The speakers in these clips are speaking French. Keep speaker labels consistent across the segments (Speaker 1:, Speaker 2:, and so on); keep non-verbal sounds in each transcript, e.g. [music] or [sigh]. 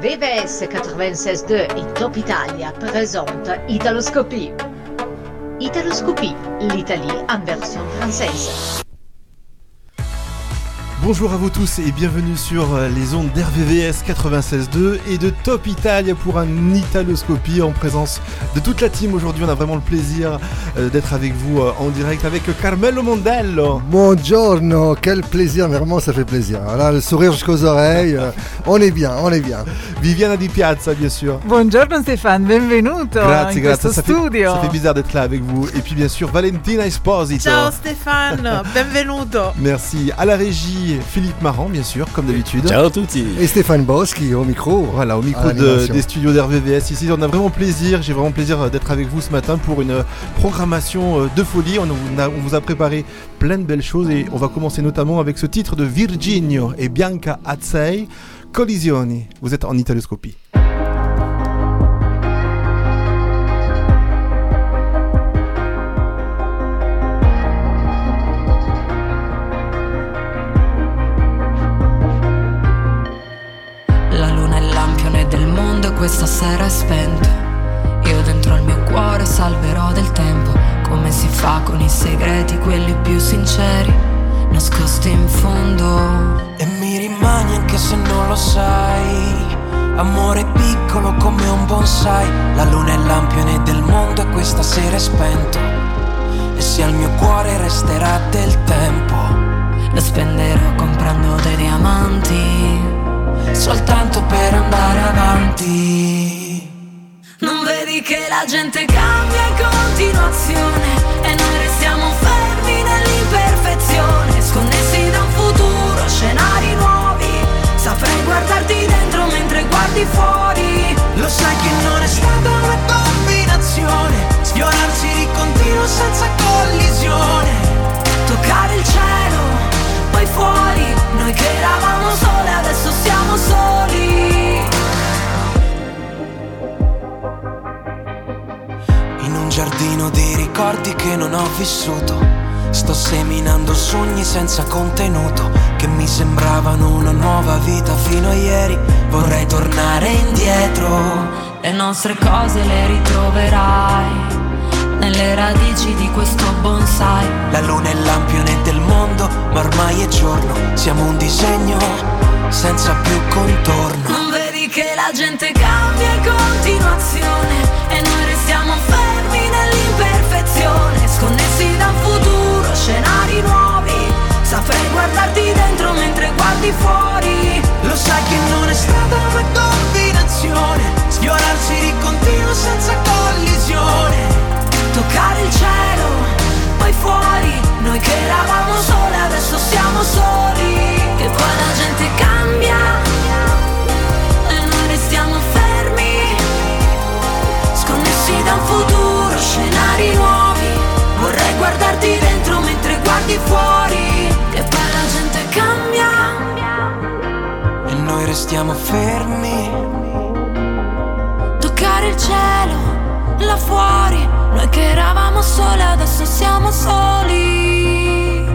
Speaker 1: VVS 96.2 et Top Italia présentent Italoscopie. Italoscopie, l'Italie en version française.
Speaker 2: Bonjour à vous tous et bienvenue sur euh, les ondes d'RVVS 96.2 et de Top Italia pour un Italoscopie en présence de toute la team. Aujourd'hui, on a vraiment le plaisir euh, d'être avec vous euh, en direct avec Carmelo Mondello.
Speaker 3: Buongiorno, quel plaisir, vraiment ça fait plaisir. Voilà, le sourire jusqu'aux oreilles, on est bien, on est bien.
Speaker 2: Viviana Di Piazza, bien sûr.
Speaker 4: Buongiorno Stéphane, benvenuto
Speaker 2: Grazie,
Speaker 4: in
Speaker 2: grazie.
Speaker 4: questo
Speaker 2: Ça fait, ça fait bizarre d'être là avec vous. Et puis bien sûr, Valentina Esposito.
Speaker 5: Ciao Stéphane, [laughs] benvenuto.
Speaker 2: Merci. À la régie, Philippe Marant, bien sûr, comme d'habitude.
Speaker 6: Ciao a tutti
Speaker 3: Et Stéphane Boschi au micro.
Speaker 2: Voilà, au micro de-
Speaker 3: l'animation.
Speaker 2: des studios d'RVVS ici, on a vraiment plaisir, j'ai vraiment plaisir euh, d'être avec vous ce matin pour une euh, programmation euh, de folie. On, on a- on vous a préparé plein de belles choses et on va commencer notamment avec ce titre de Virginio et Bianca Azzei, Collisioni. Vous êtes en italoscopie.
Speaker 7: È spento. Io dentro al mio cuore salverò del tempo. Come si fa con i segreti, quelli più sinceri, nascosti in fondo.
Speaker 8: E mi rimani anche se non lo sai. Amore piccolo come un bonsai. La luna è lampione del mondo e questa sera è spento. E se al mio cuore resterà del tempo.
Speaker 7: Lo spenderò comprando dei diamanti.
Speaker 8: Soltanto per andare avanti.
Speaker 7: Non vedi che la gente cambia in continuazione e noi restiamo fermi nell'imperfezione, sconnessi da un futuro, scenari nuovi. Saprei guardarti dentro mentre guardi fuori.
Speaker 8: Lo sai che non è stata una combinazione. Sfiorarsi di continuo senza collisione.
Speaker 7: Toccare il cielo, poi fuori. Noi che eravamo sole, adesso siamo soli.
Speaker 8: In un giardino di ricordi che non ho vissuto. Sto seminando sogni senza contenuto che mi sembravano una nuova vita fino a ieri. Vorrei tornare indietro.
Speaker 7: Le nostre cose le ritroverai nelle radici di questo bonsai.
Speaker 8: La luna è lampione del mondo, ma ormai è giorno. Siamo un disegno senza più contorno.
Speaker 7: Non vedi che la gente cambia in continuazione e noi restiamo fermi nell'imperfezione, sconnessi da un futuro, scenari nuovi. Saprei guardarti dentro mentre guardi fuori.
Speaker 8: Lo sai che non è stata una combinazione. Sfiorarsi di continuo senza collisione.
Speaker 7: Toccare il cielo, poi fuori. Noi che eravamo sole, adesso siamo soli. E poi la gente cambia. E noi restiamo fermi. Sconnessi da un futuro, scenari nuovi. Vorrei guardarti dentro mentre guardi fuori. E poi la gente cambia.
Speaker 8: E noi restiamo fermi.
Speaker 7: Toccare il cielo, là fuori. Noi che eravamo sole, adesso siamo soli.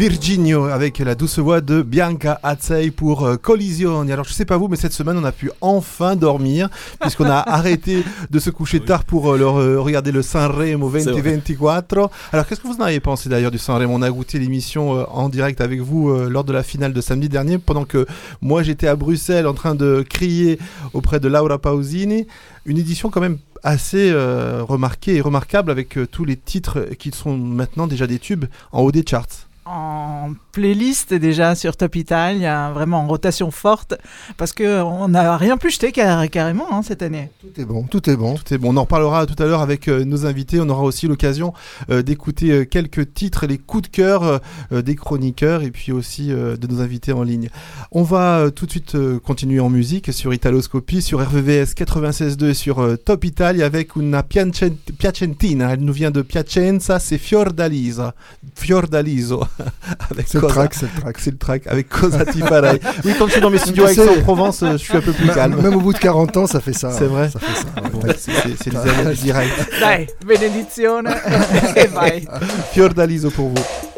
Speaker 2: Virginio avec la douce voix de Bianca Azzei pour euh, Collisioni. Alors je sais pas vous, mais cette semaine on a pu enfin dormir puisqu'on a [laughs] arrêté de se coucher tard pour euh, le re- regarder le Sanremo
Speaker 6: C'est vrai.
Speaker 2: 2024. Alors qu'est-ce que vous en avez pensé d'ailleurs du Sanremo? On a goûté l'émission euh, en direct avec vous euh, lors de la finale de samedi dernier pendant que moi j'étais à Bruxelles en train de crier auprès de Laura Pausini. Une édition quand même assez euh, remarquée et remarquable avec euh, tous les titres qui sont maintenant déjà des tubes en haut des charts.
Speaker 4: En playlist déjà sur Top Italia, vraiment en rotation forte, parce qu'on n'a rien pu jeter car- carrément hein, cette année.
Speaker 3: Tout est bon, tout est bon.
Speaker 9: Tout est bon. On en reparlera tout à l'heure avec euh, nos invités. On aura aussi l'occasion euh, d'écouter euh, quelques titres, les coups de cœur des chroniqueurs et puis aussi de nos invités en ligne. On va tout de suite continuer en musique sur Italoscopie, sur RVVS 96.2 et sur Top Italia avec una piacentina. Elle nous vient de Piacenza, c'est Fiordalisa. Fiordaliso. [laughs] [laughs] avec
Speaker 3: C'est le track, c'est le track.
Speaker 9: C'est le track avec Cosa Ti Farei. [laughs] Oui, quand je suis dans mes studios
Speaker 3: Tu
Speaker 9: avec
Speaker 3: sais-
Speaker 9: Aix-en-Provence, euh, je suis un peu plus calme.
Speaker 3: Même au bout de 40 ans, ça fait ça.
Speaker 9: C'est vrai
Speaker 3: Ça fait ça. ouais.
Speaker 9: Bon, c'est- les années du direct.
Speaker 4: Dai, benedizione [laughs] e vai.
Speaker 9: Fiordaliso pour vous.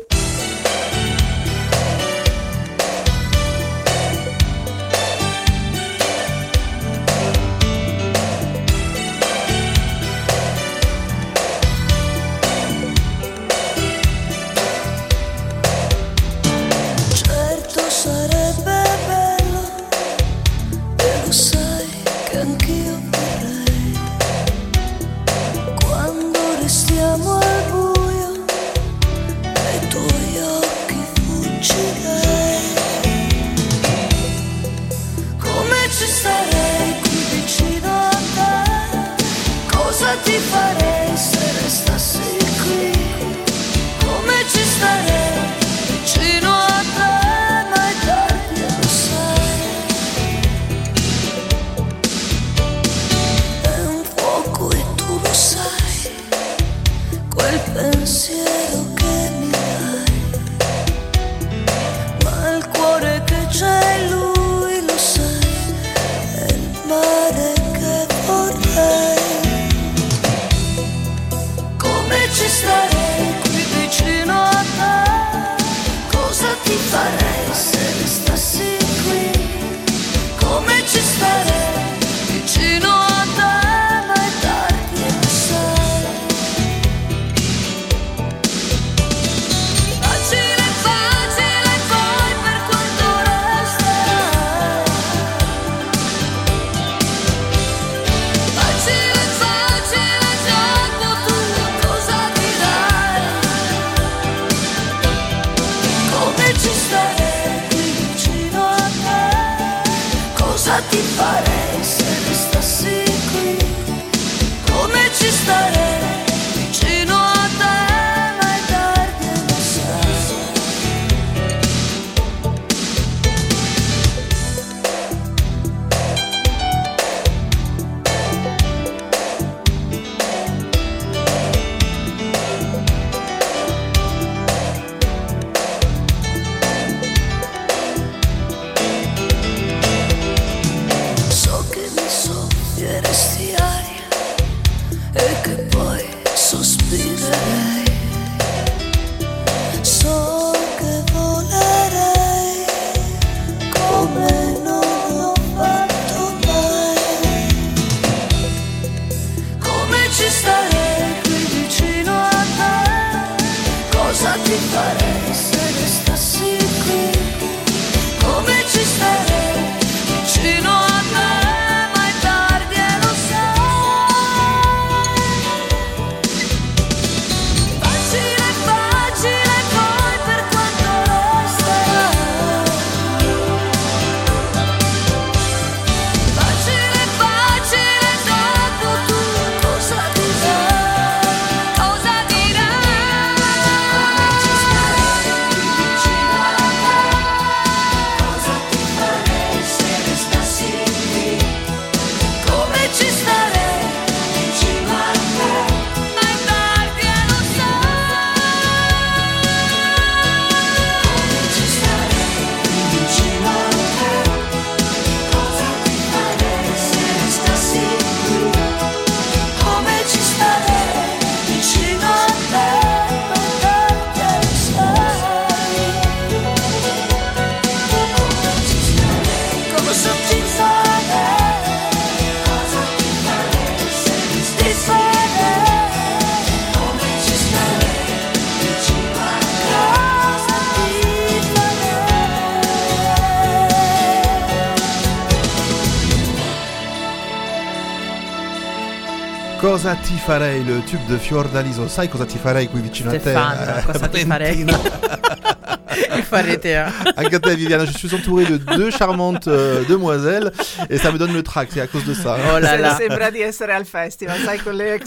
Speaker 10: Farei,
Speaker 9: le tube de Fiordaliso. Sai cosa ti farei qui vicino a te?
Speaker 2: Stefano, cosa ti [laughs] farei? [laughs]
Speaker 5: Il faut arrêter. hein. [laughs]
Speaker 2: Agatha et Viviane, je suis entouré de deux charmantes euh, demoiselles et ça me donne le trac, c'est à cause de ça.
Speaker 5: Oh là là.
Speaker 4: Sembra di essere al festival, sai con eh.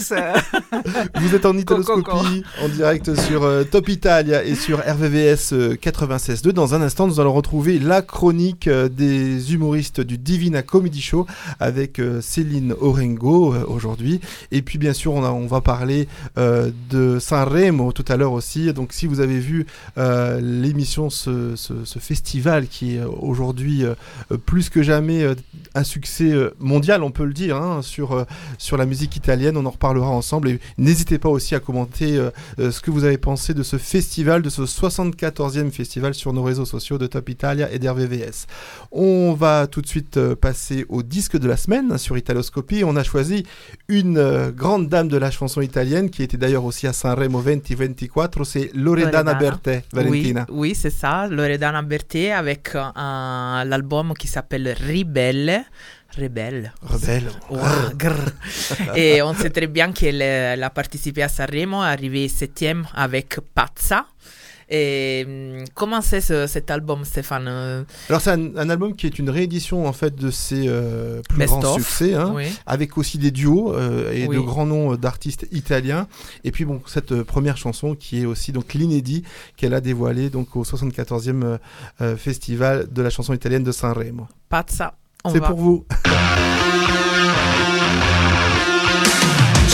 Speaker 2: Vous êtes en italoscopie, en direct sur euh, Top Italia et sur RVVS euh, 96.2. Dans un instant, nous allons retrouver la chronique euh, des humoristes du Divina Comedy Show avec euh, Céline Orengo euh, aujourd'hui. Et puis, bien sûr, on, a- on va parler euh, de Sanremo tout à l'heure aussi. Donc, si vous avez vu euh, ce, ce- ce festival qui est euh, aujourd'hui euh, euh, plus que jamais un succès mondial, on peut le dire, hein, sur, sur la musique italienne. On en reparlera ensemble. Et n'hésitez pas aussi à commenter ce que vous avez pensé de ce festival, de ce 74e festival sur nos réseaux sociaux de Top Italia et d'RVVS. On va tout de suite passer au disque de la semaine sur Italoscopie. On a choisi une grande dame de la chanson italienne qui était d'ailleurs aussi à Sanremo 2024, c'est Loredana
Speaker 5: Loredana.
Speaker 2: Bertè, Valentina.
Speaker 5: Oui, oui c'est ça, Loredana Bertè avec un- l'album qui s'appelle Ribelle. Rebelle.
Speaker 2: Rebelle.
Speaker 5: Grrr. [laughs] Et on sait très bien qu'elle elle a participé à Sanremo, arrivée septième avec Pazza. Et hum, comment c'est ce- cet album, Stéphane Euh,
Speaker 2: Alors c'est un, un album qui est une réédition en fait de ses euh, plus
Speaker 5: Best
Speaker 2: grands
Speaker 5: of,
Speaker 2: succès, hein,
Speaker 5: oui.
Speaker 2: avec aussi des duos euh, et
Speaker 5: Oui.
Speaker 2: de grands noms d'artistes italiens. Et puis bon, cette première chanson qui est aussi donc l'inédit qu'elle a dévoilé donc au 74e euh, euh, festival de la chanson italienne de Sanremo.
Speaker 5: Pazza.
Speaker 2: C'est pour vous. [laughs]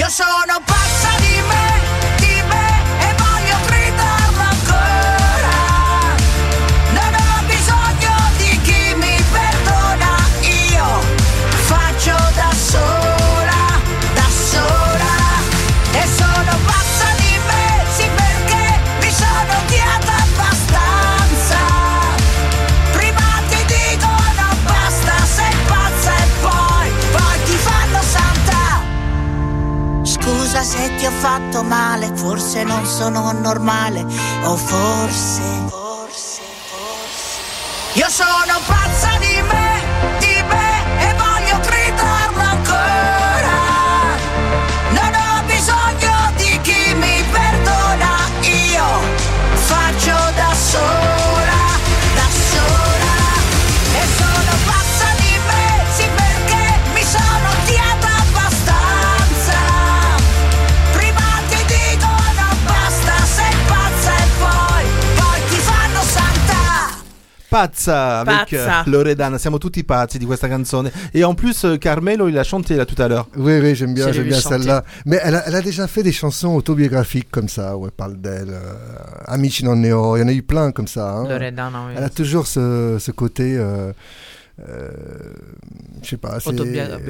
Speaker 11: Io sono pazza di me, ho fatto male, forse non sono normale, o forse, forse, forse. Io sono pazza Pazza
Speaker 2: avec
Speaker 5: Pazza.
Speaker 2: euh, Loredana, siamo tutti pazzi di questa canzone. Et en plus, euh, Carmelo, il a chanté là tout à l'heure.
Speaker 3: Oui, oui, j'aime bien, j'aime bien celle-là. Mais elle a, elle a déjà fait des chansons autobiographiques comme ça, où elle parle d'elle. euh, Amici non ne ho, il y en a eu plein comme ça. hein.
Speaker 5: Loredana, oui.
Speaker 3: Elle a toujours ce, ce côté euh, euh, je sais pas.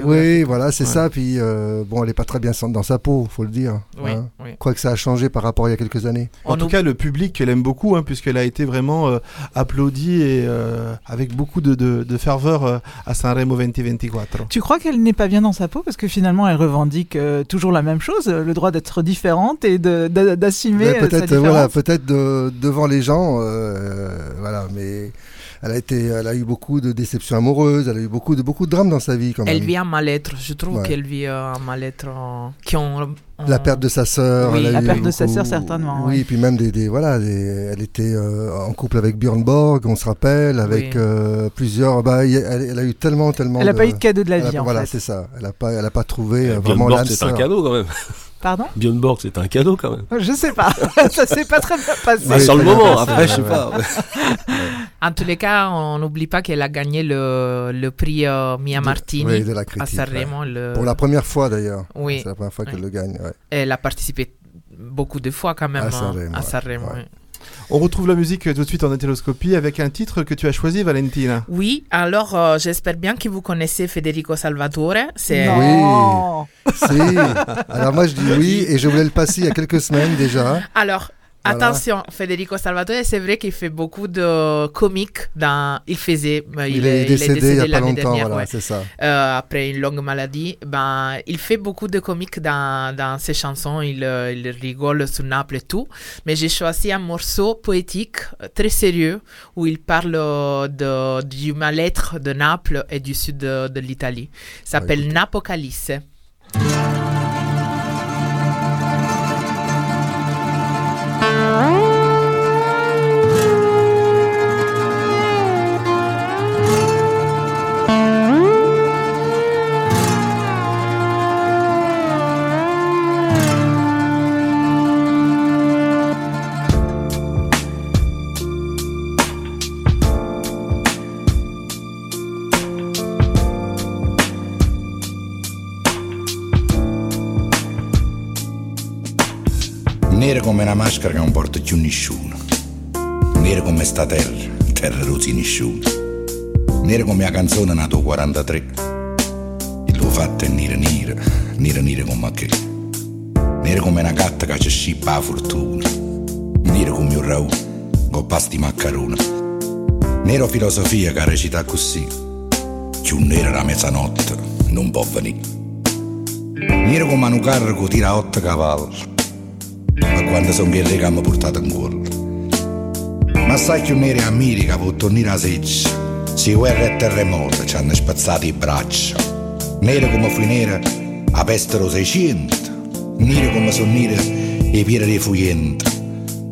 Speaker 3: Oui, voilà, c'est
Speaker 2: Ouais.
Speaker 3: ça. Puis euh, bon, elle est pas très bien dans sa peau, faut le dire.
Speaker 5: Oui,
Speaker 3: hein.
Speaker 5: oui.
Speaker 3: Quoi que ça a changé par rapport à il y a quelques années.
Speaker 2: En tout cas, le public l'aime beaucoup, hein, puisqu'elle a été vraiment euh, applaudie et euh, avec beaucoup de, de- de ferveur euh, à Sanremo 2024.
Speaker 4: Tu crois qu'elle n'est pas bien dans sa peau? Parce que finalement elle revendique euh, toujours la même chose, le droit d'être différente et d'assumer
Speaker 3: peut-être, euh, voilà,
Speaker 4: différence
Speaker 3: peut-être de- devant les gens, euh, voilà. Mais elle a été, elle a eu beaucoup de déceptions amoureuses. Elle a eu beaucoup de beaucoup de drames dans sa vie quand même.
Speaker 5: Elle vit un mal-être. Je trouve
Speaker 3: Ouais.
Speaker 5: qu'elle vit euh, un mal-être euh, qui ont,
Speaker 3: La perte de sa sœur.
Speaker 5: Oui.
Speaker 4: La perte de sa sœur, certainement,
Speaker 3: Oui,
Speaker 4: ouais.
Speaker 3: et puis même des, des- voilà, des- elle était euh, en couple avec Björn Borg, on se rappelle, avec
Speaker 5: Oui.
Speaker 3: euh, plusieurs. Bah, elle, elle a eu tellement, tellement.
Speaker 4: Elle n'a
Speaker 3: de-
Speaker 4: pas eu de cadeau de la
Speaker 3: elle a-
Speaker 4: vie en
Speaker 3: Voilà,
Speaker 4: fait.
Speaker 3: c'est ça. Elle a pas, elle a pas trouvé euh, vraiment l'âme
Speaker 6: c'est un
Speaker 3: sœur.
Speaker 6: cadeau quand même.
Speaker 4: Pardon
Speaker 6: Björn Borg, c'est un cadeau quand même.
Speaker 4: Je sais pas, [laughs] ça s'est pas très bien passé.
Speaker 6: Bah, sur le moment,
Speaker 3: passé,
Speaker 6: après, je sais
Speaker 3: ouais,
Speaker 6: pas. [laughs]
Speaker 5: En tous les cas, on n'oublie pas qu'elle a gagné le, le prix euh, Mia
Speaker 3: De-
Speaker 5: Martini
Speaker 3: oui, de la
Speaker 5: à le-
Speaker 3: Pour la première fois d'ailleurs.
Speaker 5: Oui.
Speaker 3: C'est la première fois qu'elle
Speaker 5: Oui.
Speaker 3: le gagne. ouais.
Speaker 5: Elle a participé beaucoup de fois quand même
Speaker 3: À
Speaker 5: euh,
Speaker 2: On retrouve la musique tout de suite en hétéroscopie avec un titre que tu as choisi, Valentina.
Speaker 5: Oui, alors euh, j'espère bien que vous connaissez Federico Salvatore. C'est
Speaker 4: Non. [laughs]
Speaker 3: Si. Alors moi je dis oui et je voulais le passer il y a quelques semaines déjà.
Speaker 5: Alors,
Speaker 3: Voilà.
Speaker 5: attention, Federico Salvatore, c'est vrai qu'il fait beaucoup de comiques dans... Il faisait... euh,
Speaker 3: Il, est, décédé, il y a pas longtemps,
Speaker 5: dernière,
Speaker 3: voilà,
Speaker 5: ouais.
Speaker 3: c'est ça.
Speaker 5: Euh, après une longue maladie, ben, il fait beaucoup de comiques dans, dans ses chansons, il, euh, il rigole sur Naples et tout, mais j'ai choisi un morceau poétique très sérieux où il parle de, du mal-être de Naples et du sud de, de l'Italie. Il s'appelle
Speaker 3: écoute.
Speaker 5: Napocalypse.
Speaker 12: Una maschera che non porta più nessuno. Nera come sta terra, terra rossi nessuno. Nera come la canzone nato 43. E l'ho fatta è nera nera, nera nera come che. Nera come una gatta che ci scippa la fortuna. Nera come un rau, con pasti maccarona. Nera filosofia che recita così. Più nera la mezzanotte, non può venire. Nera come un carro che tira otto cavalli ma quando sono che mi ha portato in cuore. Ma sai che neri amici che può tornare a seccia, se guerra e terremoto ci hanno spazzato i braccia. Nere come fu nera, a peste lo 600, nere come sono nere e piede di fuyente,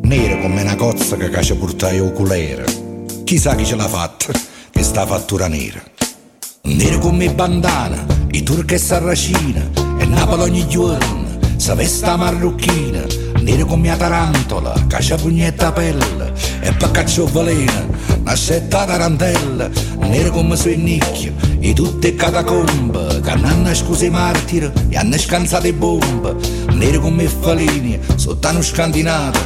Speaker 12: nere come una cozza che caccia portare il culere. Chissà chi ce l'ha fatta, che sta fattura nera. Nere come bandana, i turchi e sarracina, e Napoli ogni giorno, sa vesta marrucchina, nere come la tarantola, caccia pugnetta pelle, e poi caccio velena, nascetta tarantella, nere come sui nicchio, e tutte catacombe, che hanno scusi martiri, e hanno scansato bombe, nere come falini, sottano scandinata,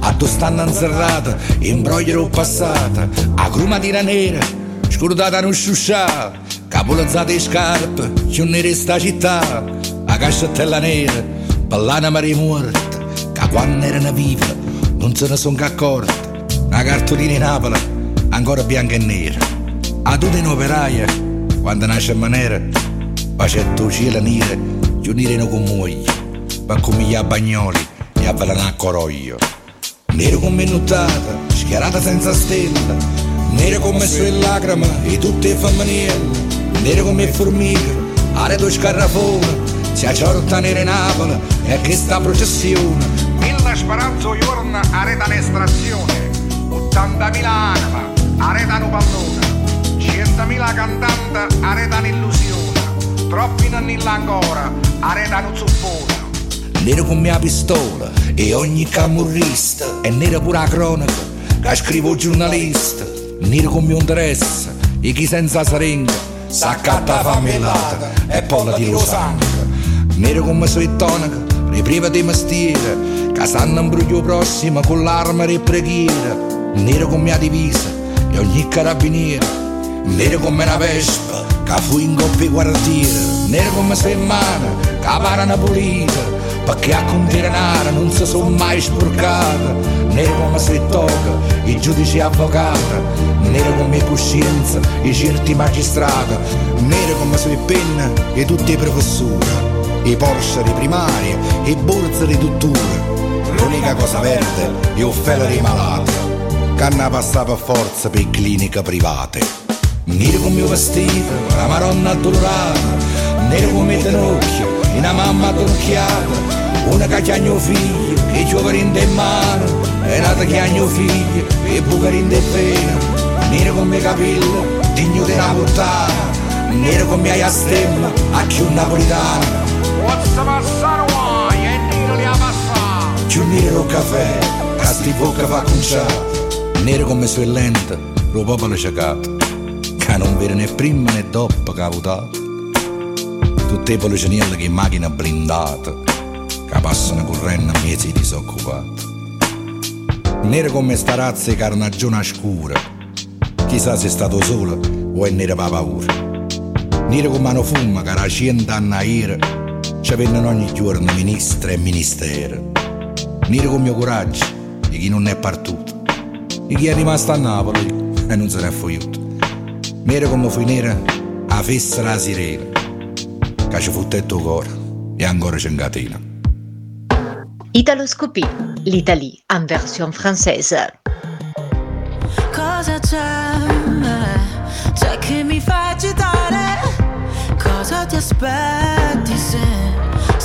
Speaker 12: a dove stanno inserrate, imbrogliero passata, a crumatina nera, scordata non sciuscià, capolazzate le scarpe, più nere sta città, a cascettella nera, ballana mare morta, che quando erano vive non se ne sono accorti, la cartolina in Napoli, ancora bianca e nera, a tutte in operaia, quando nasce in maniera, facendo cielo nere, più nere non come moglie, ma come gli bagnoli, e avvelenare a coroglio. Nero come nottata, schierata senza stella, nero come sue lacrime e tutte femminili, nero come formiche, aredo scarrafone, si acciorta nere Napoli e che sta processione.
Speaker 13: Mille speranzo giorno areta un'estrazione, 80.000 anima aretano pallone, 100.000 cantanti aretano illusione, troppi nonni là ancora aretano zuppone.
Speaker 12: Nero come la pistola e ogni camurrista, e nero pure la cronaca, che scrivo giornalista, nero come un dress, e chi senza seringa, s'accatta famellata e poi la tiro sangue. Nero come sui tonaca, ripriva di mestiere, che sanno in bruglio prossimo con l'arma e preghiera, nero come la divisa e ogni carabiniere, nero come una vespa, che fu in coppia quartiere, nero come mano, che parano pulita, perché a contirenare non si sono mai sporcata, nero come si tocca, i giudici avvocati, nero come coscienza, i certi magistrati, nero come sui penna e tutti i professori, i Porsche di primaria, i borse di tuttura. L'unica cosa verde è felo di malati, che hanno passato per forza per cliniche private. Nero come mio vestito, la maronna addolorata, nero come tenocchio, una mamma adorchiata, una che ha mio figlio, e i giovani in mano, e nata che ha mio figlio, e bucari in pena, nero come capelli, digno di una puttana, nero come hai a stemma, a chi un napolitano.
Speaker 13: What's the massaro E Nino li ha passato
Speaker 12: Più nero caffè, che sti bocca fa conciato, nero come sue lente, lo popolo cecato, che non vede né prima né dopo che ha votato. Tutte le policinelle che in macchina blindata, che passano correndo a mezzi disoccupati. Nero come sta razza di carnagione scura, chissà se è stato solo o è nero per paura. Nero come hanno fuma, che era cent'anni ieri, ci vengono ogni giorno ministri e ministeri. Nero come mio coraggio, di chi non è partito, di chi è rimasto a Napoli e non se ne è fuiuto. Nero come fui nera, a festa la sirena, che ci fu tetto cuore e ancora c'è in catena.
Speaker 1: Italoscopie, l'Italie en version française.
Speaker 14: Cosa c'è? C'è che mi fa agitare? Cosa ti aspetti se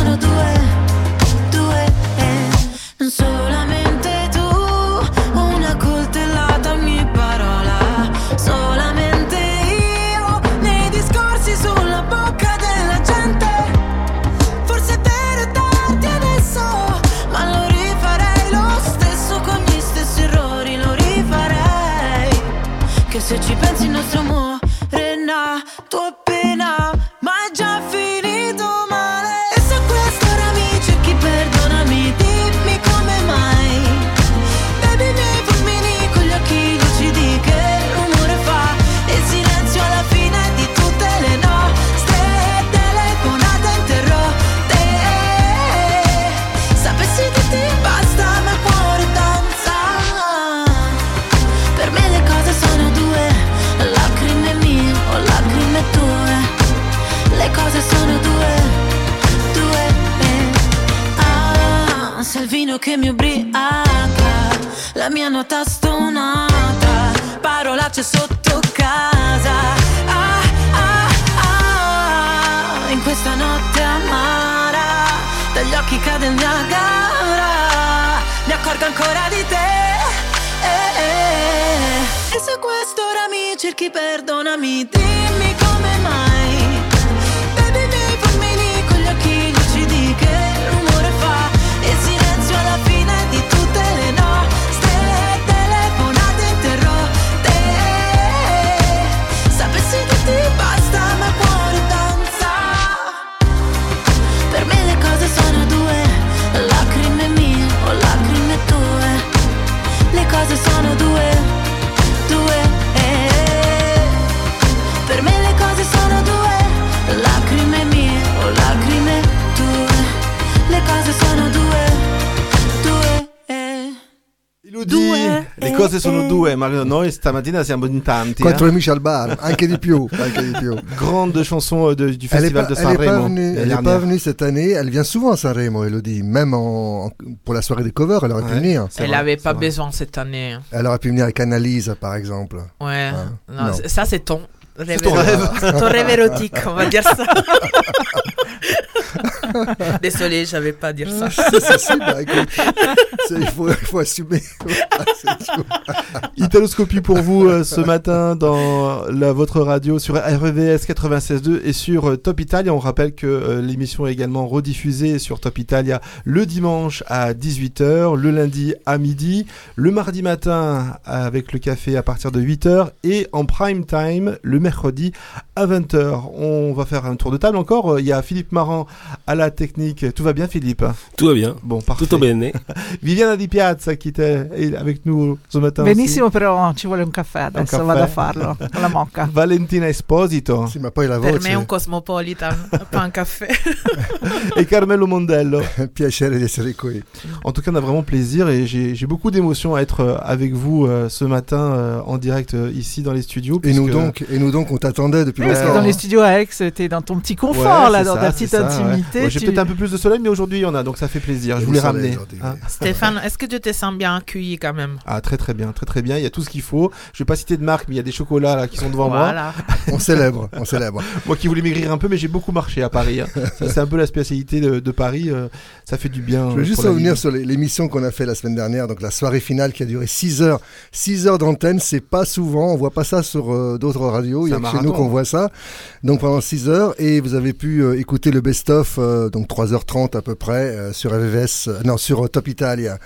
Speaker 14: sono due. Parolacce sotto casa. Ah, ah, ah, in questa notte amara, dagli occhi cade il Niagara, mi accorgo ancora di te. Eh, eh. E se quest'ora mi cerchi perdonami Dimmi come mai cose sono due,
Speaker 2: ma noi stamattina siamo in tanti.
Speaker 3: Quattro
Speaker 2: eh.
Speaker 3: amici al bar, anche di più. anche di più. [laughs]
Speaker 2: Grande chanson euh, de- du festival
Speaker 3: pas,
Speaker 2: de
Speaker 3: elle est pas
Speaker 2: Sanremo.
Speaker 3: elle est pas venue cette année. Elle vient souvent à Sanremo, Elodie. Même en, en- pour la soirée des covers, elle aurait pu
Speaker 2: Ouais.
Speaker 3: venir.
Speaker 2: C'est
Speaker 5: Elle n'avait pas
Speaker 2: vrai.
Speaker 5: besoin cette année.
Speaker 3: Elle aurait pu venir avec Annalise, par exemple.
Speaker 5: Ouais.
Speaker 3: Hein?
Speaker 5: Non,
Speaker 3: Non.
Speaker 5: Ça, c'est ton rêve.
Speaker 2: ton rêve.
Speaker 5: ton rêve érotique, on va dire ça. [laughs] [laughs] [laughs] Désolé, j'avais pas à dire ça.
Speaker 3: si, si, si, bah, il, faut, il faut assumer. [laughs]
Speaker 2: Italoscopie pour vous euh, ce matin dans la, votre radio sur RVS 96.2 et sur euh, Top Italia. On rappelle que euh, l'émission est également rediffusée sur Top Italia le dimanche à 18h, le lundi à midi, le mardi matin avec le café à partir de 8h et en prime time le mercredi à 20h. On va faire un tour de table encore. Il y a Philippe Marant à la technique. Tout va bien Philippe?
Speaker 6: Tout va bien.
Speaker 2: Bon, parfait.
Speaker 6: Tutto bene. [laughs]
Speaker 2: Viviana Di Piazza qui était avec nous ce matin aussi.
Speaker 4: Benissimo, però ci vuole un caffè adesso,
Speaker 2: caffè.
Speaker 4: vado a farlo [laughs] con la mocca.
Speaker 2: Valentina Esposito
Speaker 3: Sì, ma poi la
Speaker 5: Per
Speaker 3: voce.
Speaker 5: me è un cosmopolitan, pas un caffè. [laughs]
Speaker 2: et Carmelo Mondello.
Speaker 3: Piacere di essere qui.
Speaker 2: En tout cas, on a vraiment plaisir et j'ai beaucoup d'émotions à être euh, avec vous euh, ce matin euh, en direct euh, ici dans les studios.
Speaker 3: Et nous donc, et nous donc, on t'attendait depuis
Speaker 4: Parce que
Speaker 3: longtemps.
Speaker 4: dans les studios à Aix, t'es dans ton petit
Speaker 2: Ouais,
Speaker 4: confort, là, dans
Speaker 2: ça,
Speaker 4: ta petite
Speaker 2: ça, ouais. Ouais, J'ai
Speaker 4: tu-
Speaker 2: peut-être un peu plus de soleil, mais aujourd'hui il y en a, donc ça fait plaisir. Je voulais ramener. hein.
Speaker 5: Stéphane, est-ce que tu te sens bien accueilli quand même?
Speaker 2: Ah, très très bien, très très bien. Il y a tout ce qu'il faut. Je vais pas citer de marque, mais il y a des chocolats là qui sont devant moi.
Speaker 3: On célèbre, on célèbre. [laughs]
Speaker 2: Moi qui voulais maigrir un peu, mais j'ai beaucoup marché à Paris. hein. C'est un peu la spécialité de, de Paris. euh, ça fait du bien.
Speaker 3: Je
Speaker 2: euh,
Speaker 3: veux juste
Speaker 2: pour la
Speaker 3: revenir sur l'émission qu'on a fait la semaine dernière, donc la soirée finale qui a duré 6 heures. 6 heures d'antenne, c'est pas souvent, on voit pas ça sur euh, d'autres radios, il y
Speaker 2: C'est
Speaker 3: a que chez nous qu'on voit ça. Donc pendant 6 heures, et vous avez pu euh, écouter le best-of, euh, donc 3h30 à peu près, euh, sur RVVS, euh, non, sur euh, Top Italia.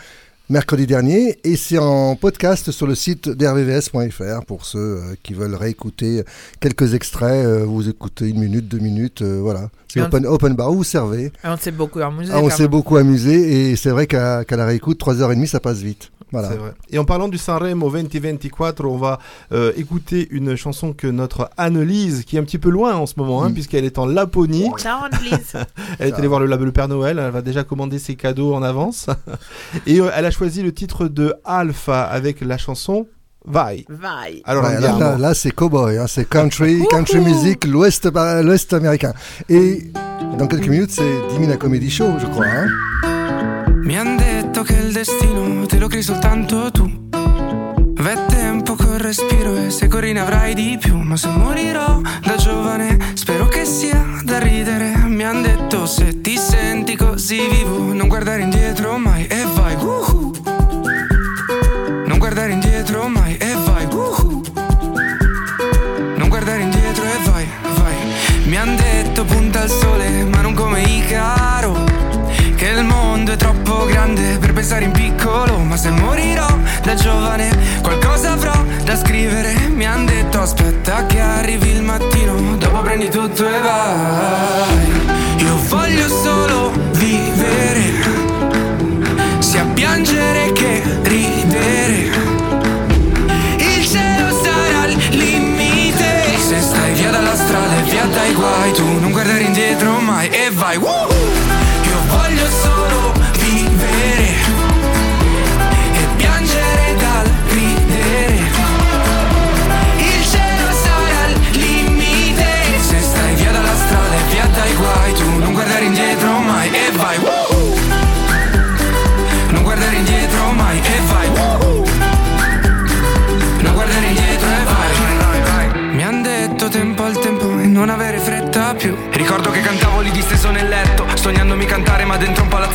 Speaker 3: Mercredi dernier, et c'est en podcast sur le site d'rvvs.fr pour ceux euh, qui veulent réécouter quelques extraits. euh, vous écoutez une minute, deux minutes, euh, voilà. C'est
Speaker 5: Et on-
Speaker 3: open, open bar, vous servez.
Speaker 5: Et on s'est beaucoup amusé.
Speaker 3: Ah, on s'est beaucoup amusé et c'est vrai qu'à la réécoute, 3h30, ça passe vite. Voilà.
Speaker 2: Vrai. Et en parlant du Sanremo 2024, on va euh, écouter une chanson que notre Annelise, qui est un petit peu loin en ce moment, hein,
Speaker 3: Mm.
Speaker 2: puisqu'elle est en Laponie,
Speaker 5: Ciao, Annelise. [laughs]
Speaker 2: elle est allée voir le, le Père Noël, elle va déjà commander ses cadeaux en avance. [laughs] Et euh, elle a choisi le titre de Alpha avec la chanson Vai.
Speaker 5: Vai.
Speaker 2: Alors
Speaker 3: Ouais, là, là, là, c'est cowboy, hein, c'est country, [laughs] country music, l'ouest par- l'ouest américain. Et dans quelques minutes, c'est Dimina Comedy Show, je crois. hein.
Speaker 15: Mi han detto che il destino te lo crei soltanto tu. V'è tempo col respiro e se corri ne avrai di più. Ma se morirò da giovane, spero che sia da ridere. Mi han detto se ti senti così vivo, non guardare indietro mai e vai. uhu. Grande per pensare in piccolo. Ma se morirò da giovane, qualcosa avrò da scrivere. Mi han detto aspetta che arrivi il mattino, dopo prendi tutto e vai. Io voglio solo vivere, sia piangere che ridere. Il cielo sarà al limite Se stai via dalla strada e via dai guai Tu non guardare indietro mai e vai Woo! Io voglio solo vivere E piangere dal ridere. Il cielo sarà al limite. Se stai via dalla strada e via dai guai Tu non guardare indietro mai e vai. Woo! Non guardare indietro mai e vai. Woo! Non guardare indietro e vai. Mi han detto tempo al tempo e non avere fretta più. Ricordo che cantavo lì disteso nel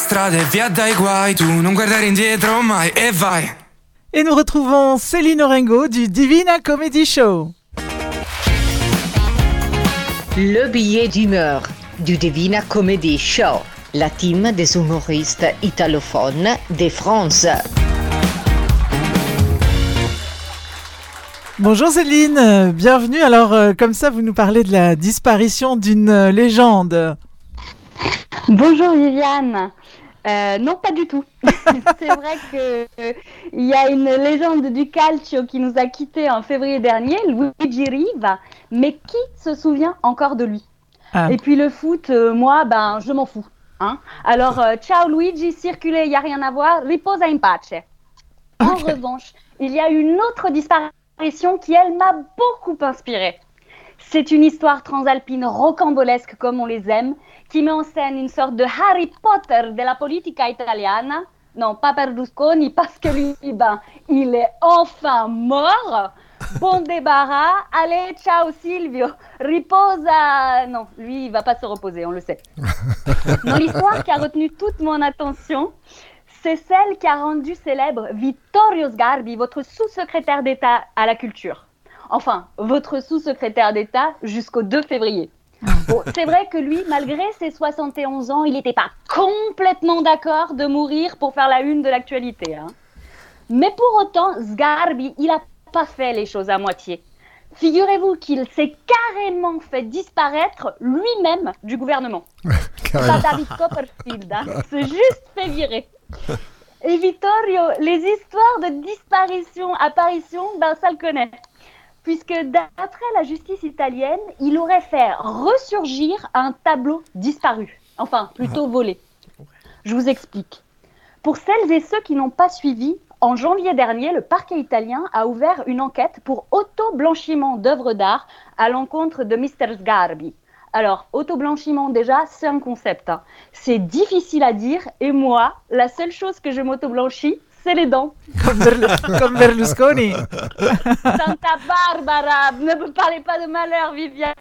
Speaker 15: strada e via dai
Speaker 16: guai, tu non guardare indietro mai e vai.
Speaker 4: Et nous retrouvons Céline Orengo du Divina Comedy Show.
Speaker 1: Le billet d'humeur du Divina Comedy Show, la team des humoristes italophones de France.
Speaker 4: Bonjour Céline, bienvenue. Alors euh, comme ça, vous nous parlez de la disparition d'une euh, légende.
Speaker 17: Bonjour Viviane. Euh, non, pas du tout. [laughs] c'est vrai que euh, il y a une légende du calcio qui nous a quittés en février dernier, Luigi Riva. Mais qui se souvient encore de lui?
Speaker 4: Ah.
Speaker 17: Et puis le foot, euh, moi, ben, je m'en fous. Hein Alors, euh, ciao Luigi, circulez, il y a rien à voir, riposa in pace. En revanche, il y a une autre disparition qui, elle, m'a beaucoup inspirée. C'est une histoire transalpine rocambolesque comme on les aime, qui met en scène une sorte de Harry Potter de la politica italiana. Non, pas Berlusconi, parce que lui, ben, il est enfin mort. Bon [laughs] débarras. Allez, ciao Silvio. Riposa. Non, lui, il va pas se reposer, on le sait. [laughs] Non, l'histoire qui a retenu toute mon attention, c'est celle qui a rendu célèbre Vittorio Sgarbi, votre sous-secrétaire d'État à la culture. Enfin, votre sous-secrétaire d'État jusqu'au 2 février. Bon, c'est vrai que lui, malgré ses 71 ans, il n'était pas complètement d'accord de mourir pour faire la une de l'actualité. hein. Mais pour autant, Sgarbi, il n'a pas fait les choses à moitié. Figurez-vous qu'il s'est carrément fait disparaître lui-même du gouvernement. [laughs] Pas David Copperfield, hein. [laughs] c'est juste fait virer. Et Vittorio, les histoires de disparition, apparition, ben ça le connaît. Puisque d'après la justice italienne, il aurait fait ressurgir un tableau disparu. Enfin, plutôt volé. Je vous explique. Pour celles et ceux qui n'ont pas suivi, en janvier dernier, le parquet italien a ouvert une enquête pour auto-blanchiment d'œuvres d'art à l'encontre de Mr. Sgarbi. Alors, auto-blanchiment, déjà, c'est un concept. hein. C'est difficile à dire, et moi, la seule chose que je m'auto-blanchis, c'est les dents.
Speaker 4: Comme, Berlu- comme Berlusconi.
Speaker 17: Santa Barbara, ne me parlez pas de malheur, Viviane.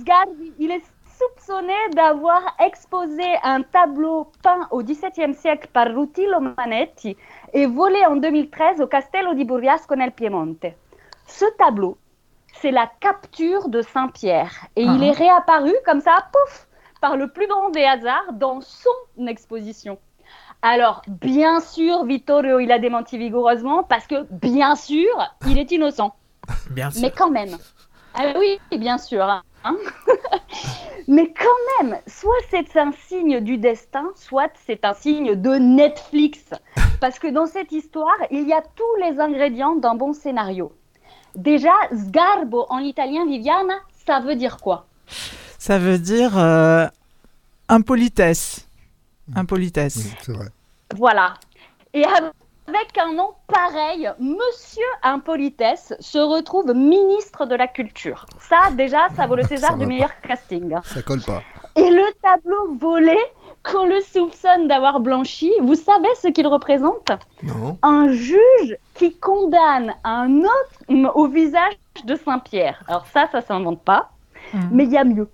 Speaker 17: Sgarbi, il est soupçonné d'avoir exposé un tableau peint au XVIIe siècle par Rutillo Manetti et volé en 2013 au Castello di Burriasco nel Piemonte. Ce tableau, c'est la capture de Saint-Pierre et il
Speaker 18: Ah.
Speaker 17: est réapparu comme ça, pouf, par le plus grand des hasards dans son exposition. Alors, bien sûr, Vittorio, il a démenti vigoureusement parce que, bien sûr, il est innocent. [laughs]
Speaker 5: Bien sûr.
Speaker 17: Mais quand même. Ah oui, bien sûr. hein. [laughs] Mais quand même, soit c'est un signe du destin, soit c'est un signe de Netflix. Parce que dans cette histoire, il y a tous les ingrédients d'un bon scénario. Déjà, sgarbo en italien, Viviane, ça veut dire quoi?
Speaker 4: Ça veut dire euh, impolitesse. Impolitesse.
Speaker 3: C'est vrai.
Speaker 17: Voilà. Et avec un nom pareil, Monsieur Impolitesse se retrouve ministre de la Culture. Ça, déjà, ça vaut le [laughs] César du meilleur casting.
Speaker 3: Ça colle pas.
Speaker 17: Et le tableau volé, qu'on le soupçonne d'avoir blanchi, vous savez ce qu'il représente?
Speaker 3: Non.
Speaker 17: Un juge qui condamne un homme au visage de Saint-Pierre. Alors ça, ça s'invente pas, mais il y a mieux.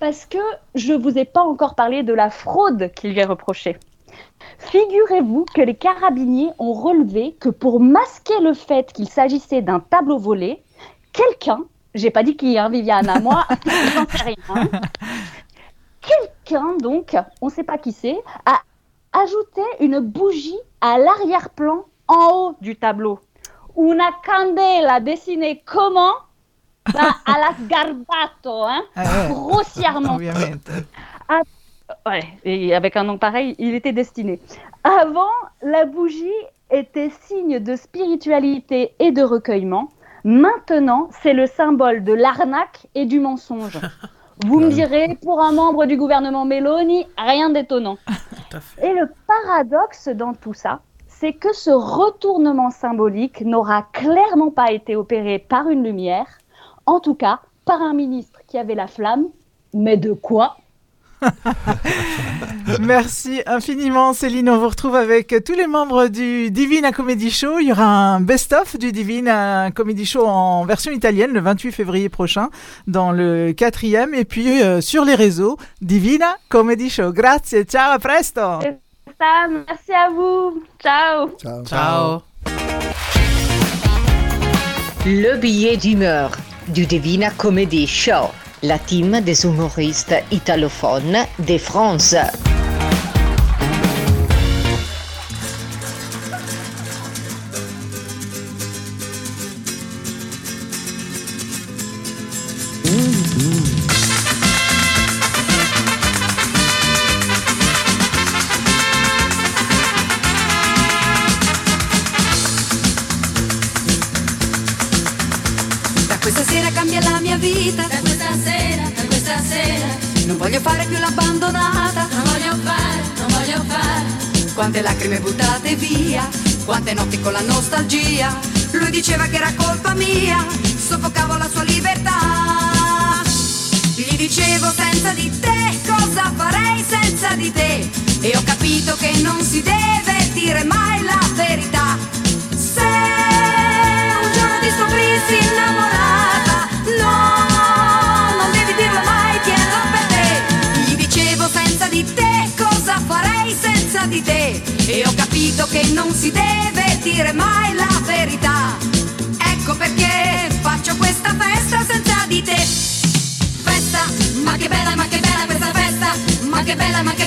Speaker 17: Parce que je vous ai pas encore parlé de la fraude qu'il lui est reprochée. Figurez-vous que les carabiniers ont relevé que pour masquer le fait qu'il s'agissait d'un tableau volé, quelqu'un, j'ai pas dit qui, hein, Viviane, à moi, [laughs] j'en sais rien, hein, quelqu'un, donc, on ne sait pas qui c'est, a ajouté une bougie à l'arrière-plan en haut du tableau. Una candela dessinée comment Bah, à la sgarbato, hein,
Speaker 4: Ah ouais.
Speaker 17: grossièrement. Ah, ouais, et avec un nom pareil, il était destiné. Avant, la bougie était signe de spiritualité et de recueillement. Maintenant, c'est le symbole de l'arnaque et du mensonge. Vous me direz, pour un membre du gouvernement Meloni, rien d'étonnant. [laughs] Et le paradoxe dans tout ça, c'est que ce retournement symbolique n'aura clairement pas été opéré par une lumière, en tout cas par un ministre qui avait la flamme, mais de quoi [laughs]
Speaker 4: Merci infiniment Céline. On vous retrouve avec tous les membres du Divina Comedy Show. Il y aura un best-of du Divina Comedy Show en version italienne le 28 février prochain dans le quatrième. Et puis euh, sur les réseaux, Divina Comedy Show. Grazie, ciao, à presto.
Speaker 17: Ça, merci à vous. Ciao.
Speaker 3: Ciao.
Speaker 5: Ciao.
Speaker 1: Le billet d'humeur du Divina Comedy Show, la team des humoristes italophones de France.
Speaker 19: Nostalgia. Lui diceva che era colpa mia. Soffocavo la sua libertà. Gli dicevo senza di te cosa farei senza di te. E ho capito che non si deve dire mai la verità. Di te. E ho capito che non si deve dire mai la verità. Ecco perché faccio questa festa senza di te. Festa, ma che bella, ma che bella questa festa. Ma che bella, ma che bella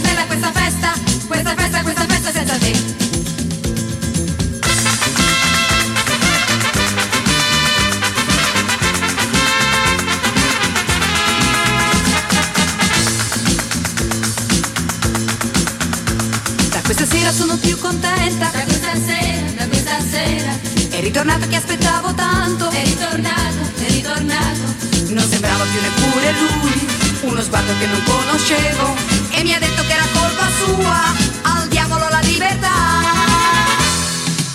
Speaker 19: conoscevo. E mi ha detto che era colpa sua. Al diavolo la libertà.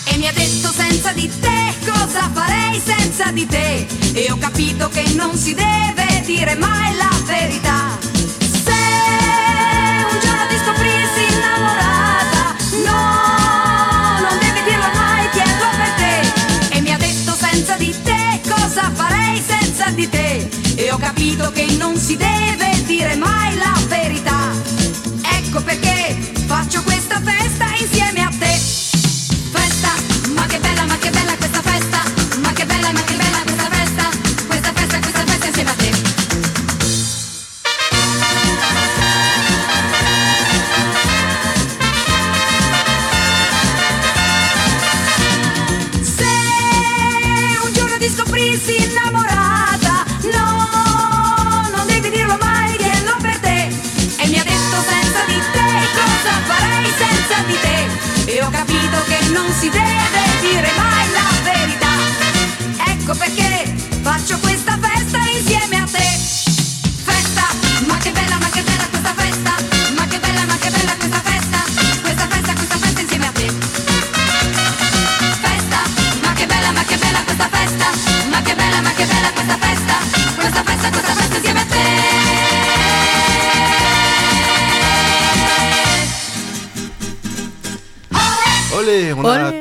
Speaker 19: E mi ha detto senza di te cosa farei senza di te. E ho capito che non si deve dire mai la verità. Se un giorno ti scoprissi innamorata, no, non devi dirlo mai, chiedo per te. E mi ha detto senza di te cosa farei senza di te. E ho capito che non si deve perché faccio questa festa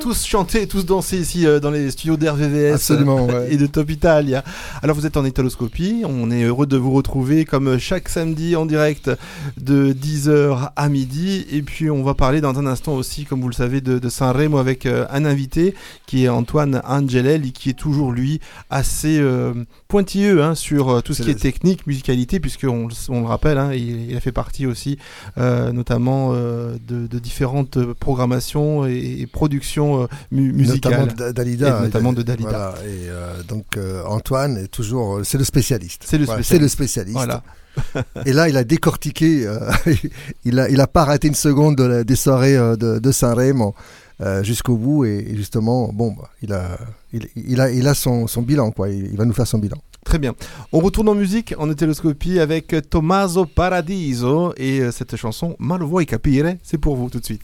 Speaker 2: on a
Speaker 5: Olé.
Speaker 2: tous tous dansé ici euh, dans les studios d'RVVS
Speaker 3: Absolument,
Speaker 2: euh,
Speaker 3: ouais.
Speaker 2: et de Top Italia. Alors vous êtes en Italoscopie, on est heureux de vous retrouver comme chaque samedi en direct de 10h à midi. Et puis on va parler dans un instant aussi, comme vous le savez, de, de Sanremo avec euh, un invité qui est Antoine Angelelli, qui est toujours lui assez euh, pointilleux hein, sur euh, tout ce qui est technique, musicalité, puisqu'on on le rappelle, hein, il, il a fait partie aussi notamment de, de différentes programmations et, et productions mu- musicales.
Speaker 3: Notamment de Dalida.
Speaker 2: Et notamment de Dalida.
Speaker 3: Voilà, et donc Antoine est toujours, euh, c'est le spécialiste.
Speaker 2: C'est le spécialiste.
Speaker 3: c'est le spécialiste.
Speaker 2: Voilà.
Speaker 3: et là, il a décortiqué, euh, [laughs] il a, il a pas raté une seconde de la- des soirées euh, de, de Saint-Rémy euh, jusqu'au bout. Et, et justement, bon, bah, il a, il, il a, il a son, son bilan, quoi. Il, il va nous faire son bilan.
Speaker 2: Très bien. On retourne en musique, en hétéroscopie avec Tommaso Paradiso et cette chanson Ma lo vuoi capire C'est pour vous tout de suite.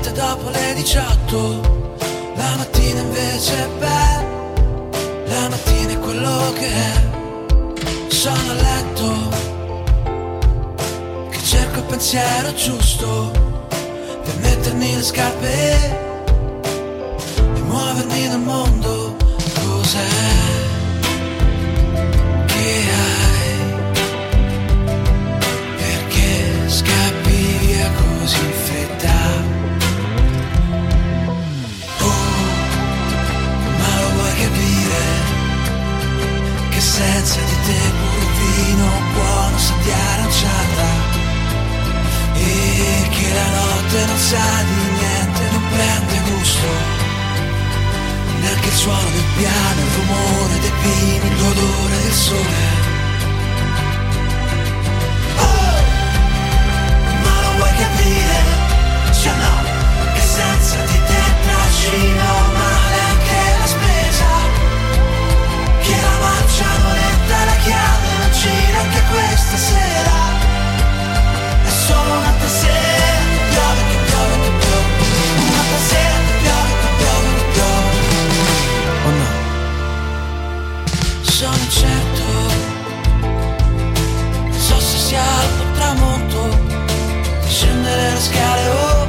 Speaker 16: 18 La mattina invece è bella La mattina è quello che è. Sono a letto Che cerco il pensiero giusto Per mettermi le scarpe E muovermi nel mondo. Cos'è Senza di te pure vino buono sa di aranciata. E che la notte non sa di niente, non prende gusto. Neanche il suono del piano, il rumore dei pini, l'odore del sole. Oh, ma lo vuoi capire? Cioè no, che senza di te trascino male anche la spesa. Che la marcianoletta la chiave non gira anche questa sera. È solo una sera che piove, che piove, che piove. Una sera che piove, che piove, che piove. Oh no. Sono certo Non so se sia alto o tramonto Scendere le scale o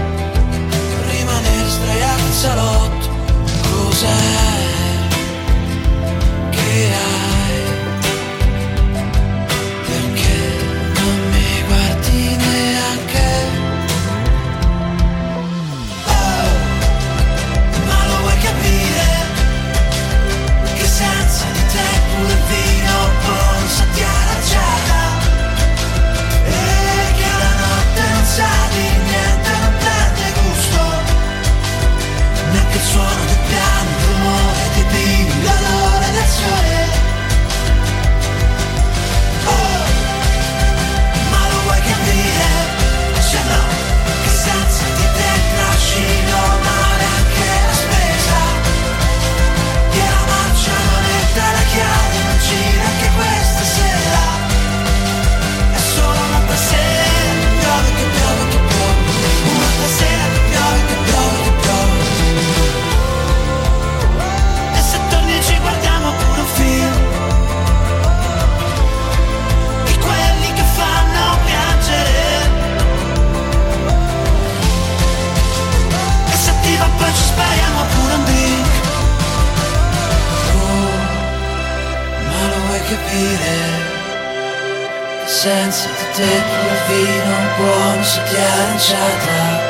Speaker 16: rimanere sdraiato in salotto capire? Che senza di te quel vino buono sa di aranciata E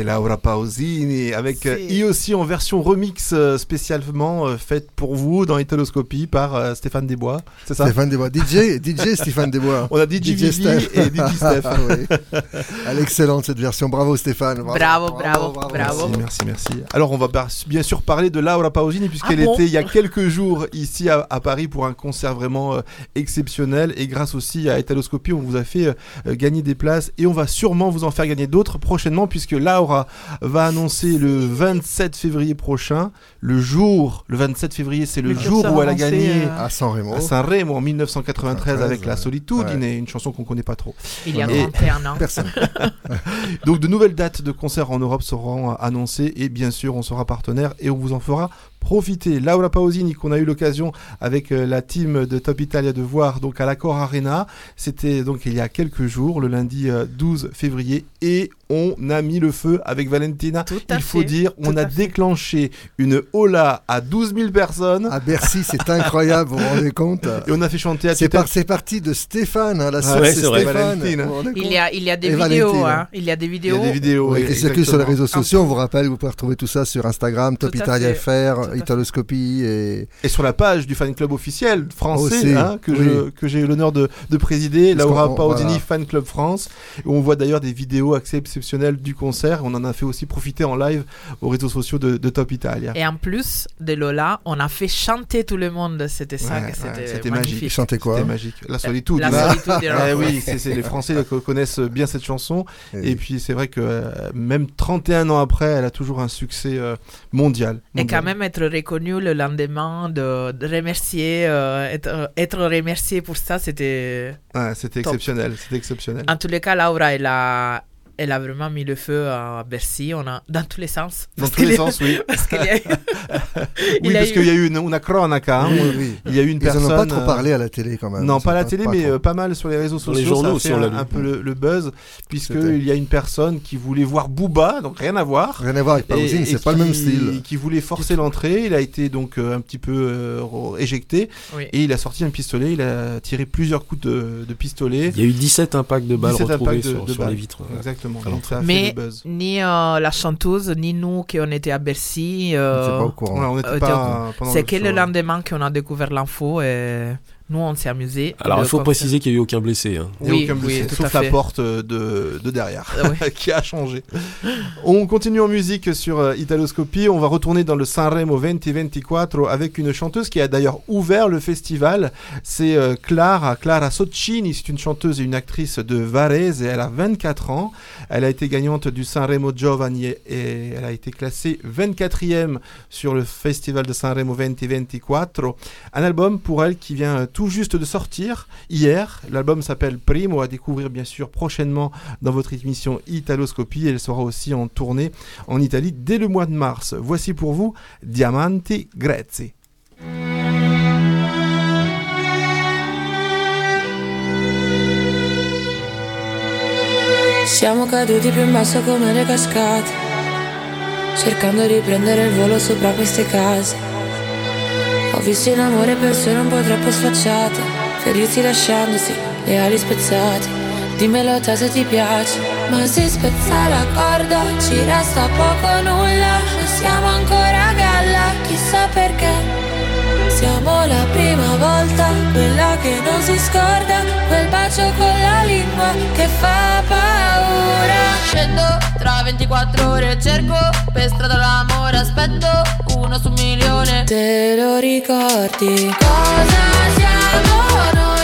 Speaker 2: C'était Laura Pausini avec euh, I aussi en version remix euh, spécialement euh, faite pour vous dans Italoscopie par euh, Stéphane Desbois. C'est ça?
Speaker 3: Stéphane Desbois. DJ, DJ Stéphane Desbois. [laughs]
Speaker 2: On a DJ Vivi et DJ Steph. [laughs]
Speaker 3: Ah oui. Elle est excellente cette version. Bravo Stéphane.
Speaker 5: Bravo, bravo, bravo.
Speaker 2: Merci, merci, merci. Alors, on va bien sûr parler de Laura Pausini, puisqu'elle
Speaker 5: Ah bon?
Speaker 2: était il y a quelques jours ici à, à Paris pour un concert vraiment euh, exceptionnel. Et grâce aussi à Italoscopie, on vous a fait euh, gagner des places et on va sûrement vous en faire gagner d'autres prochainement, puisque Laura va annoncer le 27 février prochain, le jour, le 27 février, c'est le,
Speaker 3: Le
Speaker 2: jour où elle a gagné
Speaker 3: euh, À San Remo.
Speaker 2: à San Remo en 1993 avec La. Solitude,
Speaker 3: Ouais.
Speaker 2: une chanson qu'on connaît pas trop.
Speaker 5: Il y a
Speaker 2: Et-
Speaker 5: 31 ans.
Speaker 3: Personne. [laughs]
Speaker 2: Donc de nouvelles dates de concerts en Europe seront annoncées et bien sûr on sera partenaire et on vous en fera profiter. Laura Pausini qu'on a eu l'occasion avec euh, la team de Top Italia de voir donc à l'Accor Arena, c'était donc il y a quelques jours, le lundi euh, 12 février et on a mis le feu avec Valentina.
Speaker 5: à
Speaker 2: il faut
Speaker 5: fait,
Speaker 2: dire, on
Speaker 5: tout
Speaker 2: a déclenché une hola à 12 000 personnes.
Speaker 3: À Bercy, c'est incroyable, vous vous rendez compte [laughs]
Speaker 2: Et on a fait chanter à
Speaker 3: C'est par- parti de Stéphane, hein, la
Speaker 2: Ah ouais.
Speaker 3: Stéphane. Vous rendez
Speaker 5: Il y a, il y a des
Speaker 3: Et
Speaker 5: vidéos, hein. Il y a des vidéos.
Speaker 2: Il y a des vidéos.
Speaker 3: Oui,
Speaker 2: oui,
Speaker 3: qui circulent sur les réseaux sociaux. On vous rappelle, vous pouvez retrouver tout ça sur Instagram, Top Italia. FR, Italoscopie et.
Speaker 2: Et sur la page du fan club officiel français
Speaker 3: Aussi,
Speaker 2: hein, que,
Speaker 3: oui.
Speaker 2: je- que j'ai eu l'honneur de, de présider, Laura Pausini
Speaker 3: voilà.
Speaker 2: Fan Club France. Et on voit d'ailleurs des vidéos assez exceptionnelles du concert. On en a fait aussi profiter en live aux réseaux sociaux de, de Top Italia.
Speaker 5: Et en plus de Lola, on a fait chanter tout le monde. C'était ça,
Speaker 2: Ouais,
Speaker 5: que
Speaker 2: ouais,
Speaker 5: c'était
Speaker 2: c'était
Speaker 5: magnifique.
Speaker 2: magique.
Speaker 3: Chanter quoi
Speaker 2: C'était magique. La solitude.
Speaker 5: La
Speaker 2: là.
Speaker 5: solitude [laughs]
Speaker 2: Eh oui, c'est c'est- les Français co- connaissent bien cette chanson.
Speaker 3: Et-
Speaker 2: Et puis c'est vrai que euh, même 31 ans après, elle a toujours un succès euh, mondial.
Speaker 5: Et
Speaker 2: mondial.
Speaker 5: quand même être reconnu le lendemain, de, de remercier, euh, être, être remercié pour ça, c'était.
Speaker 2: Ouais, c'était exceptionnel. C'était exceptionnel.
Speaker 5: En tous les cas, Laura, elle a, elle a vraiment mis le feu à Bercy. On a, dans tous les sens.
Speaker 2: Dans tous les
Speaker 5: a-
Speaker 2: sens, oui. [laughs]
Speaker 5: Parce qu'il y a eu-
Speaker 2: Oui,
Speaker 5: a
Speaker 2: parce qu'il y a eu une, une cronaca. hein,
Speaker 3: Oui, oui.
Speaker 2: Il y a eu une
Speaker 3: Ils
Speaker 2: personne.
Speaker 3: en ont pas trop
Speaker 2: euh,
Speaker 3: parlé à la télé quand même.
Speaker 2: Non, pas à la télé, mais
Speaker 3: trop.
Speaker 2: euh, pas mal sur les réseaux
Speaker 6: Sur
Speaker 2: sociaux.
Speaker 6: les journaux
Speaker 2: ça
Speaker 6: aussi,
Speaker 2: a fait
Speaker 6: on
Speaker 2: un, peu le, le buzz, puisque
Speaker 3: C'était-
Speaker 2: il y a une personne qui voulait voir Booba, donc rien à voir.
Speaker 3: Rien à voir avec Pausini, c'est pas le même style.
Speaker 2: Qui voulait forcer l'entrée, il a été donc euh, un petit peu euh, éjecté
Speaker 5: Oui.
Speaker 2: et il a sorti un pistolet. Il a tiré plusieurs coups de, de pistolet.
Speaker 6: Il y a eu 17 impacts de balles
Speaker 2: 17
Speaker 6: retrouvés sur,
Speaker 2: de
Speaker 6: sur
Speaker 2: balles.
Speaker 6: les vitres. ouais.
Speaker 2: Exactement.
Speaker 6: Alors,
Speaker 2: Donc ça a fait
Speaker 5: Mais
Speaker 2: le buzz.
Speaker 5: ni euh, la chanteuse, ni nous qui on était à Bercy. euh,
Speaker 3: C'est pas au courant.
Speaker 2: Ouais, on n'était
Speaker 5: euh,
Speaker 2: pas pendant
Speaker 5: C'est
Speaker 2: le
Speaker 5: que
Speaker 2: show.
Speaker 5: le lendemain qu'on a découvert l'info et nous on s'est amusés.
Speaker 6: Alors il faut préciser qu'il n'y a eu aucun blessé. hein.
Speaker 2: Il y a
Speaker 5: Oui,
Speaker 2: aucun
Speaker 5: oui,
Speaker 2: blessé,
Speaker 5: tout
Speaker 2: sauf
Speaker 5: à
Speaker 2: la porte euh, de, de derrière
Speaker 5: Ah [laughs]
Speaker 2: qui a changé. On continue en musique sur euh, Italoscopie. On va retourner dans le Sanremo 2024 avec une chanteuse qui a d'ailleurs ouvert le festival. C'est euh, Clara, Clara Soccini. C'est une chanteuse et une actrice de Varese. Elle a 24 ans. Elle a été gagnante du Sanremo Giovanni et- et elle a été classée 24e sur le festival de Sanremo 2024. Un album pour elle qui vient euh, juste de sortir hier. L'album s'appelle Primo, à découvrir bien sûr prochainement dans votre émission Italoscopie. Elle sera aussi en tournée en Italie dès le mois de mars. Voici pour vous Diamanti
Speaker 18: case. Ho visto in amore persone un po' troppo sfacciate, ferirsi lasciandosi le ali spezzate. Dimmelo te se ti piace, ma si spezza la corda, ci resta poco nulla, non siamo ancora a galla, chissà perché. Siamo la prima volta, quella che non si scorda, quel bacio con la lingua che fa paura. Scendo tra 24 ore, cerco per strada l'amore, aspetto uno su un milione. Te lo ricordi? Cosa siamo noi?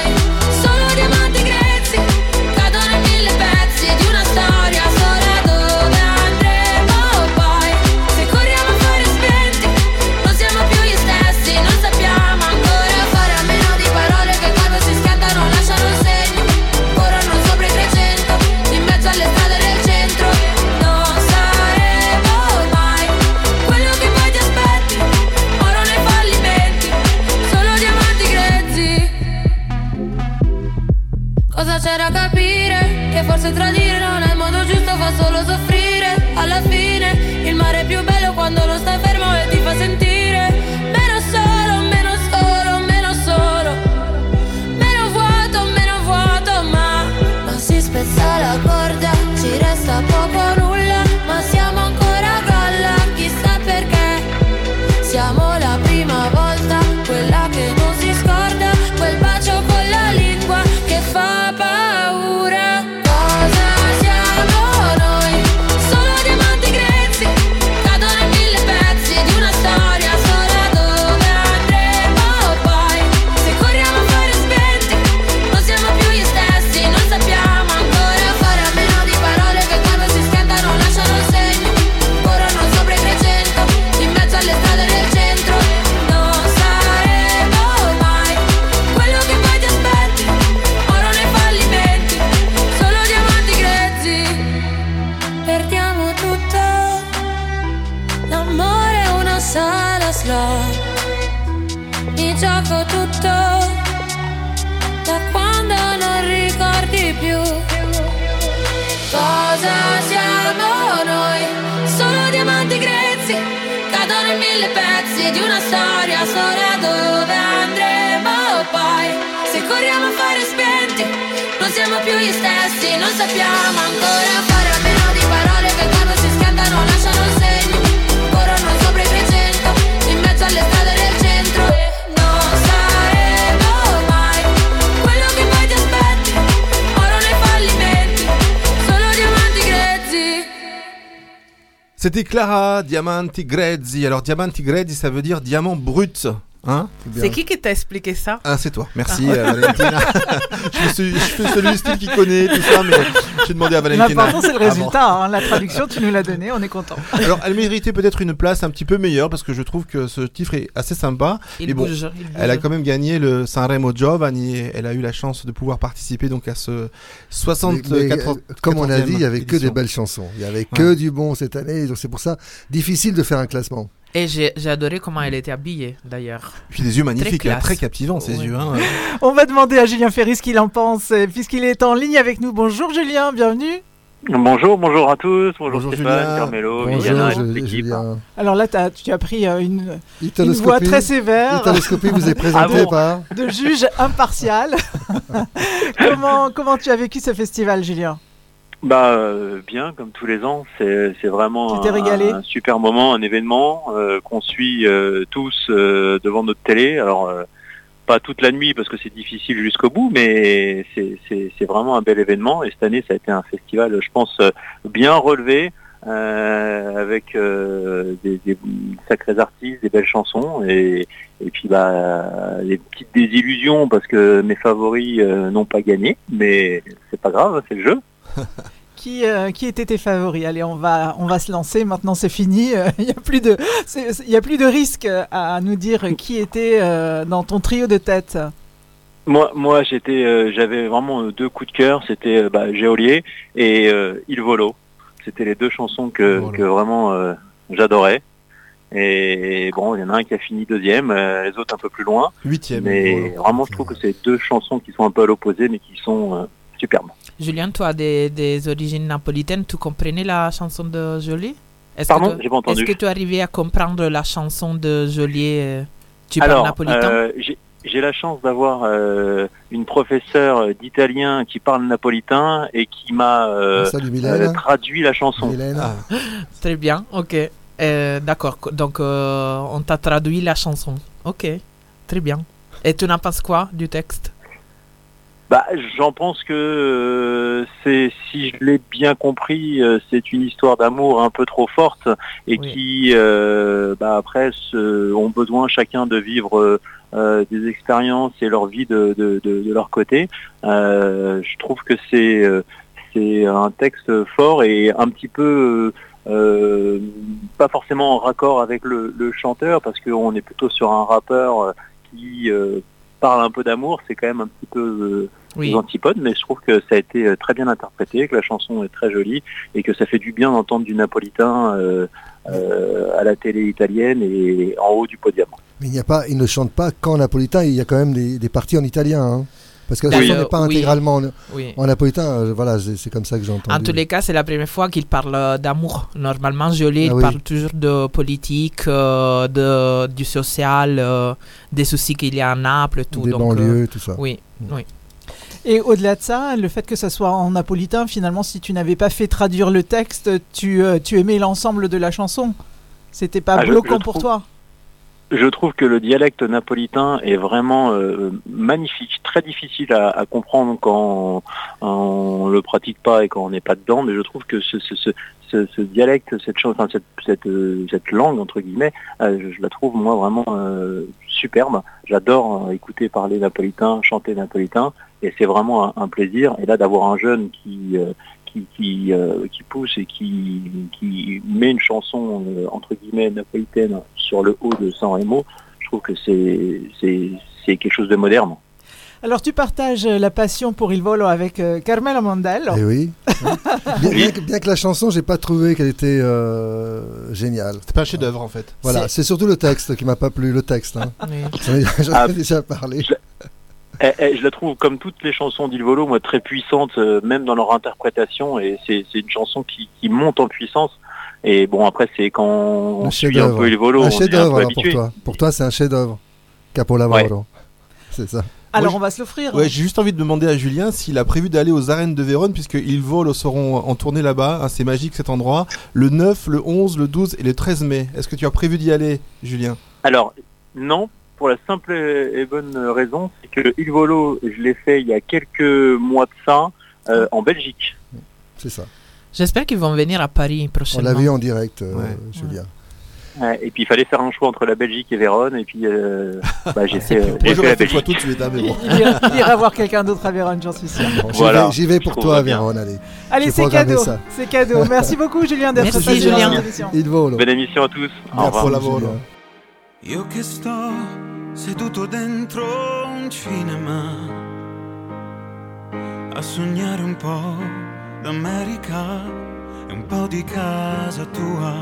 Speaker 2: C'était Clara, Diamanti Grezzi. Alors, Diamanti Grezzi, ça veut dire diamant brut. Hein?
Speaker 5: C'est qui qui t'a expliqué ça?
Speaker 2: Ah, c'est toi. Merci,
Speaker 5: Ah.
Speaker 2: euh, Valentina. [laughs] je, me suis, je fais celui style qui connaît tout ça, mais j'ai demandé à Valentina.
Speaker 4: L'important, c'est le
Speaker 2: Ah bon.
Speaker 4: résultat. hein. La traduction, tu nous l'as donné, on est content.
Speaker 2: Alors, elle méritait peut-être une place un petit peu meilleure parce que je trouve que ce titre est assez sympa.
Speaker 5: Il
Speaker 2: Mais bon,
Speaker 5: bouge, il
Speaker 2: elle a quand même gagné le Sanremo Giovanni et elle a eu la chance de pouvoir participer donc à ce 60
Speaker 3: Mais- mais,
Speaker 2: 80
Speaker 3: euh, comme on a dit, il y avait que des belles chansons. Il y avait que du bon cette année. Donc c'est pour ça difficile de faire un classement.
Speaker 5: Et j'ai adoré comment elle était habillée d'ailleurs.
Speaker 2: Puis des yeux magnifiques,
Speaker 5: Très
Speaker 2: hein, captivants ces
Speaker 5: Ouais.
Speaker 2: yeux. hein. [laughs]
Speaker 4: On va demander à Julien Ferry ce qu'il en pense, euh, puisqu'il est en ligne avec nous. Bonjour Julien, bienvenue.
Speaker 20: Bonjour, bonjour à tous, bonjour,
Speaker 2: Bonjour,
Speaker 20: Stéphane,
Speaker 2: Julien.
Speaker 20: Carmelo,
Speaker 3: Bonjour,
Speaker 20: Viviana et l'équipe.
Speaker 3: Julien.
Speaker 4: Alors là, tu as pris euh, une, voix très sévère
Speaker 3: Italoscopie vous est [laughs] présentée
Speaker 20: Ah bon
Speaker 3: par.
Speaker 4: de juge impartial. [laughs] comment, comment tu as vécu ce festival, Julien?
Speaker 20: Bah euh, bien, comme tous les ans, c'est vraiment un, super moment, un événement euh, qu'on suit euh, tous devant notre télé. Alors pas toute la nuit parce que c'est difficile jusqu'au bout, mais c'est- vraiment un bel événement. Et cette année, ça a été un festival, je pense, bien relevé. avec des, des sacrés artistes, des belles chansons et, et puis bah des petites désillusions parce que mes favoris n'ont pas gagné, mais c'est pas grave, c'est le jeu. [laughs]
Speaker 4: qui, euh, qui étaient tes favoris? Allez, on va, on va se lancer. Maintenant, c'est fini. Il n'y a plus de, il y a plus de risque à nous dire qui était euh, dans ton trio de tête.
Speaker 20: Moi, moi, j'étais, euh, j'avais vraiment deux coups de cœur. C'était euh, bah, Géolier et euh, Il Volo. C'était les deux chansons que, que vraiment euh, j'adorais. Et bon, il y en a un qui a fini deuxième, euh, les autres un peu plus loin.
Speaker 2: Huitième.
Speaker 20: Mais vraiment, je trouve que c'est deux chansons qui sont un peu à l'opposé, mais qui sont euh, superbes.
Speaker 5: Julien, toi, des, des origines napolitaines, tu comprenais la chanson de Jolie? Est-ce
Speaker 20: Pardon, j'ai pas entendu.
Speaker 5: Est-ce que tu arrivais à comprendre la chanson de Jolie euh, Tu parles
Speaker 20: Alors,
Speaker 5: napolitain?
Speaker 20: euh, j'ai- j'ai la chance d'avoir euh, une professeure d'italien qui parle napolitain et qui m'a euh,
Speaker 3: Salut,
Speaker 20: euh, traduit la chanson. [laughs]
Speaker 5: Très bien, ok. Euh, D'accord, co- donc euh, on t'a traduit la chanson. Ok, très bien. Et tu n'en penses quoi du texte?
Speaker 20: Bah, j'en pense que euh, c'est, si je l'ai bien compris, euh, c'est une histoire d'amour un peu trop forte et qui, euh, bah, après, se- ont besoin chacun de vivre des expériences et leur vie de, de, de, de leur côté. Je trouve que c'est, c'est un texte fort et un petit peu pas forcément en raccord avec le, le chanteur parce qu'on est plutôt sur un rappeur qui parle un peu d'amour, c'est quand même un petit peu euh,
Speaker 5: Oui.
Speaker 20: des antipodes, mais je trouve que ça a été euh, très bien interprété, que la chanson est très jolie et que ça fait du bien d'entendre du napolitain euh, euh, à la télé italienne et en haut du podium.
Speaker 3: Mais il n'y a pas, il ne chante pas qu'en napolitain. Il y a quand même des, des parties en italien. hein. Parce que la chanson n'est pas
Speaker 5: Euh, oui.
Speaker 3: intégralement en,
Speaker 5: Oui.
Speaker 3: en napolitain. voilà, c'est comme ça que j'ai entendu.
Speaker 5: En tous les cas, c'est la première fois qu'il parle euh, d'amour. Normalement, Jolie
Speaker 3: Ah
Speaker 5: parle toujours de politique, euh, de, du social, euh, des soucis qu'il y a à Naples, tout.
Speaker 3: Des
Speaker 5: donc,
Speaker 3: banlieues,
Speaker 5: euh,
Speaker 3: tout ça.
Speaker 5: Oui, oui.
Speaker 4: Et au-delà de ça, le fait que ça soit en napolitain, finalement, si tu n'avais pas fait traduire le texte, tu, euh, tu aimais l'ensemble de la chanson? C'était pas
Speaker 20: Ah,
Speaker 4: bloquant pour
Speaker 20: trouve-
Speaker 4: toi?
Speaker 20: Je trouve que le dialecte napolitain est vraiment euh, magnifique, très difficile à, à comprendre quand on le pratique pas et quand on n'est pas dedans, mais je trouve que ce, ce, ce, ce- dialecte, cette, chose, enfin, cette, cette, euh, cette langue, entre guillemets, euh, je, la trouve moi vraiment euh, superbe. J'adore écouter parler napolitain, chanter napolitain, et c'est vraiment un, un plaisir. Et là, d'avoir un jeune qui... euh, qui, qui, euh, qui pousse et qui, qui met une chanson euh, entre guillemets napolitaine sur le haut de San Remo, je trouve que c'est quelque chose de moderne.
Speaker 4: Alors, tu partages euh, la passion pour Il Volo avec euh, Carmelo Mondello.
Speaker 3: Eh oui. [laughs] bien, bien que, bien que la chanson, j'ai pas trouvé qu'elle était euh, géniale.
Speaker 2: C'est pas un chef-d'œuvre en fait.
Speaker 3: Voilà,
Speaker 2: C'est-
Speaker 3: surtout le texte qui m'a pas plu, le texte. Hein. J'en ai, j'en ai
Speaker 20: Ah.
Speaker 3: déjà parlé.
Speaker 20: Eh, eh, je la trouve comme toutes les chansons d'Il Volo, moi très puissante, euh, même dans leur interprétation, et c'est une chanson qui, qui monte en puissance. Et bon après c'est quand on
Speaker 3: Un
Speaker 20: suit un
Speaker 3: chef-d'œuvre.
Speaker 20: peu Il Volo,
Speaker 3: Un
Speaker 20: on est un
Speaker 3: chef-d'œuvre
Speaker 20: peu
Speaker 3: alors, pour toi. Pour toi, c'est un chef-d'œuvre. Capolavoro. C'est ça.
Speaker 4: Alors,
Speaker 2: Moi,
Speaker 4: on va se l'offrir.
Speaker 2: Ouais, j'ai juste envie de demander à Julien s'il a prévu d'aller aux arènes de Vérone, puisque ils volent seront en tournée là-bas. hein, c'est magique cet endroit. Le 9, le 11, le 12 et le 13 mai. Est-ce que tu as prévu d'y aller, Julien?
Speaker 20: Alors, non, pour la simple et bonne raison, c'est que Il Volo, je l'ai fait il y a quelques mois de ça, euh, en Belgique.
Speaker 3: C'est ça.
Speaker 5: J'espère qu'ils vont venir à Paris
Speaker 3: On
Speaker 5: prochainement.
Speaker 3: l'a vu en direct, euh, Julien.
Speaker 20: Ouais, et puis il fallait faire un choix entre la Belgique et Vérone, et puis euh, [laughs] bah, j'ai fait, euh, fait la Belgique.
Speaker 2: tout de suite, hein, mais bon. [laughs]
Speaker 4: Il ira, il ira voir quelqu'un d'autre à Vérone, j'en suis sûr.
Speaker 3: Bon, j'y
Speaker 20: Voilà,
Speaker 3: vais- J'y vais,
Speaker 20: je
Speaker 3: pour toi. Vérone, allez.
Speaker 4: Allez, c'est cadeau. C'est cadeau. Merci beaucoup, Julien, d'être
Speaker 5: Merci,
Speaker 4: passé dans
Speaker 5: Julien.
Speaker 4: l'émission.
Speaker 3: Il volo.
Speaker 20: Bonne émission à tous. Au revoir.
Speaker 21: Io che sto seduto dentro un cinema a sognare un po' d'America e un po' di casa tua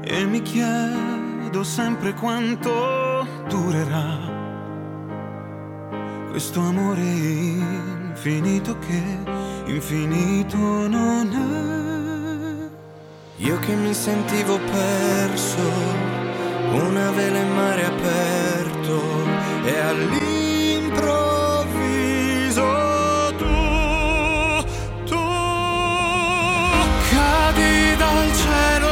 Speaker 21: e mi chiedo sempre quanto durerà questo amore infinito che infinito non è. Io che mi sentivo perso una vela in mare aperto e all'improvviso tu, tu cadi dal cielo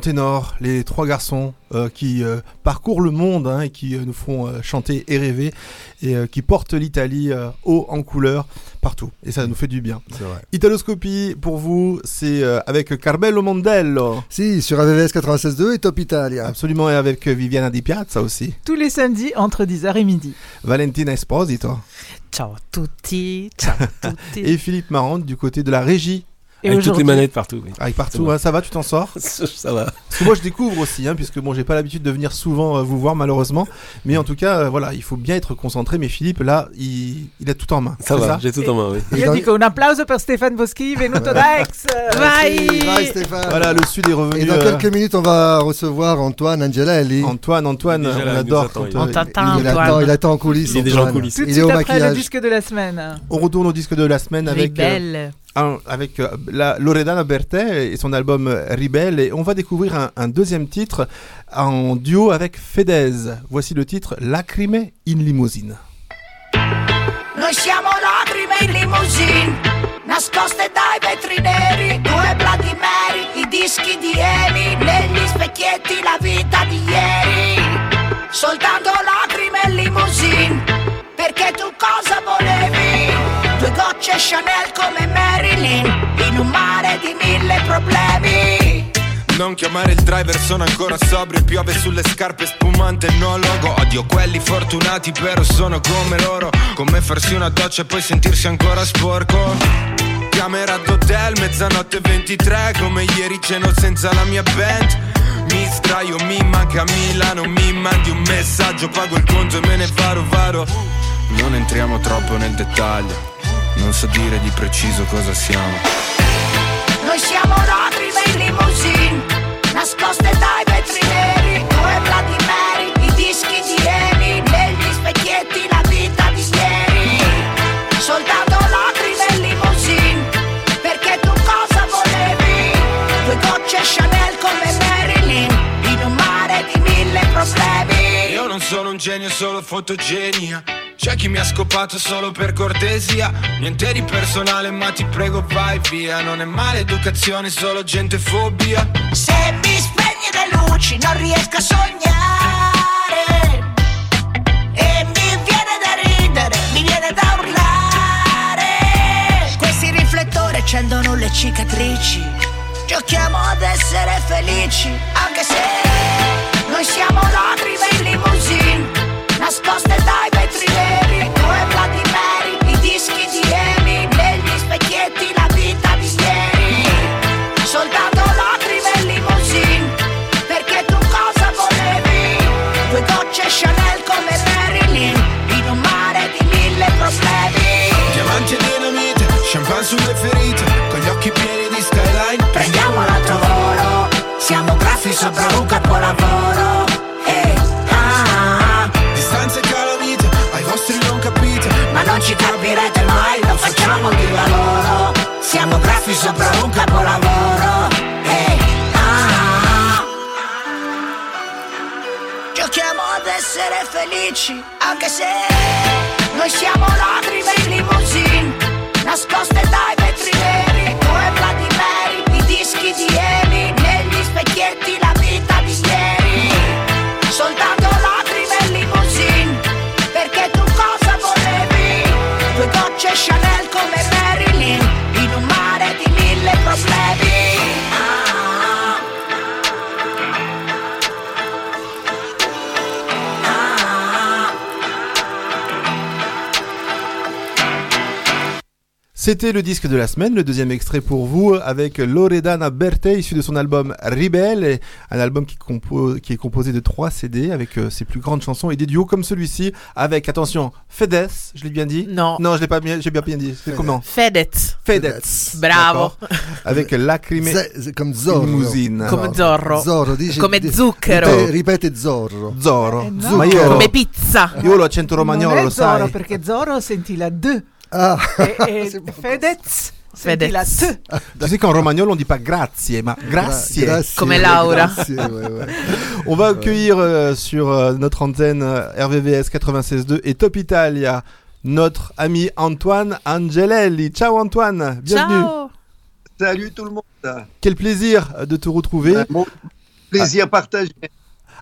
Speaker 2: ténors, les trois garçons euh, qui euh, parcourent le monde hein, et qui euh, nous font euh, chanter et rêver et euh, qui portent l'Italie euh, haut en couleur partout. Et ça nous fait du bien.
Speaker 3: C'est vrai.
Speaker 2: Italoscopie, pour vous, c'est euh, avec Carmelo Mondello.
Speaker 3: Si, sur AVVS 96.2 et Top Italia.
Speaker 2: Absolument, et avec Viviana Di Piazza aussi.
Speaker 4: Tous les samedis entre 10h et midi.
Speaker 2: Valentina Esposito.
Speaker 5: Ciao a tutti, ciao a [laughs] tutti.
Speaker 2: Et Philippe Marante du côté de la régie.
Speaker 4: Et
Speaker 6: Avec toutes les manettes partout. oui.
Speaker 2: Avec partout, hein, ça va, tu t'en sors [laughs]
Speaker 6: Ça va.
Speaker 2: Parce que moi je découvre aussi, hein, puisque bon, j'ai pas l'habitude de venir souvent euh, vous voir malheureusement, mais en tout cas, euh, voilà, il faut bien être concentré. Mais Philippe, là, il, il a tout en main.
Speaker 6: Ça va, j'ai tout en main, oui.
Speaker 4: Io
Speaker 3: dans-
Speaker 4: dico un applauso per Stéphane Boschi, venuto da ex. [laughs]
Speaker 3: Merci, vai Stéphane.
Speaker 2: Voilà, le Sud est revenu.
Speaker 3: Et dans
Speaker 2: euh,
Speaker 3: quelques minutes, on va recevoir Antoine Angelelli.
Speaker 2: Antoine, Antoine, on
Speaker 6: là, il nous
Speaker 2: adore
Speaker 6: attend,
Speaker 2: quand
Speaker 6: il est
Speaker 5: On t'attend,
Speaker 3: Il attend,
Speaker 5: Antoine.
Speaker 3: il attend en coulisses.
Speaker 6: Il est déjà en
Speaker 3: Antoine.
Speaker 6: coulisses.
Speaker 4: Tout de
Speaker 3: Il est
Speaker 4: suite
Speaker 3: au
Speaker 4: après le disque de la semaine.
Speaker 2: On retourne au disque de la semaine avec,
Speaker 5: Ribelle.
Speaker 2: avec euh, la Loredana Berthet et son album Rebelle. Et on va découvrir un, un deuxième titre en duo avec Fedez. Voici le titre Lacrime in limousine.
Speaker 11: Noi siamo lacrime in limousine, nascoste dai vetri neri, due Mary, i dischi di Amy, negli specchietti la vita di ieri. Soltanto lacrime in limousine, perché tu cosa Chanel come Marilyn, in un mare di mille problemi.
Speaker 16: Non chiamare il driver, sono ancora sobrio Piove sulle scarpe spumante, no logo. Odio quelli fortunati, però sono come loro. Come farsi una doccia e poi sentirsi ancora sporco. Camera d'hotel, mezzanotte 23 Come ieri ceno senza la mia band. Mi sdraio, mi manca Milano Mi mandi un messaggio, pago il conto e me ne varo varo. Non entriamo troppo nel dettaglio Non so dire di preciso cosa siamo.
Speaker 11: Noi siamo lacrime in limousine, nascoste dai vetri
Speaker 16: non sono un genio, solo fotogenia. C'è chi mi ha scopato solo per cortesia. Niente di personale, ma ti prego vai via. Non è maleducazione, solo gente fobia.
Speaker 11: Se mi spegni le luci non riesco a sognare E mi viene da ridere, mi viene da urlare Questi riflettori accendono le cicatrici Giochiamo ad essere felici sopra un capolavoro Ehi, ah. Giochiamo ad essere felici Anche se noi siamo lacrime in limousine Nascoste dai vetri neri Bloody Mary, i dischi di Amy Negli specchietti la vita di ieri Soltanto lacrime in limousine Perché tu cosa volevi? Due gocce Chanel come Marilyn just let me
Speaker 2: C'était le disque de la semaine, le deuxième extrait pour vous, avec Loredana Berthe, issu de son album Rebelle, et un album qui, compo- qui est composé de trois CD, avec euh, ses plus grandes chansons et des duos comme celui-ci, avec, attention, Fedez, je l'ai bien dit
Speaker 5: Non.
Speaker 2: Non, je l'ai pas bien, j'ai bien bien dit. C'est comment
Speaker 5: Fedez.
Speaker 2: Fedez.
Speaker 5: Bravo.
Speaker 2: Avec
Speaker 3: z- comme Zorro.
Speaker 2: Limousine.
Speaker 5: Come Zorro.
Speaker 3: Zorro, dice,
Speaker 5: Come zucchero.
Speaker 3: ripete- Zorro.
Speaker 2: Zorro.
Speaker 4: Eh no.
Speaker 2: Io,
Speaker 5: Come pizza.
Speaker 2: io l'ho accento romagnolo, lo
Speaker 4: è Zorro,
Speaker 2: sai.
Speaker 4: perché Zorro senti la D.
Speaker 3: Ah,
Speaker 4: E, e [laughs] Fedez
Speaker 5: Fedez.
Speaker 4: la.
Speaker 2: Tu sais qu'en romagnolo on dit pas grazie, ma grazie.
Speaker 3: grazie,
Speaker 5: Come Laura.
Speaker 3: grazie, ouais, ouais.
Speaker 2: On va accueillir euh, sur euh, notre antenne euh, RVVS 96.2 et Top Italia notre ami Antoine Angelelli. Ciao Antoine, bienvenue.
Speaker 5: Ciao.
Speaker 22: Salut tout le monde.
Speaker 2: Quel plaisir de te retrouver.
Speaker 22: Mon plaisir partagé.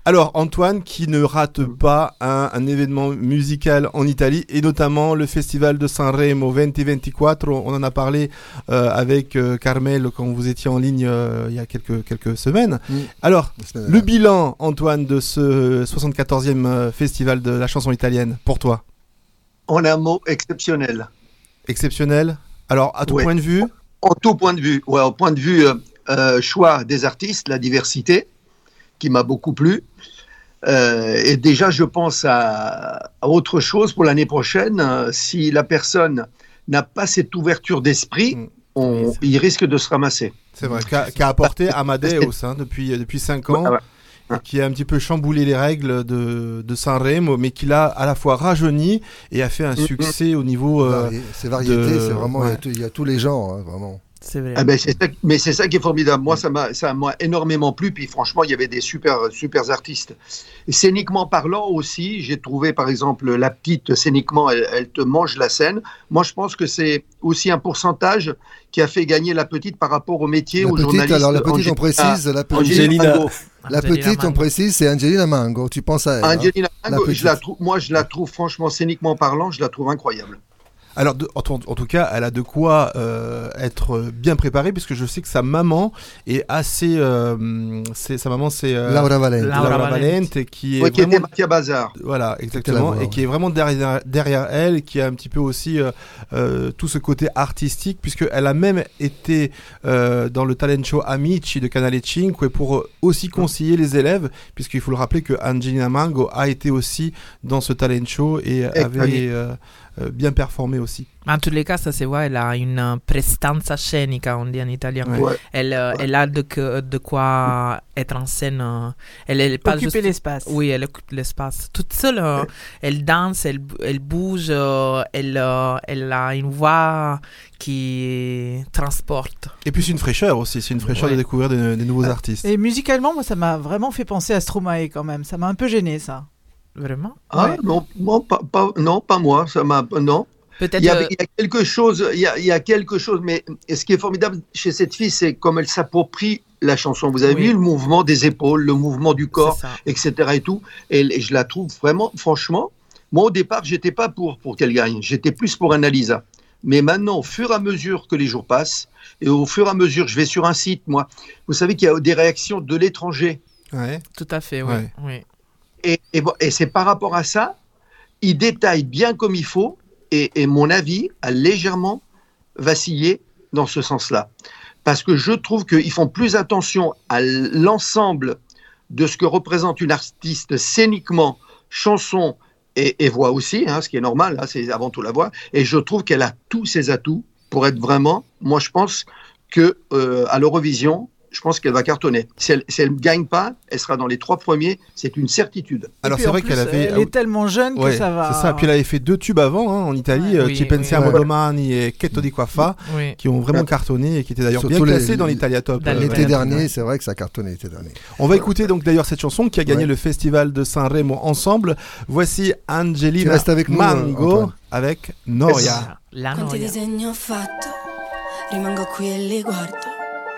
Speaker 2: Alors Antoine qui ne rate pas un, un événement musical en Italie et notamment le festival de Sanremo 2024. On en a parlé euh, avec euh, Carmel quand vous étiez en ligne euh, il y a quelques, quelques semaines.
Speaker 3: Mm.
Speaker 2: Alors le bilan Antoine de ce 74e euh, festival de la chanson italienne pour toi?
Speaker 22: En un mot exceptionnel.
Speaker 2: Exceptionnel? Alors à tout
Speaker 22: Ouais.
Speaker 2: point de vue?
Speaker 22: En tout point de vue. Ouais, au point de vue euh, euh, choix des artistes, la diversité, qui m'a beaucoup plu. Euh, et déjà, je pense à, à autre chose pour l'année prochaine. Euh, si la personne n'a pas cette ouverture d'esprit, on- il risque de se ramasser.
Speaker 2: C'est vrai, qu'a qu'a apporté Amadeus hein, depuis, depuis 5 ans,
Speaker 22: Ouais, ouais.
Speaker 2: et qui a un petit peu chamboulé les règles de, de Sanremo, mais qui l'a à la fois rajeuni et a fait un
Speaker 3: Mhm.
Speaker 2: succès au niveau. euh,
Speaker 3: Varié- C'est variété,
Speaker 2: de-
Speaker 3: c'est vraiment, il y a
Speaker 2: ouais.
Speaker 3: tout- il y, a tous les genres, hein, vraiment.
Speaker 5: C'est vrai.
Speaker 22: Ah ben, ça- mais c'est ça qui est formidable. Moi, ça m'a, ça m'a énormément plu. Puis franchement, il y avait des super, super artistes. Et scéniquement parlant aussi, j'ai trouvé par exemple la petite scéniquement, elle, elle te mange la scène. Moi, je pense que c'est aussi un pourcentage qui a fait gagner la petite par rapport au métier,
Speaker 3: La
Speaker 22: au
Speaker 3: petite,
Speaker 22: journaliste.
Speaker 3: alors la petite, on
Speaker 22: Angelina-
Speaker 3: précise, la petite,
Speaker 22: Angelina Mango.
Speaker 3: La petite, on précise, c'est Angelina Mango. Tu penses à elle. hein.
Speaker 22: Angelina
Speaker 3: La
Speaker 22: Mango, je la
Speaker 3: petite.
Speaker 22: trouve, moi, je la trouve franchement scéniquement parlant, je la trouve incroyable.
Speaker 2: Alors, de- en, tout- en tout cas, elle a de quoi euh, être bien préparée, puisque je sais que sa maman est assez. euh, c'est- sa maman, c'est euh,
Speaker 3: Laura Valente.
Speaker 2: Laura
Speaker 5: Laura
Speaker 2: Valente, qui est
Speaker 22: Ouais, qui était
Speaker 2: vraiment
Speaker 22: Mattia Bazar.
Speaker 2: Voilà, exactement, et qui est vraiment derrière, derrière elle, qui a un petit peu aussi euh, euh, tout ce côté artistique, puisqu'elle a même été euh, dans le talent show Amici de Canale 5 pour aussi conseiller les élèves, puisqu'il faut le rappeler que Angelina Mango a été aussi dans ce talent show et avait bien performé aussi.
Speaker 5: En tous les cas, ça se voit, elle a une euh, prestanza scenica, on dit en italien.
Speaker 2: Ouais.
Speaker 5: Elle, euh, elle a de, que- de quoi être en scène. euh, Elle pas juste-
Speaker 4: l'espace.
Speaker 5: Oui, elle occupe l'espace. Toute seule, euh, elle danse, elle, elle bouge, euh, elle, euh, elle a une voix qui transporte.
Speaker 2: Et puis c'est une fraîcheur aussi, c'est une fraîcheur
Speaker 5: Ouais.
Speaker 2: de découvrir des, des nouveaux artistes.
Speaker 4: Et musicalement, moi, ça m'a vraiment fait penser à Stromae quand même. Ça m'a un peu gêné, ça.
Speaker 5: Vraiment?
Speaker 22: Ah
Speaker 4: Ouais.
Speaker 22: non, moi, pas, pas- non, pas moi. Ça m'a, non.
Speaker 5: Peut-être.
Speaker 22: Il y, a,
Speaker 5: euh,
Speaker 22: il y a quelque chose, il y a, il y a quelque chose, mais ce qui est formidable chez cette fille, c'est comme elle s'approprie la chanson. Vous avez
Speaker 5: Oui.
Speaker 22: vu le mouvement des épaules, le mouvement du corps, etc. et tout. Et, et je la trouve vraiment, franchement, moi au départ, j'étais pas pour pour qu'elle gagne. J'étais plus pour Annalisa. Mais maintenant, au fur et à mesure que les jours passent, et au fur et à mesure, je vais sur un site, moi, vous savez qu'il y a des réactions de l'étranger.
Speaker 2: Ouais.
Speaker 5: Tout à fait, oui.
Speaker 2: Ouais.
Speaker 5: oui.
Speaker 22: Et, c'est par rapport à ça, il détaille bien comme il faut, et, mon avis a légèrement vacillé dans ce sens-là. Parce que je trouve qu'ils font plus attention à l'ensemble de ce que représente une artiste scéniquement, chanson et, et voix aussi, hein, ce qui est normal, hein, c'est avant tout la voix. Et je trouve qu'elle a tous ses atouts pour être vraiment, moi je pense que euh, à l'Eurovision, je pense qu'elle va cartonner. Si elle ne gagne pas, elle sera dans les trois premiers, c'est une certitude.
Speaker 2: Alors c'est vrai qu'elle avait.
Speaker 4: Elle est tellement jeune que ça va.
Speaker 2: c'est ça. Puis elle avait fait deux tubes avant hein, en Italie, euh,
Speaker 5: Oui,
Speaker 2: Ci pensiamo
Speaker 3: oui.
Speaker 2: domani et Chetto di Quaffa,
Speaker 5: oui.
Speaker 2: qui ont vraiment cartonné et qui étaient d'ailleurs bien
Speaker 3: Surtout les-
Speaker 2: classés dans l'Italia Top.
Speaker 5: Dans
Speaker 2: euh,
Speaker 3: L'été
Speaker 5: Ouais.
Speaker 3: dernier, c'est vrai que ça a cartonné l'été dernier.
Speaker 2: On va écouter donc d'ailleurs cette chanson qui a gagné
Speaker 3: Ouais.
Speaker 2: le festival de Sanremo ensemble. Voici Angelina
Speaker 3: avec
Speaker 2: Mango
Speaker 3: Antoine.
Speaker 2: avec Noia.
Speaker 5: La
Speaker 18: Quanti
Speaker 5: noia.
Speaker 18: disegni ho fatto, rimango qui e li guardo,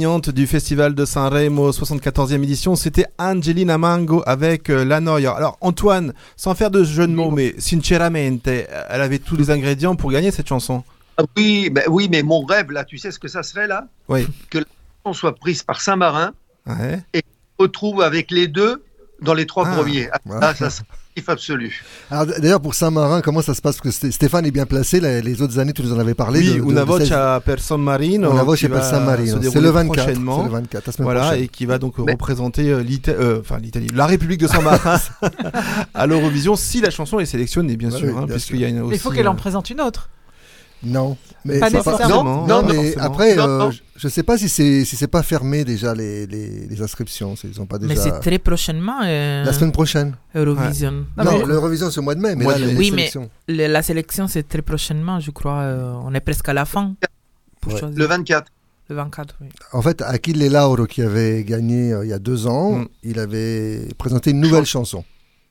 Speaker 2: gagnante du festival de Sanremo 74e édition, c'était Angelina Mango avec euh, La Noia. Alors Antoine, sans faire de jeu de mots, mais sinceramente, euh, elle avait tous les ingrédients pour gagner cette chanson.
Speaker 22: Ah Oui, ben oui, mais mon rêve, là, tu sais ce que ça serait, là?
Speaker 2: Oui.
Speaker 22: Que la chanson soit prise par Saint-Marin
Speaker 2: Ouais.
Speaker 22: et qu'on retrouve avec les deux dans les trois
Speaker 3: Ah,
Speaker 22: premiers. Ah,
Speaker 3: ouais.
Speaker 22: ça serait absolu.
Speaker 3: Alors, D'ailleurs, pour Saint-Marin, comment ça se passe? Parce que Sté- Stéphane est bien placé. Les, les autres années, tu nous en avais parlé.
Speaker 2: Oui,
Speaker 3: de, de-
Speaker 2: Una
Speaker 3: de
Speaker 2: voce per San Marino.
Speaker 3: Una voce
Speaker 2: va
Speaker 3: San Marino. C'est le 24,
Speaker 2: prochainement.
Speaker 3: c'est le 24, la semaine
Speaker 2: voilà,
Speaker 3: prochaine.
Speaker 2: et qui va donc
Speaker 22: Mais-
Speaker 2: représenter euh, euh, enfin, l'Italie, la République de San Marin [laughs] à l'Eurovision si la chanson est sélectionnée, bien
Speaker 3: Bah
Speaker 2: sûr,
Speaker 3: oui,
Speaker 2: hein, puisqu'il y a une aussi.
Speaker 4: Il faut qu'elle en
Speaker 2: euh,
Speaker 4: présente une autre.
Speaker 3: Non, mais
Speaker 4: Pas.
Speaker 3: Non,
Speaker 2: Non,
Speaker 3: mais
Speaker 2: forcément.
Speaker 3: après,
Speaker 22: Non,
Speaker 3: euh,
Speaker 22: non.
Speaker 3: je- je sais pas si c'est si c'est pas fermé déjà les, les, les inscriptions. Ils ont pas déjà.
Speaker 5: Mais c'est très prochainement. euh,
Speaker 3: La semaine prochaine.
Speaker 5: Eurovision.
Speaker 4: Non,
Speaker 3: Non,
Speaker 4: mais-
Speaker 3: l'Eurovision c'est au mois de mai, mais
Speaker 2: Mois
Speaker 3: là les,
Speaker 5: Oui, mais-. Le- la sélection, c'est très prochainement, je crois. euh, on est presque à la fin. Pour
Speaker 3: Ouais.
Speaker 22: Le 24.
Speaker 5: Le 24, oui.
Speaker 3: En fait, Achille Lauro qui avait gagné euh, il y a deux ans,
Speaker 2: Mm.
Speaker 3: il avait présenté une nouvelle chanson.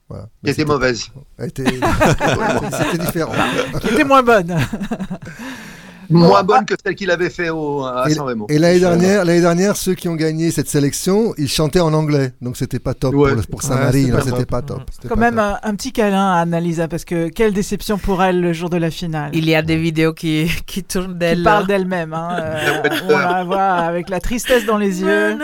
Speaker 3: Voilà.
Speaker 22: Qui était mauvaise.
Speaker 3: était- [laughs] C'était différent.
Speaker 4: Qui était moins bonne. [laughs]
Speaker 22: Moins bonne que celle qu'il avait fait au, à
Speaker 3: Et,
Speaker 22: San Remo.
Speaker 3: et l'année dernière, l'année dernière, ceux qui ont gagné cette sélection, ils chantaient en anglais, donc c'était pas top
Speaker 22: Ouais.
Speaker 3: pour, pour
Speaker 2: Ouais,
Speaker 3: Saint-Marie,
Speaker 2: pas
Speaker 3: c'était
Speaker 2: top.
Speaker 3: pas top. C'était
Speaker 4: Quand
Speaker 3: pas
Speaker 4: même
Speaker 3: top.
Speaker 4: un, un petit câlin à Annalisa parce que quelle déception pour elle le jour de la finale.
Speaker 5: Il y a des vidéos qui, qui tournent
Speaker 4: Qui
Speaker 5: d'elle.
Speaker 4: parle d'elle-même. hein, euh, [laughs] on la voit avec la tristesse dans les yeux.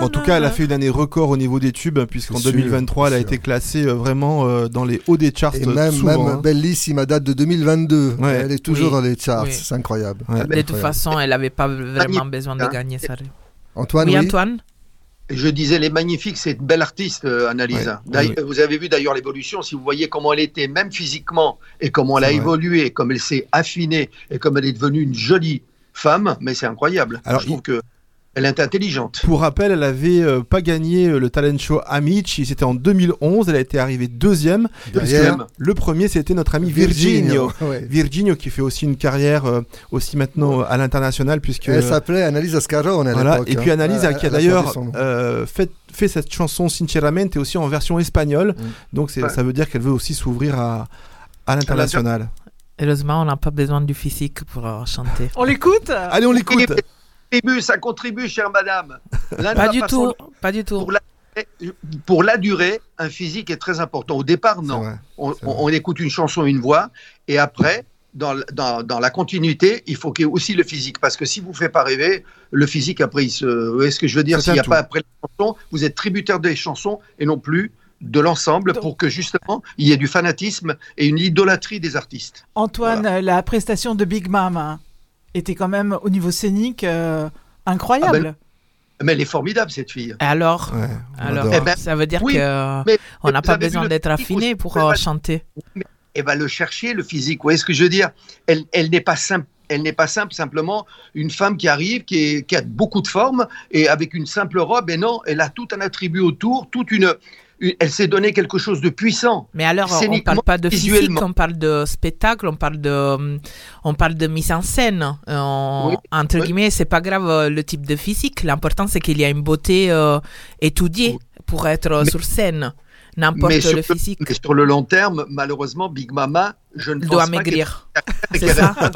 Speaker 2: En tout cas, elle a fait une année record au niveau des tubes, puisqu'en
Speaker 3: C'est sûr,
Speaker 2: 2023, elle a été classée euh, vraiment euh, dans les hauts des charts
Speaker 3: Et même,
Speaker 2: souvent.
Speaker 3: même
Speaker 2: hein.
Speaker 3: Bellissima date de 2022.
Speaker 2: Ouais.
Speaker 3: Elle est toujours
Speaker 5: Oui.
Speaker 3: dans les charts,
Speaker 5: Oui.
Speaker 3: c'est incroyable.
Speaker 2: Ouais.
Speaker 5: De toute façon, elle n'avait pas vraiment
Speaker 22: Magnifique,
Speaker 5: besoin de
Speaker 22: hein.
Speaker 5: gagner ça.
Speaker 3: Antoine,
Speaker 5: oui,
Speaker 3: oui.
Speaker 5: Antoine
Speaker 22: Je disais, les magnifiques, c'est une belle artiste, euh, Annalisa.
Speaker 2: Ouais.
Speaker 22: Vous avez vu d'ailleurs l'évolution, si vous voyez comment elle était, même physiquement, et comment elle a
Speaker 2: vrai.
Speaker 22: évolué, comme elle s'est affinée, et comme elle est devenue une jolie femme, mais c'est incroyable.
Speaker 2: Alors,
Speaker 22: je trouve que elle est intelligente.
Speaker 2: Pour rappel, elle avait euh, pas gagné euh, le talent show Amici, c'était en 2011, elle a été arrivée deuxième. Puisque Le premier, c'était notre ami Virginio.
Speaker 3: Ouais.
Speaker 2: Virginio qui fait aussi une carrière euh, aussi maintenant à l'international puisque
Speaker 3: Elle s'appelait Annalisa Scarone à
Speaker 2: voilà et puis
Speaker 3: hein.
Speaker 2: Annalisa
Speaker 3: Elle-
Speaker 2: qui a d'ailleurs euh, fait fait cette chanson Sinceramente aussi en version espagnole
Speaker 3: Mm.
Speaker 2: donc
Speaker 22: Ouais.
Speaker 2: ça veut dire qu'elle veut aussi s'ouvrir à à l'international.
Speaker 5: Heureusement, on n'a pas besoin du physique pour euh, chanter.
Speaker 4: On l'écoute?
Speaker 2: Allez, on l'écoute.
Speaker 22: Ça contribue, ça contribue, chère madame.
Speaker 5: Pas du
Speaker 22: pas
Speaker 5: tout,
Speaker 22: sans-
Speaker 5: pas du tout.
Speaker 22: Pour la, pour la durée, un physique est très important. Au départ, non.
Speaker 3: vrai.
Speaker 22: On, écoute une chanson, une voix, et après, dans, dans, dans la continuité, il faut qu'il y ait aussi le physique. Parce que si vous ne faites pas rêver, le physique, après, il se. Vous voyez ce que je veux dire? S'il n'y a pas après la chanson, vous êtes tributaire des chansons et non plus de l'ensemble pour que justement il y ait du fanatisme et une idolâtrie des artistes.
Speaker 4: Antoine, la prestation de Big Mom hein, était quand même au niveau scénique euh, incroyable.
Speaker 22: Ah ben, Mais elle est formidable, cette fille.
Speaker 5: Et alors,
Speaker 2: Ouais, on
Speaker 5: alors
Speaker 2: adore.
Speaker 22: Eh ben,
Speaker 5: ça veut dire
Speaker 22: oui,
Speaker 5: que
Speaker 22: mais
Speaker 5: on n'a pas besoin d'être affiné pour euh, chanter.
Speaker 22: elle va le chercher, le physique. Vous voyez ce que je veux dire? Elle, elle n'est pas simple. Elle n'est pas simple, simplement une femme qui arrive, qui, est- qui a beaucoup de formes, et avec une simple robe, et non, elle a tout un attribut autour, toute une, une- elle s'est donné quelque chose de puissant.
Speaker 5: Mais alors, on
Speaker 22: scéniquement,
Speaker 5: parle pas de physique, on parle de spectacle, on parle de, on parle de mise en scène. Euh, on-
Speaker 22: Oui,
Speaker 5: entre
Speaker 22: oui.
Speaker 5: guillemets, c'est pas grave euh, le type de physique. L'important, c'est qu'il y a une beauté euh, étudiée pour être
Speaker 22: Mais-
Speaker 5: sur scène. N'importe
Speaker 22: Mais sur,
Speaker 5: le
Speaker 22: le,
Speaker 5: physique
Speaker 22: mais sur le long terme, malheureusement, Big Mama, je ne pense
Speaker 5: doit
Speaker 22: pas
Speaker 5: maigrir. [laughs] C'est ça [laughs]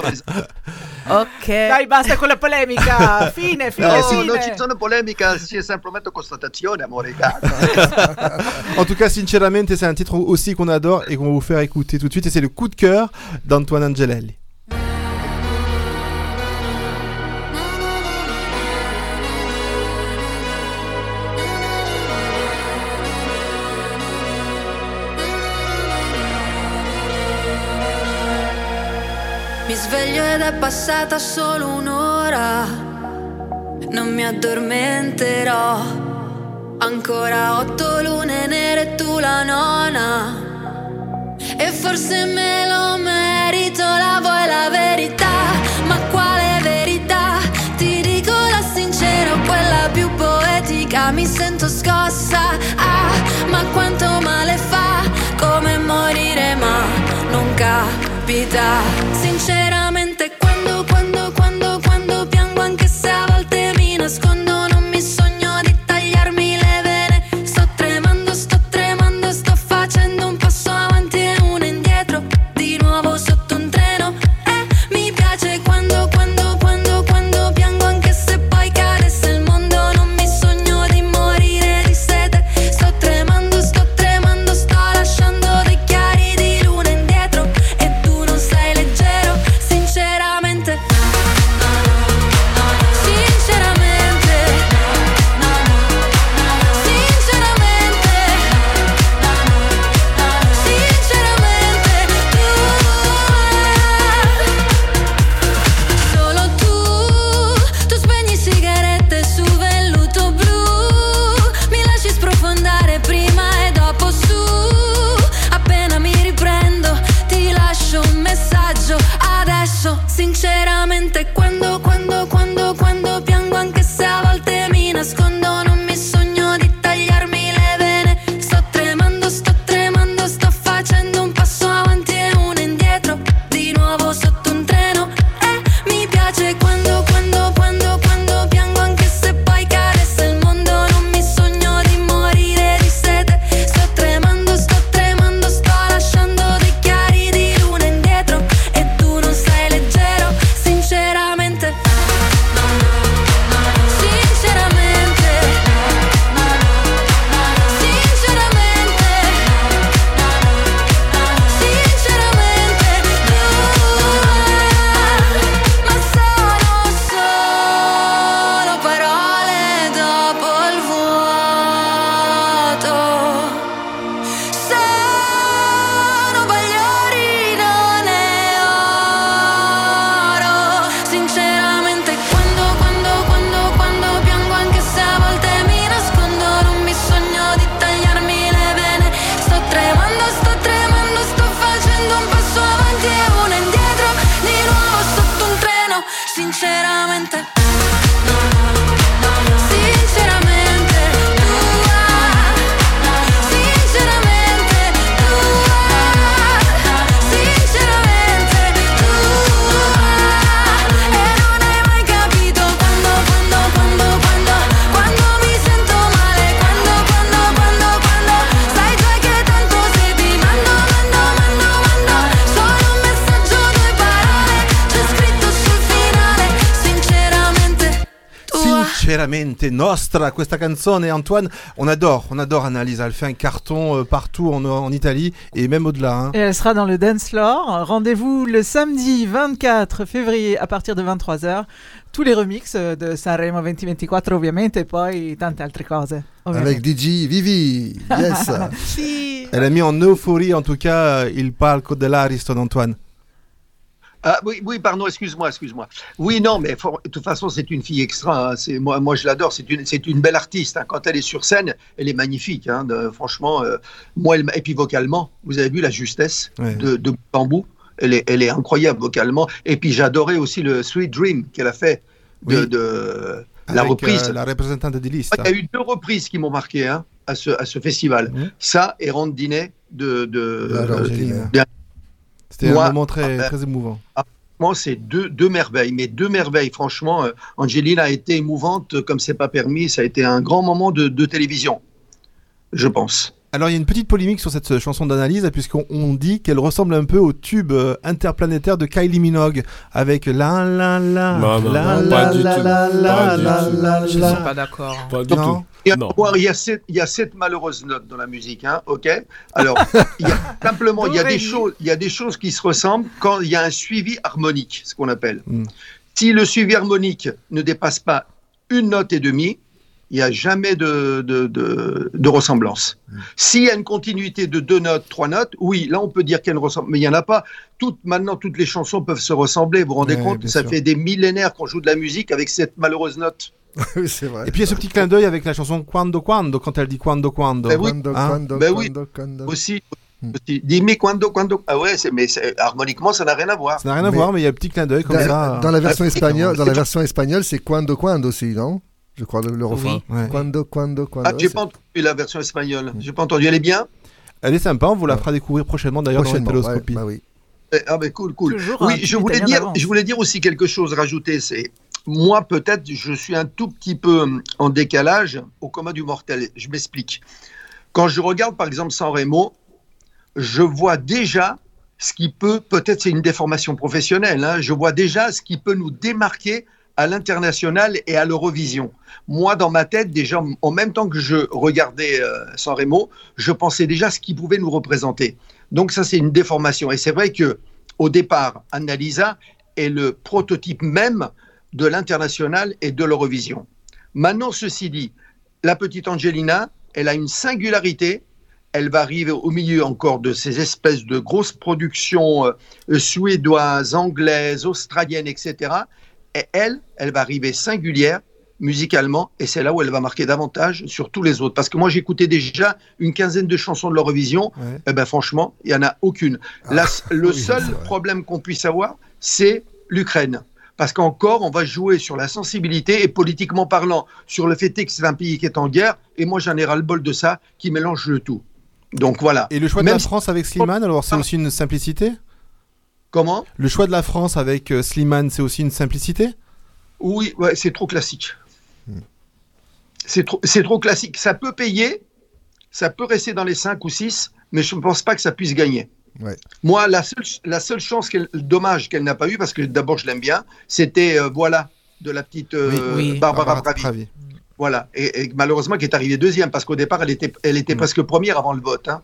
Speaker 5: Ok.
Speaker 4: Dai, basta con la polemica. Fine, fine,
Speaker 22: No,
Speaker 4: fine.
Speaker 22: non ci sono polemica, c'è semplicemente constatazione, amore. [laughs]
Speaker 2: En tout cas, Sinceramente, c'est un titre aussi qu'on adore et qu'on va vous faire écouter tout de suite. Et c'est le coup de cœur d'Antoine Angelelli.
Speaker 18: Sveglio ed è passata solo un'ora. Non mi addormenterò. Ancora otto lune nere e tu la nona. E forse me lo merito, la vuoi la verità? Ma quale verità? Ti dico la sincera, quella più poetica. Mi sento scossa. Ah, ma quanto male fa? Come morire, ma non capita. Sinceramente. Sinceramente
Speaker 2: Nostra, questa canzone, Antoine, on adore, on adore Annalisa. Elle fait un carton euh, partout en, en Italie et même au-delà. hein.
Speaker 4: Et elle sera dans le Dance Floor. Rendez-vous le samedi 24 février à partir de 23h. Tous les remixes euh, de Sanremo 2024 ovviamente e poi tante altre cose. ovviamente.
Speaker 3: Avec DJ Vivi. Yes. [laughs]
Speaker 2: Elle a mis en euphorie, en tout cas, il palco dell'Ariston, Antoine.
Speaker 22: Ah oui, oui, pardon, excuse-moi, excuse-moi. Oui, non, mais for- de toute façon, c'est une fille extra. hein. C'est moi, moi, je l'adore. C'est une, c'est une belle artiste. hein. Quand elle est sur scène, elle est magnifique. hein. De- franchement, euh, moi, elle, et puis vocalement, vous avez vu la justesse
Speaker 2: Ouais.
Speaker 22: de, de bout en bout. Elle est, elle est incroyable vocalement. Et puis j'adorais aussi le Sweet Dream qu'elle a fait de,
Speaker 2: Oui.
Speaker 22: de la
Speaker 2: Avec,
Speaker 22: reprise.
Speaker 2: euh, la représentante des listes.
Speaker 22: Il y a eu deux reprises qui m'ont marqué à, ce, à ce festival. Ça et Rondinet de, de,
Speaker 2: C'était un moment très,
Speaker 22: euh,
Speaker 2: très émouvant.
Speaker 22: Moi, c'est deux, deux merveilles, mais deux merveilles. Franchement, euh, Angelina a été émouvante comme c'est pas permis. Ça a été un grand moment de, de télévision, je pense.
Speaker 2: Alors il y a une petite polémique sur cette chanson d'analyse puisqu'on on dit qu'elle ressemble un peu au tube euh, interplanétaire de Kylie Minogue avec la la la
Speaker 6: Non, non,
Speaker 2: la
Speaker 6: non,
Speaker 2: la la la la la
Speaker 5: Je
Speaker 2: la.
Speaker 5: suis pas d'accord.
Speaker 6: Pas du
Speaker 2: Non.
Speaker 6: tout.
Speaker 22: Il y, a, sept, il y a sept malheureuses notes dans la musique, hein, ok? Alors, il y a [laughs] simplement, il y a des choses, il y a des choses qui se ressemblent quand il y a un suivi harmonique, ce qu'on appelle.
Speaker 2: Mm.
Speaker 22: Si le suivi harmonique ne dépasse pas une note et demie, il n'y a jamais de, de, de, de ressemblance. S'il y a une continuité de deux notes, trois notes, oui, là on peut dire qu'il y a une ressemblance, mais il n'y en a pas. Toutes, maintenant, toutes les chansons peuvent se ressembler. Vous vous rendez
Speaker 2: Ouais,
Speaker 22: compte? Ça
Speaker 2: sûr.
Speaker 22: fait des millénaires qu'on joue de la musique avec cette malheureuse note. [laughs]
Speaker 3: Oui, c'est vrai.
Speaker 2: Et puis il y a ce petit clin d'œil avec la chanson Quando Quando quand elle dit Quando Quando.
Speaker 22: Ben oui.
Speaker 3: Quando,
Speaker 2: Hein?
Speaker 3: Quando,
Speaker 22: Ben oui.
Speaker 3: quando, quando.
Speaker 22: Aussi, aussi. Dis-moi quando, quando. Ah ouais, mais harmoniquement, ça n'a rien à voir.
Speaker 2: Ça n'a rien à
Speaker 3: Mais-
Speaker 2: voir mais il y a un petit clin d'œil comme
Speaker 3: Dans,
Speaker 2: ça.
Speaker 3: dans la version
Speaker 22: Ah,
Speaker 3: espagnole, dans
Speaker 22: c'est
Speaker 3: la version espagnole, c'est quando quando aussi, non? Je crois le, le refrain.
Speaker 2: Ouais.
Speaker 3: Quando quando quando.
Speaker 22: Ah, j'ai pas entendu la version espagnole. J'ai pas entendu. Elle est bien?
Speaker 2: Elle est sympa, on vous la fera découvrir prochainement d'ailleurs dans
Speaker 3: ouais,
Speaker 2: l'hétéroscopie.
Speaker 3: bah oui.
Speaker 22: Eh, Ah ben cool, cool.
Speaker 4: Toujours
Speaker 22: oui,
Speaker 4: petit
Speaker 22: je voulais dire, je voulais dire aussi quelque chose, rajouter, c'est moi peut-être je suis un tout petit peu hum, en décalage au commun du mortel. Je m'explique. Quand je regarde par exemple San Remo, je vois déjà ce qui peut, peut-être c'est une déformation professionnelle, hein, je vois déjà ce qui peut nous démarquer à l'international et à l'Eurovision. Moi, dans ma tête, déjà, en même temps que je regardais euh, San Remo, je pensais déjà ce qui pouvait nous représenter. Donc ça, c'est une déformation. Et c'est vrai que au départ, Annalisa est le prototype même de l'international et de l'Eurovision. Maintenant, ceci dit, la petite Angelina, elle a une singularité. Elle va arriver au milieu encore de ces espèces de grosses productions euh, suédoises, anglaises, australiennes, etc. Et elle, elle va arriver singulière musicalement, et c'est là où elle va marquer davantage sur tous les autres. Parce que moi, j'écoutais déjà une quinzaine de chansons de l'Eurovision,
Speaker 2: Ouais.
Speaker 22: et ben franchement, il n'y en a aucune. La- le
Speaker 3: oui,
Speaker 22: seul problème qu'on puisse avoir, c'est l'Ukraine. Parce qu'encore, on va jouer sur la sensibilité et politiquement parlant, sur le fait que c'est un pays qui est en guerre, et moi j'en ai ras-le-bol de ça, qui mélange le tout. Donc voilà.
Speaker 2: Et le choix de
Speaker 22: Même
Speaker 2: la France avec Slimane, alors c'est aussi une simplicité?
Speaker 22: Comment?
Speaker 2: Le choix de la France avec euh, Slimane, c'est aussi une simplicité?
Speaker 22: Oui, ouais, c'est trop classique. C'est trop, c'est trop classique. Ça peut payer, ça peut rester dans les 5 ou 6, mais je ne pense pas que ça puisse gagner.
Speaker 3: Ouais.
Speaker 22: Moi, la seule, la seule chance, qu'elle, dommage qu'elle n'a pas eu, parce que d'abord je l'aime bien, c'était euh, voilà de la petite euh,
Speaker 5: Oui, oui.
Speaker 22: Barbara,
Speaker 2: Barbara
Speaker 22: Pravi.
Speaker 2: Pravi.
Speaker 22: Voilà, et, et malheureusement qui est arrivée deuxième, parce qu'au départ elle était, elle était
Speaker 2: Mm.
Speaker 22: presque première avant le vote. hein.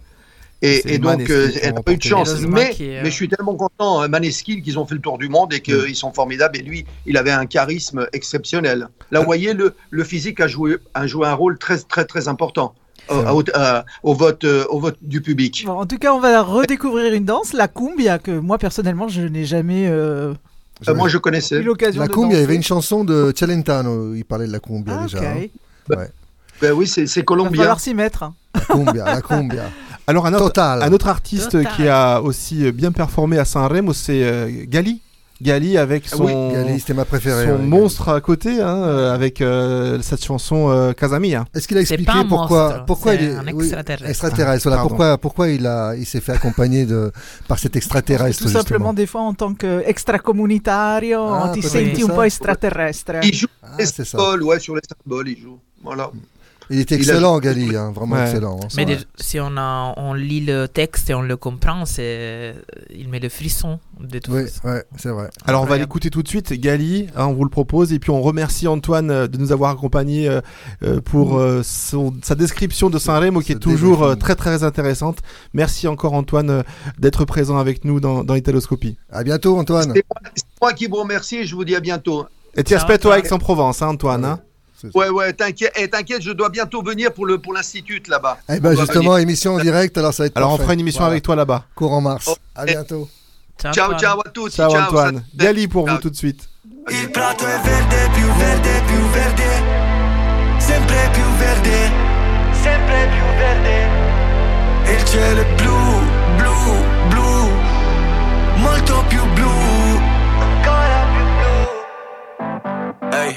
Speaker 22: Et, donc euh, elle n'a pas eu de chance.
Speaker 5: Heureusement
Speaker 22: Mais, je suis tellement content, euh, Maneskin, qu'ils ont fait le tour du monde et qu'ils sont formidables. Et lui, il avait un charisme exceptionnel. Là, vous voyez, le, le physique a joué, a joué un rôle très, très, très important au, au- euh, au vote, euh, au vote du public.
Speaker 4: Bon, en tout cas, on va redécouvrir une danse, la cumbia, que moi personnellement je n'ai jamais euh,
Speaker 22: Euh, moi, je connaissais.
Speaker 4: eu
Speaker 3: La cumbia, il y avait une chanson de Celentano, il parlait de la cumbia
Speaker 4: Ah,
Speaker 3: déjà.
Speaker 4: ok.
Speaker 3: hein. Ouais.
Speaker 22: Ben oui, c'est c'est
Speaker 4: Il va
Speaker 22: colombien.
Speaker 4: falloir s'y mettre. hein.
Speaker 3: La cumbia, la cumbia.
Speaker 2: Alors un autre,
Speaker 3: Total.
Speaker 2: un autre artiste
Speaker 5: Total.
Speaker 2: qui a aussi bien performé à Saint-Remo, c'est euh, Gali. Gali avec
Speaker 22: Ah
Speaker 2: son,
Speaker 22: oui,
Speaker 3: Gali, c'était ma préférée.
Speaker 2: son
Speaker 3: Gali.
Speaker 2: monstre à côté, hein, euh, avec euh, cette chanson euh, Casamia.
Speaker 3: Est-ce qu'il a expliqué
Speaker 5: un
Speaker 3: pourquoi,
Speaker 5: monstre,
Speaker 3: pourquoi il est
Speaker 5: un
Speaker 3: oui,
Speaker 5: extraterrestre.
Speaker 3: extraterrestre, voilà, pourquoi, pourquoi il a, il s'est fait accompagner de par cet extraterrestre
Speaker 4: Tout simplement,
Speaker 3: justement.
Speaker 4: des fois, en tant qu'extracomunitario,
Speaker 3: Ah,
Speaker 4: ti
Speaker 3: peut-être
Speaker 4: senti un po' extraterrestre.
Speaker 22: Il joue
Speaker 3: Ah,
Speaker 22: les symboles, ouais, sur les symboles, il joue. Voilà.
Speaker 3: Il était
Speaker 22: il a-
Speaker 3: excellent, Gali, hein, vraiment
Speaker 2: Ouais.
Speaker 3: excellent. hein.
Speaker 5: Mais si on, a, on lit le texte et on le comprend, c'est, il met le frisson de tout
Speaker 3: Oui, ouais, c'est vrai.
Speaker 2: Alors on va l'écouter tout de suite, Gali, hein, on vous le propose, et puis on remercie Antoine euh, de nous avoir accompagnés euh, euh, pour euh, son- sa description de Saint-Rémy qui
Speaker 3: Ce
Speaker 2: est toujours euh, très très intéressante. Merci encore Antoine d'être présent avec nous dans, dans Italoscopie.
Speaker 3: À bientôt, Antoine.
Speaker 22: C'est moi, qui vous remercie et je vous dis à bientôt.
Speaker 2: Et tu
Speaker 5: Antoine.
Speaker 2: à Aix-en-Provence, hein, Antoine.
Speaker 22: Ouais, ouais, t'inquiète, eh, t'inquiète, je dois bientôt venir pour le pour l'institut là-bas.
Speaker 3: Eh ben justement, émission en direct, alors ça va être
Speaker 2: Alors on fera une émission
Speaker 3: Voilà.
Speaker 2: avec toi là-bas.
Speaker 3: Courant mars.
Speaker 22: Oh,
Speaker 3: À
Speaker 22: eh,
Speaker 3: bientôt.
Speaker 22: Ciao, ciao à tous.
Speaker 2: Ciao,
Speaker 22: ciao,
Speaker 2: Antoine.
Speaker 22: ça-
Speaker 2: Gali pour
Speaker 22: Ciao.
Speaker 2: vous tout de suite.
Speaker 16: Il prato è verde, più verde, più verde, sempre più verde, sempre più verde. E il cielo è blu, blu, blu, molto più blu, ancora più blu. Ehi,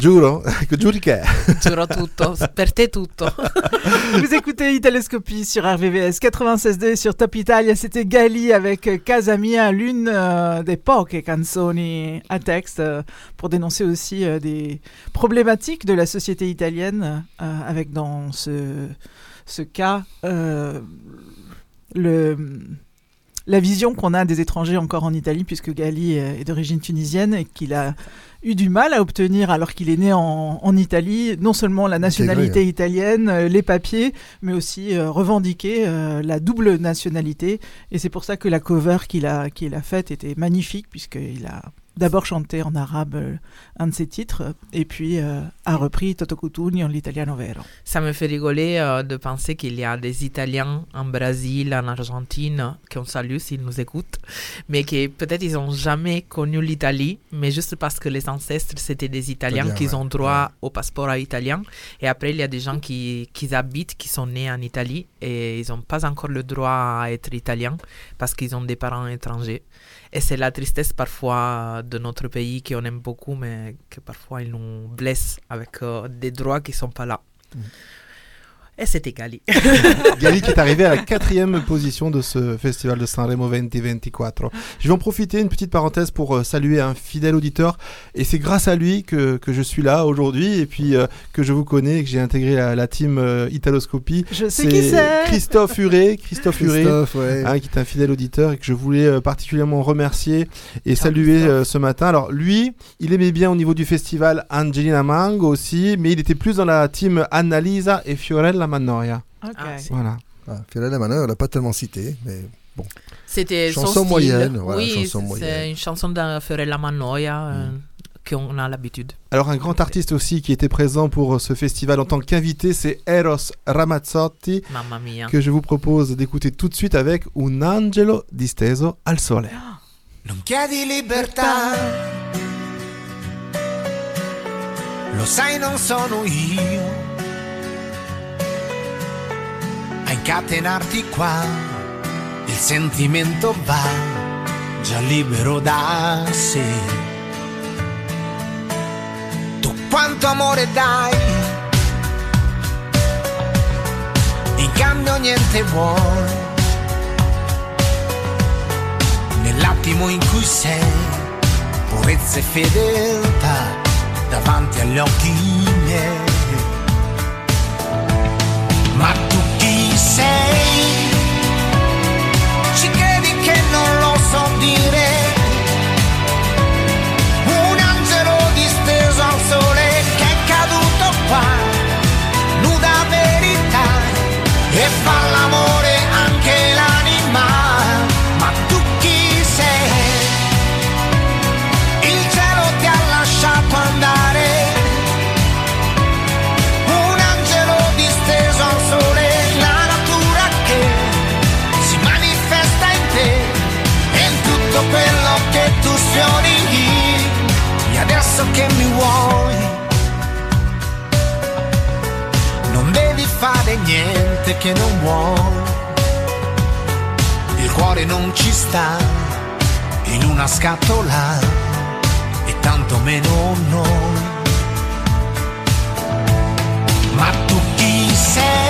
Speaker 16: Giuro, [laughs]
Speaker 2: giuri che è?
Speaker 5: giuro tutto. per te tutto. [laughs]
Speaker 4: Vous écoutez Italoscopie sur RVVS 96.2 sur Top Italia. C'était Gali avec Casa Mia, l'une euh, des poche canzoni à texte euh, pour dénoncer aussi euh, des problématiques de la société italienne euh, avec dans ce, ce cas euh, le, la vision qu'on a des étrangers encore en Italie puisque Gali est d'origine tunisienne et qu'il a eu du mal à obtenir alors qu'il est né en, en Italie non seulement la nationalité
Speaker 3: hein.
Speaker 4: italienne, euh, les papiers, mais aussi euh, revendiquer euh, la double nationalité. Et c'est pour ça que la cover qu'il a, qu'il a faite était magnifique, puisqu'il a d'abord chanté en arabe euh, un de ses titres, et puis euh, a repris Toto Cutugno, l'italiano vero.
Speaker 5: Ça me fait rigoler euh, de penser qu'il y a des Italiens en Brésil, en Argentine, qu'on salue s'ils nous écoutent, mais qui peut-être ils n'ont jamais connu l'Italie, mais juste parce que les ancêtres c'était des Italiens
Speaker 3: Italien,
Speaker 5: qu'ils
Speaker 3: ouais.
Speaker 5: ont droit au passeport italien. Et après, il y a des gens qui, qui habitent, qui sont nés en Italie et ils n'ont pas encore le droit à être italiens parce qu'ils ont des parents étrangers. Et c'est la tristesse parfois de notre pays qu'on aime beaucoup, mais que parfois ils nous blessent avec euh, des droits qui ne sont pas là. Et c'était Gali. [laughs]
Speaker 2: Gali qui est arrivé à la quatrième position de ce festival de Sanremo 2024. Je vais en profiter, une petite parenthèse, pour euh, saluer un fidèle auditeur. Et c'est grâce à lui que, que je suis là aujourd'hui et puis euh, que je vous connais et que j'ai intégré la, la team euh, Italoscopie.
Speaker 4: Je sais qui c'est.
Speaker 2: Christophe Huré. Christophe Huré,
Speaker 3: Christophe, ouais.
Speaker 2: hein, qui est un fidèle auditeur et que je voulais euh, particulièrement remercier et saluer euh, ce matin. Alors lui, il aimait bien au niveau du festival Angelina Mango aussi, mais il était plus dans la team Annalisa et Fiorella Mannoia.
Speaker 4: Ok.
Speaker 2: Voilà.
Speaker 3: Ah, Fiorella Manor, on l'a pas tellement cité, mais bon.
Speaker 5: C'était son
Speaker 3: Chanson moyenne, voilà,
Speaker 5: oui, c'est une chanson de Fiorella Mannoia euh, qu'on a l'habitude.
Speaker 2: Alors un grand artiste aussi qui était présent pour euh, ce festival en tant qu'invité, c'est Eros Ramazzotti,
Speaker 5: Mamma mia.
Speaker 2: que je vous propose d'écouter tout de suite avec Un angelo disteso al sole. [gasps]
Speaker 23: Non chiedi libertà, lo sai non sono io a incatenarti qua, il sentimento va già libero da sé. Tu quanto amore dai, in cambio niente vuoi. nell'attimo in cui sei, purezza e fedeltà davanti agli occhi miei. Sei? Ci credi che non lo so dire? Niente che non vuoi. Il cuore non ci sta in una scatola e tanto meno noi. Ma tu chi sei?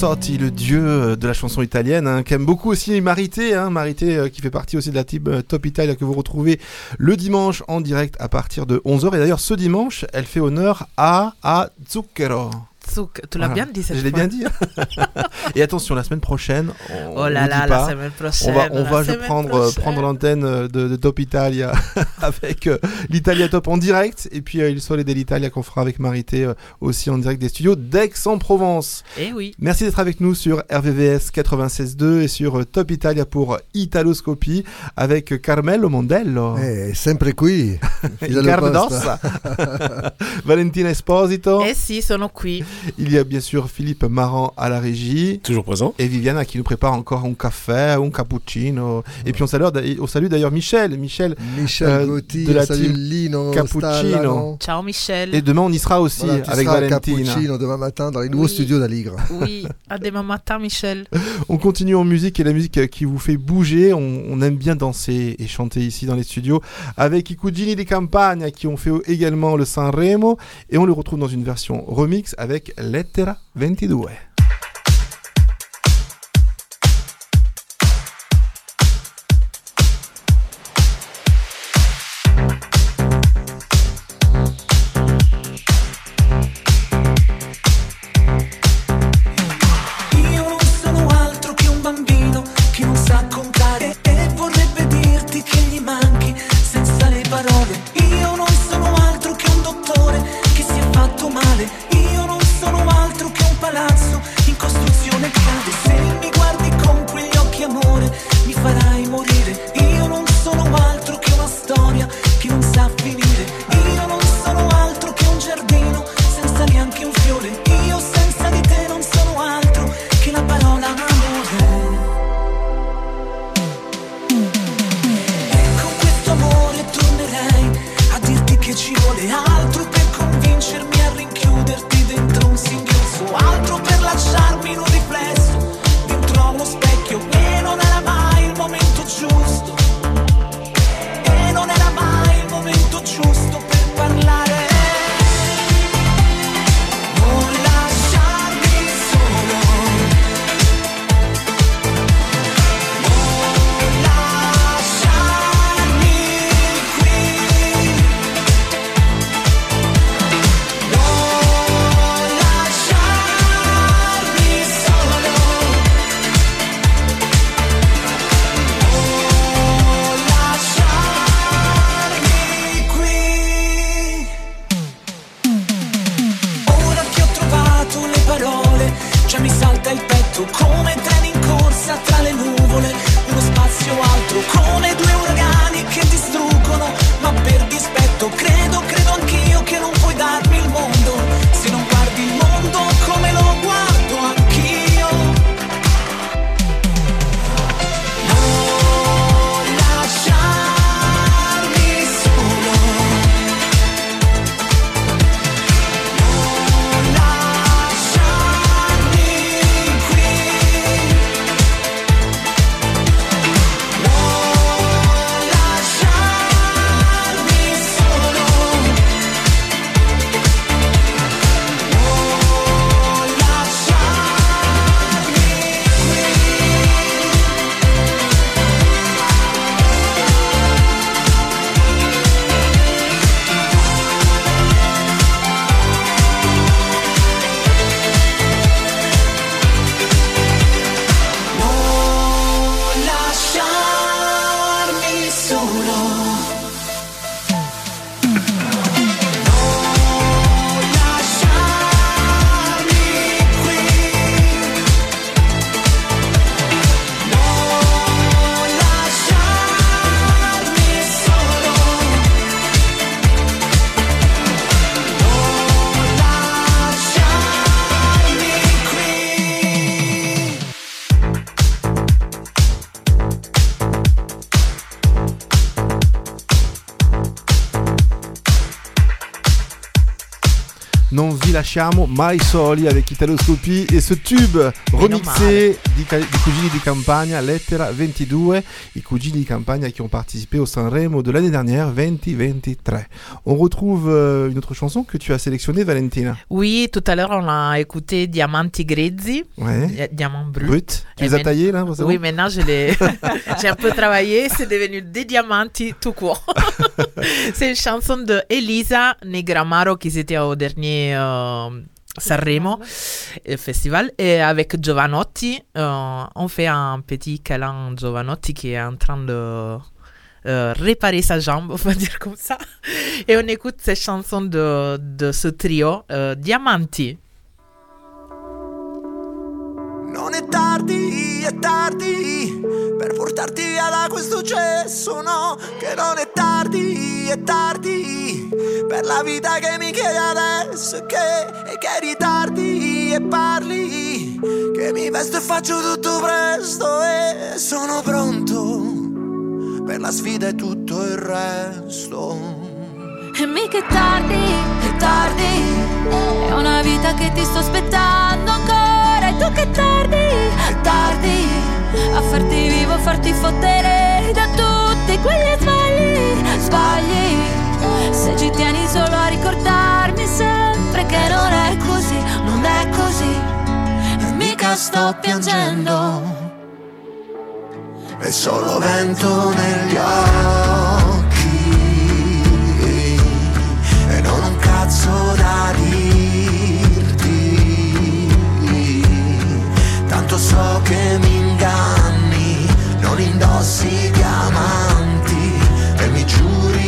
Speaker 2: Ramazzotti, le dieu euh, de la chanson italienne, hein, qu'aime beaucoup aussi Marité, hein, Marité euh, qui fait partie aussi de la team euh, Top Italia que vous retrouvez le dimanche en direct à partir de 11h. Et d'ailleurs, ce dimanche, elle fait honneur à, à Zucchero.
Speaker 5: Tu l'as
Speaker 2: Voilà.
Speaker 5: bien dit cette
Speaker 2: Je l'ai bien dit. hein. [laughs] Et attention, la semaine prochaine, on,
Speaker 5: Oh là là,
Speaker 2: dit
Speaker 5: la
Speaker 2: pas.
Speaker 5: semaine prochaine,
Speaker 2: On va, on
Speaker 5: la
Speaker 2: va je
Speaker 5: semaine
Speaker 2: prendre, euh,
Speaker 5: prochaine.
Speaker 2: prendre l'antenne euh, de, de Top Italia [laughs] avec euh, l'Italia Top en direct. Et puis euh, il Sole de l'Italia qu'on fera avec Marité euh, aussi en direct des studios d'Aix-en-Provence.
Speaker 5: Eh oui.
Speaker 2: Merci d'être avec nous sur RVVS 96.2 et sur euh, Top Italia pour Italoscopie avec Carmelo Mondello.
Speaker 3: Eh, sempre qui. [laughs]
Speaker 2: Il d'ossa. Valentina Esposito.
Speaker 5: Eh sì, sono qui.
Speaker 16: Il y a bien sûr Philippe Marant à la régie.
Speaker 6: Toujours présent.
Speaker 16: Et Viviana qui nous prépare encore un café, un cappuccino. Et puis on salue, on salue d'ailleurs Michel. Michel,
Speaker 3: Michel
Speaker 16: euh,
Speaker 3: Gauthier,
Speaker 16: de la
Speaker 3: salut
Speaker 16: team
Speaker 3: Lino,
Speaker 16: Cappuccino.
Speaker 5: Ciao Michel.
Speaker 16: Et demain on y sera aussi
Speaker 3: Voilà,
Speaker 16: avec Valentina.
Speaker 3: Cappuccino demain matin dans les nouveaux studios d'Aligre.
Speaker 5: Oui, à [laughs] demain matin Michel.
Speaker 16: On continue en musique et la musique qui vous fait bouger. On, on aime bien danser et chanter ici dans les studios avec i Cugini di Campagna qui ont fait également le Sanremo et on le retrouve dans une version remix avec Lettera 22.
Speaker 2: Non
Speaker 16: vi lasciamo mai soli avec Italo Scopi et ce tube remixé di, di Cugini di Campagna, Lettera 22, i Cugini di Campagna qui ont participé au Sanremo de l'année dernière 2023. On retrouve euh, une autre chanson que tu as sélectionnée, Valentina.
Speaker 5: Oui, tout à l'heure on a écouté Diamanti Grezzi,
Speaker 16: Ouais.
Speaker 5: Di- Diamant brut.
Speaker 16: Brut. Tu
Speaker 5: Et
Speaker 16: les as taillés là
Speaker 5: Oui,
Speaker 16: bon
Speaker 5: maintenant je. [laughs] [laughs] J'ai un peu travaillé, c'est devenu des diamanti tout court. [laughs] c'est une chanson de Elisa Negramaro qui était au dernier euh, Sanremo euh, festival et avec Giovanotti, euh, on fait un petit câlin Giovanotti qui est en train de euh, réparer sa jambe, [laughs] on va dire comme ça. Et on écoute cette chanson de, de ce trio, euh, Diamanti.
Speaker 2: Non è tardi, è tardi per portarti via da questo cesso, no, che non è tardi, è tardi per la vita che mi chiedi adesso e che, e che ritardi,
Speaker 24: che parli, che mi vesto e faccio tutto presto e sono pronto per la sfida e tutto il resto.
Speaker 7: E mica è tardi, è tardi. È una vita che ti sto aspettando ancora. E tu che tardi, è tardi. A farti vivo, farti fottere da tutti quegli sbagli, sbagli. Se ci tieni solo a ricordarmi sempre che non è così, non è così. E mica sto piangendo.
Speaker 24: È solo vento negli occhi e non un cazzo da So che mi inganni, non indossi diamanti e mi giuri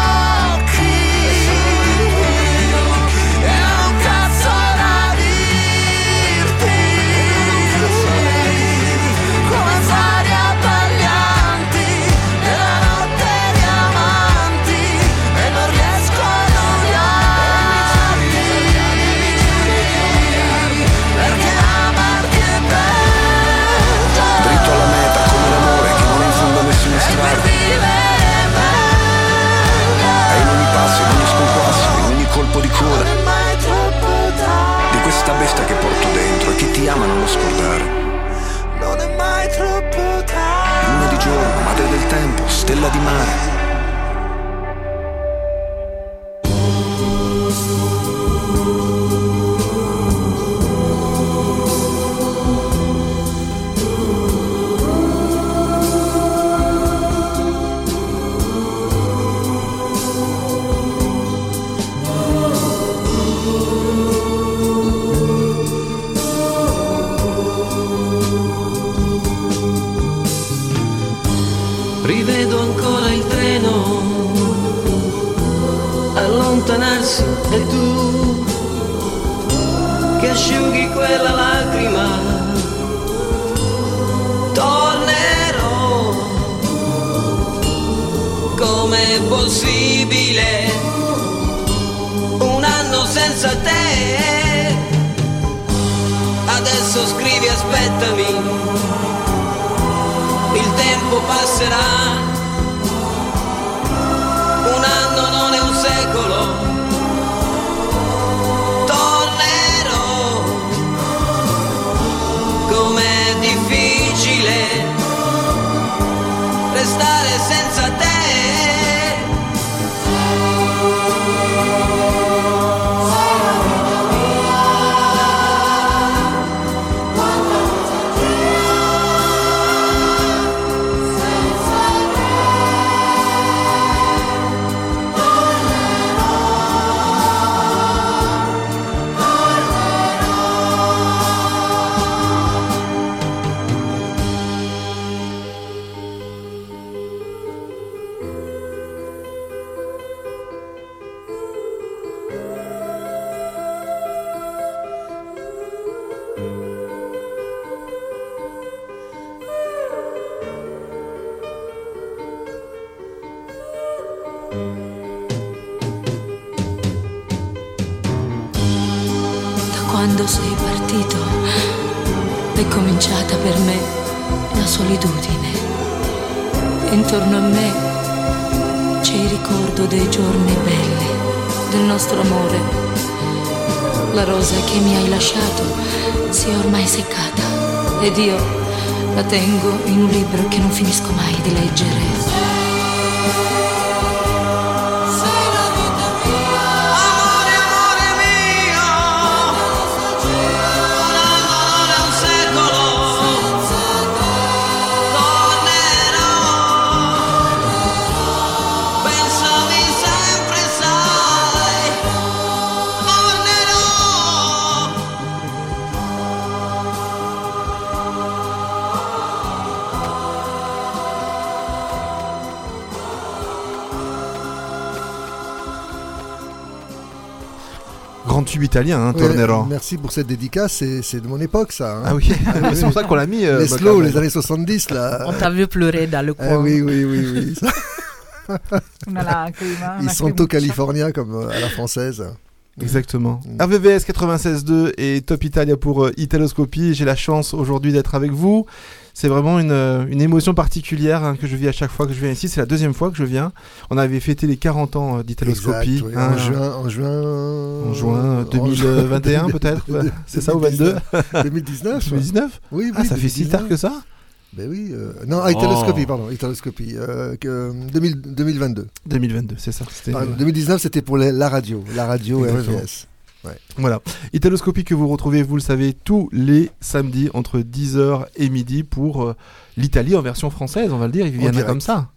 Speaker 18: tengo in un libro che non finisco mai
Speaker 2: italien, hein,
Speaker 3: Ouais,
Speaker 2: Tornero.
Speaker 3: merci pour cette dédicace, c'est de mon époque ça. hein.
Speaker 2: Ah oui, [laughs] [laughs] c'est pour ça qu'on l'a mis. euh,
Speaker 3: les
Speaker 2: bah,
Speaker 3: slow, les années 70 là. [laughs]
Speaker 5: On t'a vu pleurer dans le
Speaker 3: Ah
Speaker 5: coin.
Speaker 3: oui, oui, oui, oui.
Speaker 4: Lacrima,
Speaker 3: Ils sont au. California comme euh, à la française.
Speaker 2: Exactement.
Speaker 3: Mm.
Speaker 2: RVVS 96.2 et Top Italia pour euh, Italoscopie. J'ai la chance aujourd'hui d'être avec vous. C'est vraiment une, euh, une émotion particulière hein, que je vis à chaque fois que je viens ici. C'est la deuxième fois que je viens. On avait fêté les 40 ans euh, d'Italoscopie.
Speaker 3: Exact, oui,
Speaker 2: hein,
Speaker 3: en juin, en juin,
Speaker 2: en juin euh, 2021 peut-être [laughs] C'est ça ou 22
Speaker 3: 2019
Speaker 2: 2019
Speaker 3: Oui, oui.
Speaker 2: Ah, ça fait si
Speaker 3: 2019.
Speaker 2: tard que ça
Speaker 3: Ben oui. euh, non, Italoscopie,
Speaker 2: Oh.
Speaker 3: pardon, Italoscopie. euh, que, euh, 2000 2022.
Speaker 2: 2022, c'est ça. C'était,
Speaker 3: Pardon,
Speaker 2: euh,
Speaker 3: 2019, c'était pour les- la radio, la radio
Speaker 2: Exactement.
Speaker 3: Ouais.
Speaker 2: Voilà. Italoscopie que vous retrouvez, vous le savez, tous les samedis entre 10h et midi pour euh, l'Italie en version française, on va le dire. Il y en a comme ça.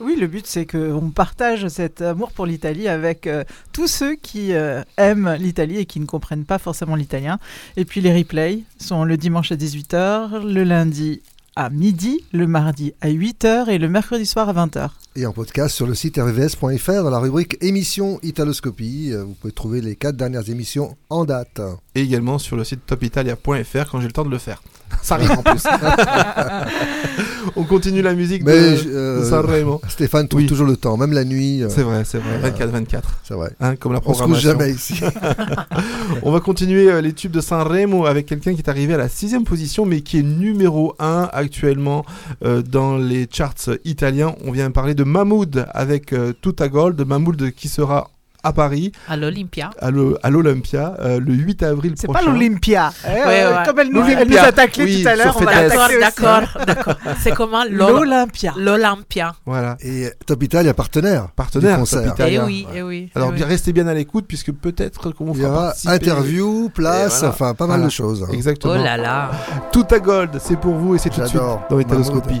Speaker 4: Oui, le but c'est qu'on partage cet amour pour l'Italie avec euh, tous ceux qui euh, aiment l'Italie et qui ne comprennent pas forcément l'italien. Et puis les replays sont le dimanche à 18h, le lundi à midi, le mardi à 8h et le mercredi soir à 20h.
Speaker 3: Et en podcast sur le site rvs.fr dans la rubrique émission Italoscopie. euh, Vous pouvez trouver les quatre dernières émissions en date.
Speaker 2: Et également sur le site topitalia.fr quand j'ai le temps de le faire. [laughs] Ça arrive en plus. [laughs] on continue la musique
Speaker 3: Mais
Speaker 2: de,
Speaker 3: euh,
Speaker 2: de Sanremo.
Speaker 3: Stéphane trouve
Speaker 2: Oui.
Speaker 3: toujours le temps, même la nuit. euh,
Speaker 2: C'est vrai, c'est vrai.
Speaker 3: euh,
Speaker 2: 24-24.
Speaker 3: C'est vrai.
Speaker 2: Hein, comme la
Speaker 3: On se couche
Speaker 2: programmation.
Speaker 3: jamais ici. [laughs]
Speaker 2: On va continuer euh, les tubes de Sanremo avec quelqu'un qui est arrivé à la sixième position, mais qui est numéro 1 actuellement euh, dans les charts italiens. On vient parler de Mahmoud avec euh, Tuta Gold. Mahmoud qui sera à Paris,
Speaker 5: À l'Olympia.
Speaker 2: à l'O- à l'Olympia, euh, le 8 avril
Speaker 4: C'est
Speaker 2: prochain.
Speaker 4: pas l'Olympia. Eh,
Speaker 5: Ouais,
Speaker 4: euh,
Speaker 5: ouais.
Speaker 4: Comme elle nous,
Speaker 2: Ouais.
Speaker 4: elle nous a taclé
Speaker 2: Oui,
Speaker 4: tout à l'heure, on va
Speaker 2: Fedez.
Speaker 4: l'attaquer aussi.
Speaker 5: D'accord, d'accord. C'est comment [laughs] l'Ol-
Speaker 4: L'Olympia.
Speaker 5: L'Olympia.
Speaker 2: Voilà.
Speaker 3: Et Top Italia, partenaire.
Speaker 2: Partenaire,
Speaker 3: du concert.
Speaker 2: Top Italia.
Speaker 5: Eh oui, eh oui.
Speaker 2: Alors bien,
Speaker 5: oui.
Speaker 2: restez bien à l'écoute puisque peut-être qu'on vous
Speaker 3: Il y
Speaker 2: fera
Speaker 3: aura interview, place,
Speaker 2: Et voilà.
Speaker 3: enfin pas mal
Speaker 2: Voilà.
Speaker 3: de choses. hein.
Speaker 2: Exactement.
Speaker 5: Oh là là.
Speaker 2: Tout à gold, c'est pour vous et c'est tout de suite dans Italoscopie.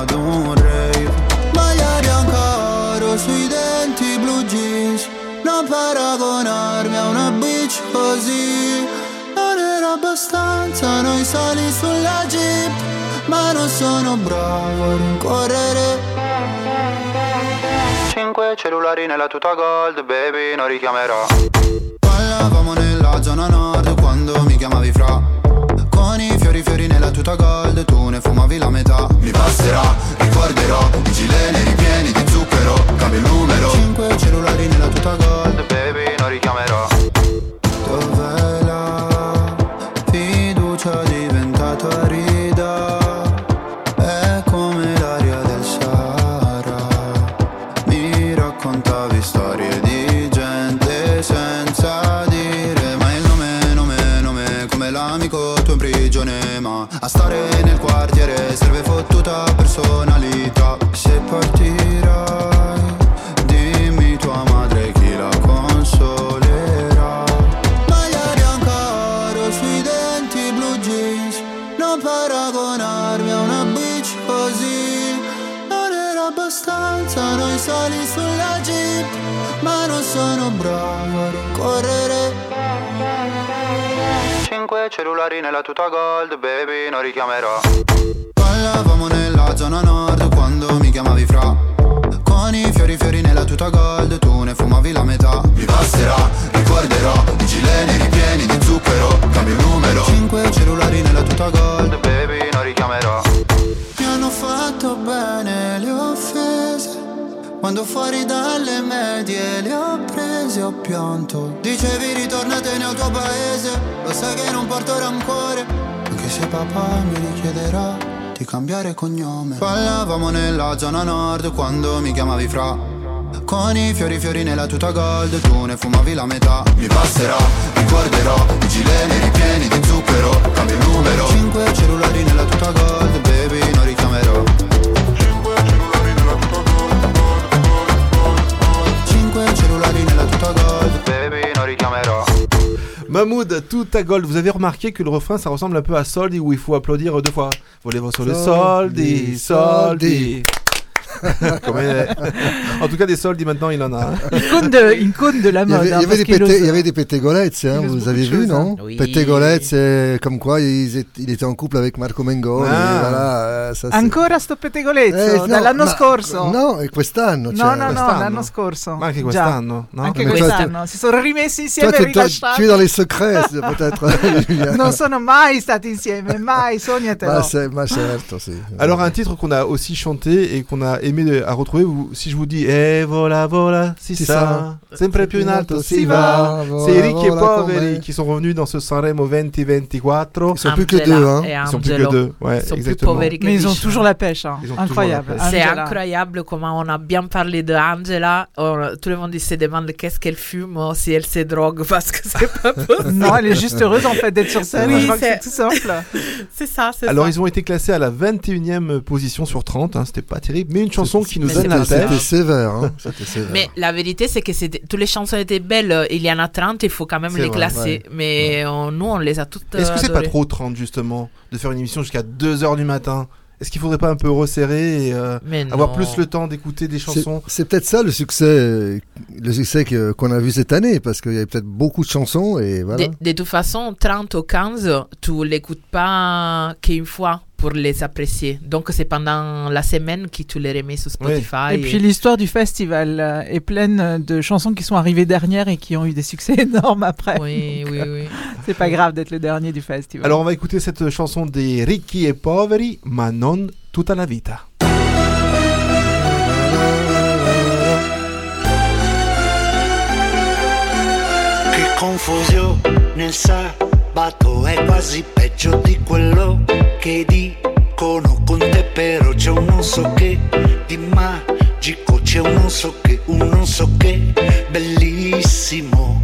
Speaker 25: Non paragonarmi a una bitch così. Non era abbastanza noi sali sulla jeep Ma non sono bravo a rincorrere. Cinque cellulari nella tuta gold, baby, non richiamerò. Parlavamo nella zona nord quando mi chiamavi fra. Con i fiori fiori nella tuta gold Tu ne fumavi la metà. Mi passerà, ricorderò I gileni ripieni di zucchero Cambio il numero rinna tutta gold. Baby non richiamerò Cinque cellulari nella tuta gold, baby, non richiamerò. Ballavamo nella zona nord quando mi chiamavi fra. Con i fiori fiori nella tuta gold, tu ne fumavi la metà. Mi basterà, ricorderò, di gileni ripieni di zucchero, cambio numero. Cinque cellulari nella tuta gold, baby, non richiamerò. Mi hanno fatto bene le offese. Quando fuori dalle medie le ho prese ho pianto. Dicevi ritornatene al tuo paese. Lo sai che non porto rancore. Anche se papà mi richiederà di cambiare cognome. Ballavamo nella zona nord quando mi chiamavi fra. Con i fiori fiori nella tuta gold Tu ne fumavi la metà. Mi passerà, ricorderò
Speaker 2: Tout à gold. Vous avez remarqué que le refrain, ça ressemble un peu à Soldi où il faut applaudir deux fois. Volez-vous sur le Soldi, Soldi. [laughs] En tout cas, des soldi maintenant, il en a. hein.
Speaker 4: Icône de, icône de la
Speaker 3: Il y
Speaker 4: mode.
Speaker 3: avait,
Speaker 4: hein,
Speaker 3: il y avait des pété-
Speaker 4: ose-
Speaker 3: il y avait des pétégolettes, hein,
Speaker 4: il
Speaker 3: vous avez vu, non
Speaker 4: hein. Oui.
Speaker 3: Pétégolettes, c'est comme quoi ils étaient- il était en couple avec Marco Mengo. et
Speaker 4: Ah.
Speaker 3: voilà, euh, ça,
Speaker 4: Ancora sto pettegolezzo
Speaker 3: Eh, no,
Speaker 4: dall'anno
Speaker 3: ma-
Speaker 4: scorso.
Speaker 3: No, è quest'anno.
Speaker 4: No,
Speaker 3: cioè-
Speaker 4: no, no, l'anno scorso.
Speaker 2: Ma anche
Speaker 4: Già.
Speaker 2: quest'anno, no?
Speaker 4: Anche quest'anno. Si sono rimessi insieme
Speaker 3: Toi,
Speaker 4: e rilasciati.
Speaker 3: tu es dans les secrets, [laughs] peut-être.
Speaker 4: Non sono mai stati insieme, mai, sognatelo.
Speaker 3: Ma, c'est- ma certo, sì.
Speaker 2: Alors, un titre qu'on a aussi chanté et qu'on a aimé à retrouver, vous- si je vous dis Eh voilà, voilà, si ça,
Speaker 3: ça,
Speaker 2: sempre più in alto si
Speaker 3: si
Speaker 2: va. C'est Ricky et Poveri qui sont revenus dans ce Sanremo 2024.
Speaker 3: Ils sont plus que Angela deux, hein.
Speaker 2: Ils sont plus que deux, ouais,
Speaker 5: Ils sont plus
Speaker 2: exactement.
Speaker 5: que
Speaker 4: Mais ils ont toujours la pêche, hein.
Speaker 2: Ils ont toujours
Speaker 4: incroyable.
Speaker 5: C'est incroyable comment on a bien parlé de Angela. On- tout le monde se demande qu'est-ce qu'elle fume ou si elle se drogue [laughs] parce que c'est pas possible.
Speaker 4: Non, elle est juste heureuse en fait d'être sur scène.
Speaker 5: Oui, c'est-
Speaker 4: c'est tout simple. [laughs]
Speaker 5: C'est ça, c'est
Speaker 2: Alors,
Speaker 5: ça.
Speaker 2: ils ont été classés à la 21e position sur 30, hein, c'était pas terrible, mais une chanson qui nous
Speaker 5: mais
Speaker 2: donne
Speaker 5: c'est
Speaker 2: la pêche.
Speaker 3: C'était sévère, hein.
Speaker 5: Mais la vérité, c'est que toutes les chansons étaient belles. Il y en a 30, il faut quand même les
Speaker 2: vrai,
Speaker 5: classer.
Speaker 2: ouais.
Speaker 5: Mais on- nous, on les a toutes
Speaker 2: Est-ce que c'est pas trop 30 justement de faire une émission jusqu'à 2h du matin? Est-ce qu'il faudrait pas un peu resserrer et euh, avoir plus le temps d'écouter des chansons?
Speaker 3: C'est peut-être ça le succès, euh, le succès qu'on a vu cette année, parce qu'il y a peut-être beaucoup de chansons et voilà.
Speaker 5: De, de toute façon, 30 ou 15, tu l'écoutes pas qu'une fois pour les apprécier. Donc, c'est pendant la semaine que tu les remets sur Spotify.
Speaker 4: Et puis l'histoire du festival euh, est pleine de chansons qui sont arrivées dernières et qui ont eu des succès [laughs] énormes après.
Speaker 5: Oui,
Speaker 4: Donc,
Speaker 5: oui, oui. [laughs]
Speaker 4: C'est pas grave d'être le dernier du festival.
Speaker 2: Alors on va écouter cette chanson des Ricchi e Poveri, ma non tutta la vita.
Speaker 26: Che confusione il sabato è quasi peggio di quello che dicono con te però c'è un non so che di magico c'è un non so che un non so che bellissimo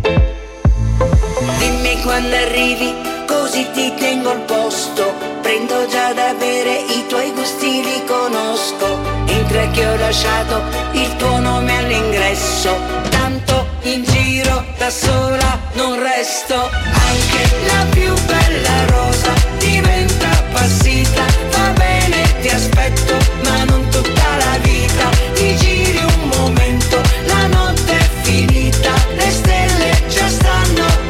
Speaker 11: Dimmi quando arrivi, così ti tengo al posto. Prendo già da bere, i tuoi gusti li conosco. In tre che ho lasciato il tuo nome all'ingresso. In giro da sola non resto. Anche la più bella rosa diventa passita. Va bene, ti aspetto, ma non tutta la vita. Ti giri un momento, la notte è finita. Le stelle già stanno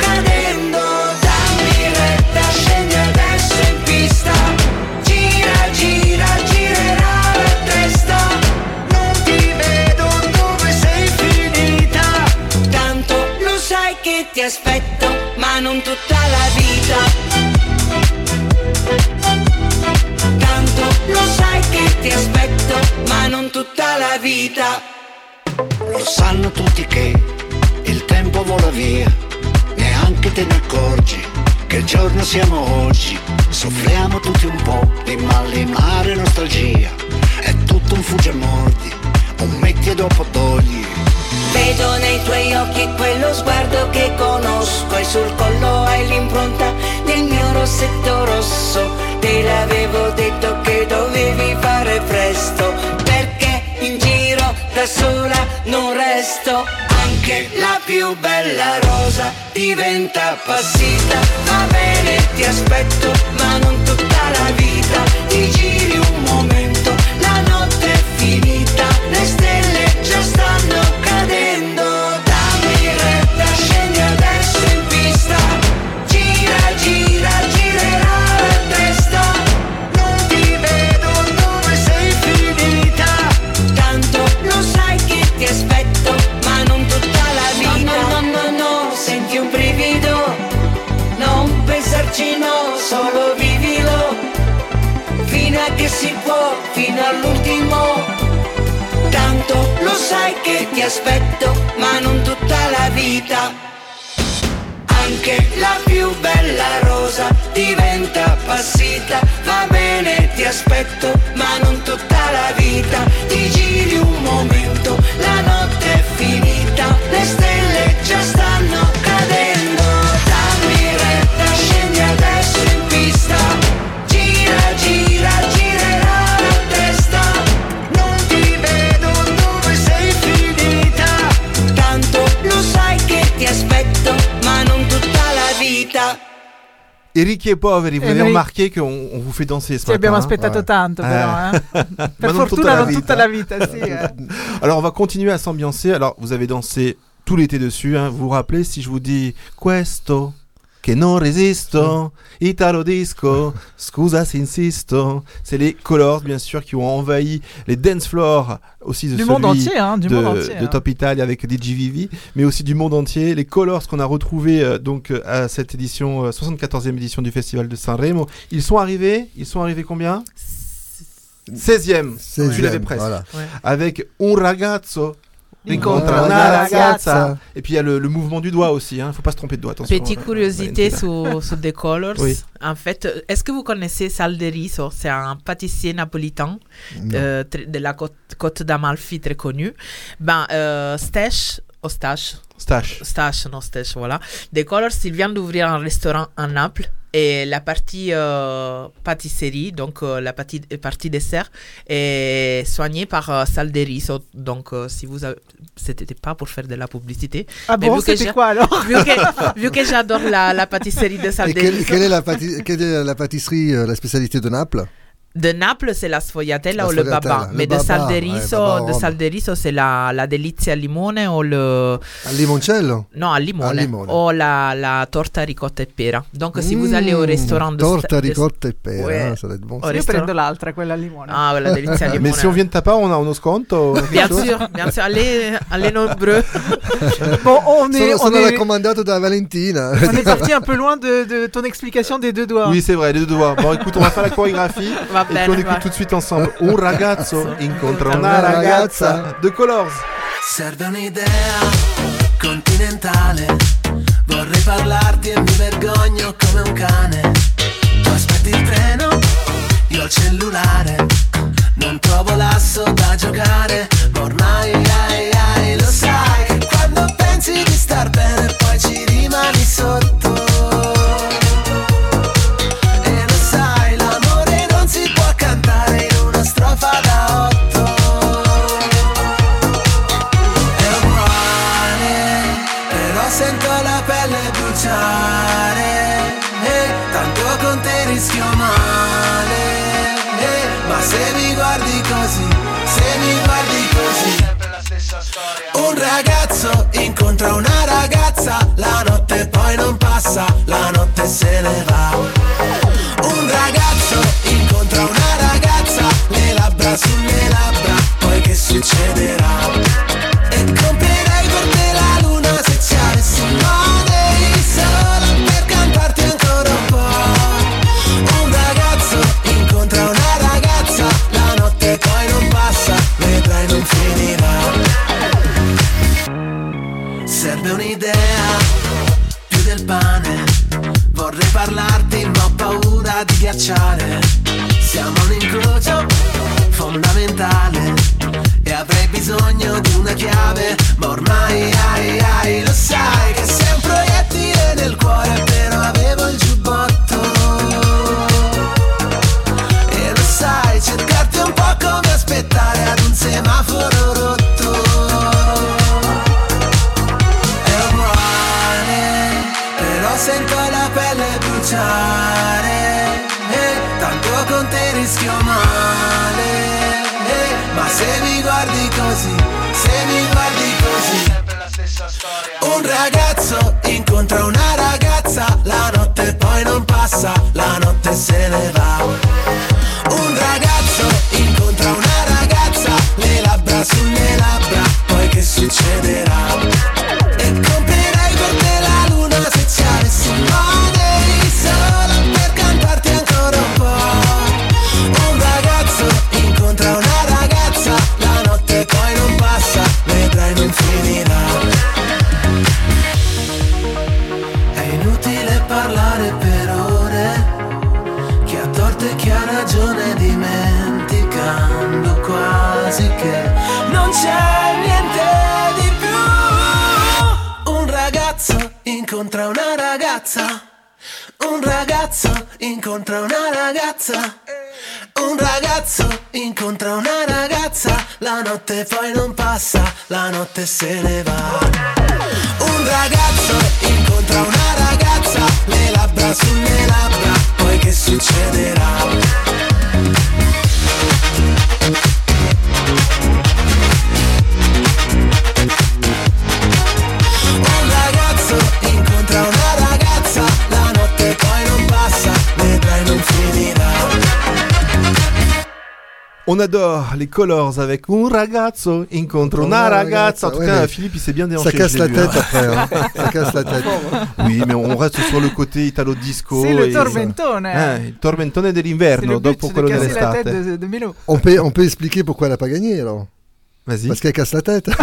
Speaker 11: ti aspetto, ma non tutta la vita. Tanto lo sai che ti aspetto, ma non tutta la vita.
Speaker 26: Lo sanno tutti che il tempo vola via, neanche te ne accorgi che giorno siamo oggi. Soffriamo tutti un po' di malinare nostalgia, è tutto un fugge mordi, un metti e dopo togli.
Speaker 11: Vedo nei tuoi occhi quello sguardo che conosco e sul collo hai l'impronta del mio rossetto rosso. Te l'avevo detto che dovevi fare presto, perché in giro da sola non resto. Anche la più bella rosa diventa appassita. Va bene, ti aspetto, ma non tutta la vita. Ti giri sai che ti aspetto, ma non tutta la vita. Anche la più bella rosa diventa passita. Va bene, ti aspetto, ma non tutta la vita. Ti giri un momento, la notte è finita, le stelle già stanno cadendo. Dammi retta, scendi adesso
Speaker 2: Et ricchi e poveri, vous
Speaker 4: E
Speaker 2: avez
Speaker 4: noi-
Speaker 2: remarqué qu'on on vous fait danser ce
Speaker 4: Sì, abbiamo
Speaker 2: matin.
Speaker 4: aspettato tanto, però, eh.
Speaker 2: Ma
Speaker 4: Per
Speaker 2: non
Speaker 4: fortuna non tutta la vita, sì. eh.
Speaker 2: Alors on va continuer à s'ambiancer. Alors vous avez dansé tout l'été dessus. hein. Vous vous rappelez si je vous dis questo? Che non resisto, Italo disco, scusa insisto. C'est les Colors bien sûr qui ont envahi les dance floors aussi de
Speaker 4: Du
Speaker 2: celui
Speaker 4: monde entier, hein, du
Speaker 2: de,
Speaker 4: monde entier,
Speaker 2: de
Speaker 4: hein.
Speaker 2: Top Italia avec DJ Vivi, mais aussi du monde entier. Les Colors qu'on a retrouvés euh, donc euh, à cette édition, euh, 74e édition du Festival de Sanremo. Ils sont arrivés. Ils sont arrivés combien? 16e. Tu
Speaker 3: 16e,
Speaker 2: l'avais presque.
Speaker 3: voilà.
Speaker 5: Ouais.
Speaker 2: Avec un ragazzo
Speaker 5: Una ragazza.
Speaker 2: Et puis il y a le, le mouvement du doigt aussi. Hein. Faut pas se tromper de doigt. Attention.
Speaker 5: Petite
Speaker 2: euh,
Speaker 5: curiosité sur, sur The Colors.
Speaker 2: Oui.
Speaker 5: En fait, est-ce que vous connaissez Sal de Riso C'est un pâtissier napolitain euh, de la côte, côte d'Amalfi très connu. Ben, euh, Stash, oh, Stash.
Speaker 2: Stash.
Speaker 5: Stash, non Stash, voilà. The Colors, il vient d'ouvrir un restaurant à Naples. Et la partie euh, pâtisserie, donc euh, la partie, partie dessert, est soignée par euh. Donc, euh, si vous avez... C'était pas pour faire de la publicité.
Speaker 4: Ah
Speaker 5: mais
Speaker 4: bon,
Speaker 5: vu que
Speaker 4: c'était quoi alors [laughs]
Speaker 5: vu que, vu que j'adore la, la pâtisserie de Sal
Speaker 3: Et
Speaker 5: de
Speaker 3: quelle, est la, pâti- quelle est la pâtisserie, la spécialité de Naples?
Speaker 5: De Naples, c'est la sfogliatella
Speaker 3: La
Speaker 5: ou le baba.
Speaker 3: le
Speaker 5: Mais de
Speaker 3: baba,
Speaker 5: sal de
Speaker 3: ouais,
Speaker 5: riso,
Speaker 3: baba
Speaker 5: de
Speaker 3: Rome.
Speaker 5: sal de riso, c'est la, la delizia al limone o le...
Speaker 3: Al limoncello
Speaker 5: No, al limone.
Speaker 3: Al limone.
Speaker 5: O la, la torta ricotta e pera. Donc, si vous allez au restaurant de...
Speaker 3: Torta,
Speaker 5: de-
Speaker 3: ricotta e pera,
Speaker 5: Ouais.
Speaker 3: ah, ça doit être bon.
Speaker 4: Io
Speaker 5: restaurant-
Speaker 4: prendo l'altra, quella al limone.
Speaker 5: Ah, quella delizia al [laughs] limone.
Speaker 2: Mais si on vient de ta part, on a uno sconto.
Speaker 5: Bien sûr, bien sûr. Allez, allez nombreux. [laughs]
Speaker 4: Bon, on est,
Speaker 3: Sono,
Speaker 4: on
Speaker 3: sono
Speaker 4: est,
Speaker 3: raccomandato da Valentina.
Speaker 4: on est parti un peu [laughs] loin de, de ton explication des deux doigts.
Speaker 2: Oui, c'est vrai, les deux doigts. Bon, écoute, on va faire la chorégraphie.
Speaker 5: Va
Speaker 2: et
Speaker 5: bene,
Speaker 2: on écoute
Speaker 5: va.
Speaker 2: tout de suite ensemble. Un [laughs] ragazzo incontra
Speaker 3: Una ragazza.
Speaker 2: De Colors.
Speaker 16: Serve un'idea continentale. Vorrei parlarti e mi vergogno come un cane. Tu aspetti il treno, io il cellulare. Non trovo l'asso da giocare, ma ormai ai, ai, lo sai che quando pensi di star bene incontra una ragazza, la notte poi non passa, la notte se ne va.
Speaker 2: Colors avec un ragazzo incontro una ragazza. En tout
Speaker 3: ouais,
Speaker 2: cas,
Speaker 3: mais
Speaker 2: Philippe, il s'est bien déhanché.
Speaker 3: Ça casse la tête
Speaker 2: hein.
Speaker 3: après. hein. Ça casse la tête. [laughs]
Speaker 2: Oui, mais on reste sur le côté italo-disco.
Speaker 4: C'est le
Speaker 2: et-
Speaker 4: tormentone.
Speaker 2: Eh, il tormentone dell'inverno, dopo
Speaker 4: de
Speaker 2: quello
Speaker 4: casser la tête
Speaker 2: dell'estate.
Speaker 4: de, de Mélo.
Speaker 3: On peut, on peut expliquer pourquoi elle n'a pas gagné alors?
Speaker 2: Vas-y.
Speaker 3: Parce qu'elle casse la tête. [laughs]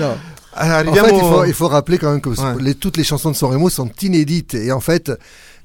Speaker 3: non.
Speaker 2: Ah,
Speaker 3: En fait, il faut, il faut rappeler quand même que
Speaker 2: Ouais.
Speaker 3: les- toutes les chansons de San Remo sont inédites. Et en fait,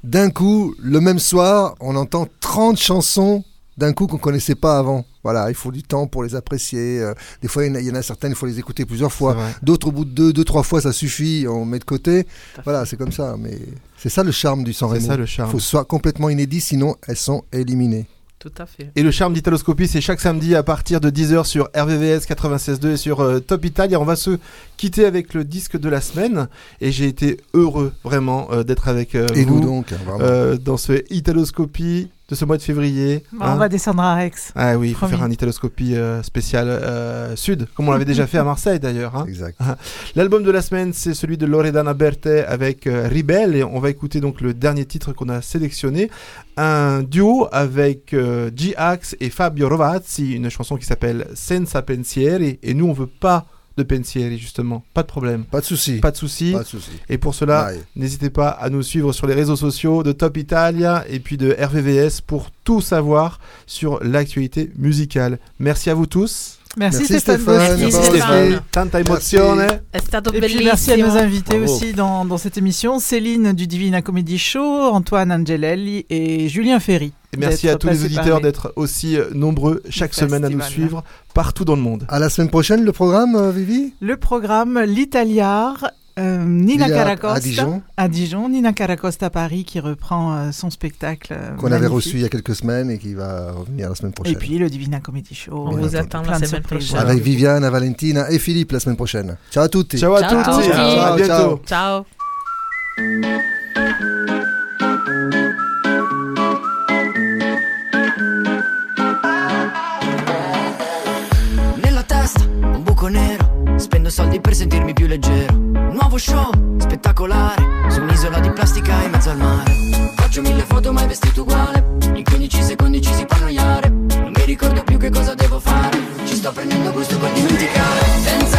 Speaker 3: d'un coup, le même soir, on entend 30 chansons d'un coup qu'on connaissait pas avant. Voilà, il faut du temps pour les apprécier. Euh, Des fois, il y en a- il y, en a certaines, il faut les écouter plusieurs fois.
Speaker 2: C'est.
Speaker 3: D'autres, au bout de deux, deux, trois fois, ça suffit, on met de côté. Voilà, c'est comme ça. Mais c'est ça le charme du San
Speaker 2: C'est
Speaker 3: Remo.
Speaker 2: ça, le charme.
Speaker 3: Il faut que ce soit complètement inédit, sinon elles sont éliminées.
Speaker 5: Tout à fait.
Speaker 2: Et le charme d'Italoscopie, c'est chaque samedi à partir de 10h sur RVVS 96.2 et sur euh, Top Italia. On va se quitter avec le disque de la semaine. Et j'ai été heureux, vraiment, euh, d'être avec euh,
Speaker 3: Et
Speaker 2: vous
Speaker 3: nous donc, hein,
Speaker 2: euh, dans ce Italoscopie de ce mois de février.
Speaker 4: Bon,
Speaker 2: hein.
Speaker 4: on va descendre à Rex.
Speaker 2: Ah oui, il faut faire un Italoscopie euh, spécial euh, sud, comme on l'avait déjà fait à Marseille d'ailleurs. hein.
Speaker 3: Exact.
Speaker 2: L'album de la semaine, c'est celui de Loredana Berthe avec euh, Ribelle et on va écouter donc le dernier titre qu'on a sélectionné, un duo avec euh, G-Ax et Fabio Rovazzi, une chanson qui s'appelle Senza Pensieri et nous on veut pas de pensieri justement, pas de problème.
Speaker 3: Pas de souci.
Speaker 2: Pas de souci. Et pour cela, n'hésitez pas à nous suivre sur les réseaux sociaux de Top Italia et puis de RVVS pour tout savoir sur l'actualité musicale. Merci à vous tous.
Speaker 4: Merci,
Speaker 3: Merci
Speaker 4: Stéphane.
Speaker 3: Merci
Speaker 2: Stéphane. Tanta emozione.
Speaker 5: È stato
Speaker 4: Et puis merci à nos invités
Speaker 2: Bravo.
Speaker 4: aussi dans, dans cette émission, Céline du Divina Comedy Show, Antoine Angelelli et Julien Ferry.
Speaker 2: Et merci à tous les auditeurs d'être aussi euh, nombreux chaque semaine à nous suivre partout dans le monde.
Speaker 3: À la semaine prochaine, le programme, euh, Vivi?
Speaker 4: Le programme L'Italiar, euh, Nina Caracosta
Speaker 3: à Dijon.
Speaker 4: à Dijon, Nina Caracosta à Paris qui reprend euh, son spectacle. euh,
Speaker 3: qu'on avait reçu il y a quelques semaines et qui va revenir la semaine prochaine.
Speaker 4: Et puis le Divina Comedy Show.
Speaker 5: On vous attend la semaine
Speaker 4: surprises.
Speaker 5: prochaine.
Speaker 3: Avec Viviane, Valentina et Philippe la semaine prochaine. Ciao à tutti.
Speaker 2: Ciao à
Speaker 5: Ciao
Speaker 2: tutti.
Speaker 5: tutti.
Speaker 2: À bientôt.
Speaker 3: ciao.
Speaker 5: Ciao.
Speaker 11: Nero Spendo soldi per sentirmi più leggero. Nuovo show spettacolare Su un'isola di plastica in mezzo al mare. Faccio mille foto mai vestito uguale. In 15 secondi ci si può annoiare. Non mi ricordo più che cosa devo fare. Ci sto prendendo gusto col dimenticare. Senza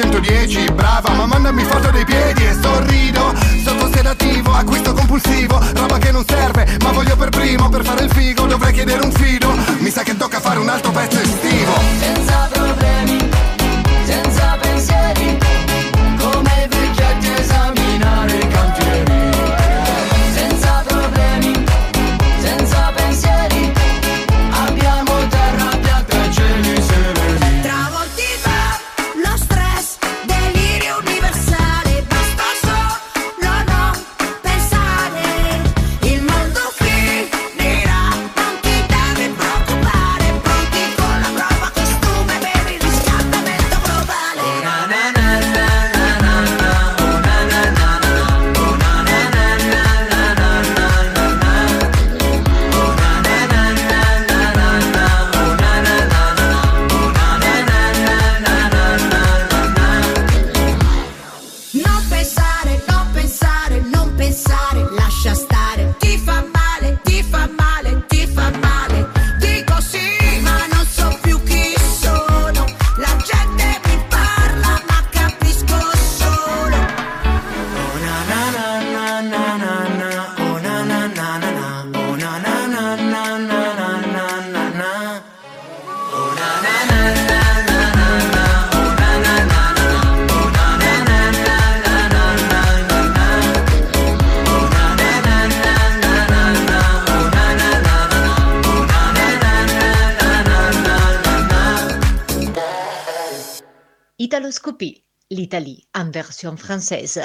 Speaker 25: 110, brava, ma mandami foto dei piedi e sorrido. Sotto sedativo, acquisto compulsivo, roba che non serve, ma voglio per primo, per fare il figo dovrei chiedere un fido. Mi sa che tocca fare un altro pezzo estivo.
Speaker 11: Senza problemi Senza pensieri
Speaker 1: L'Italie en version française.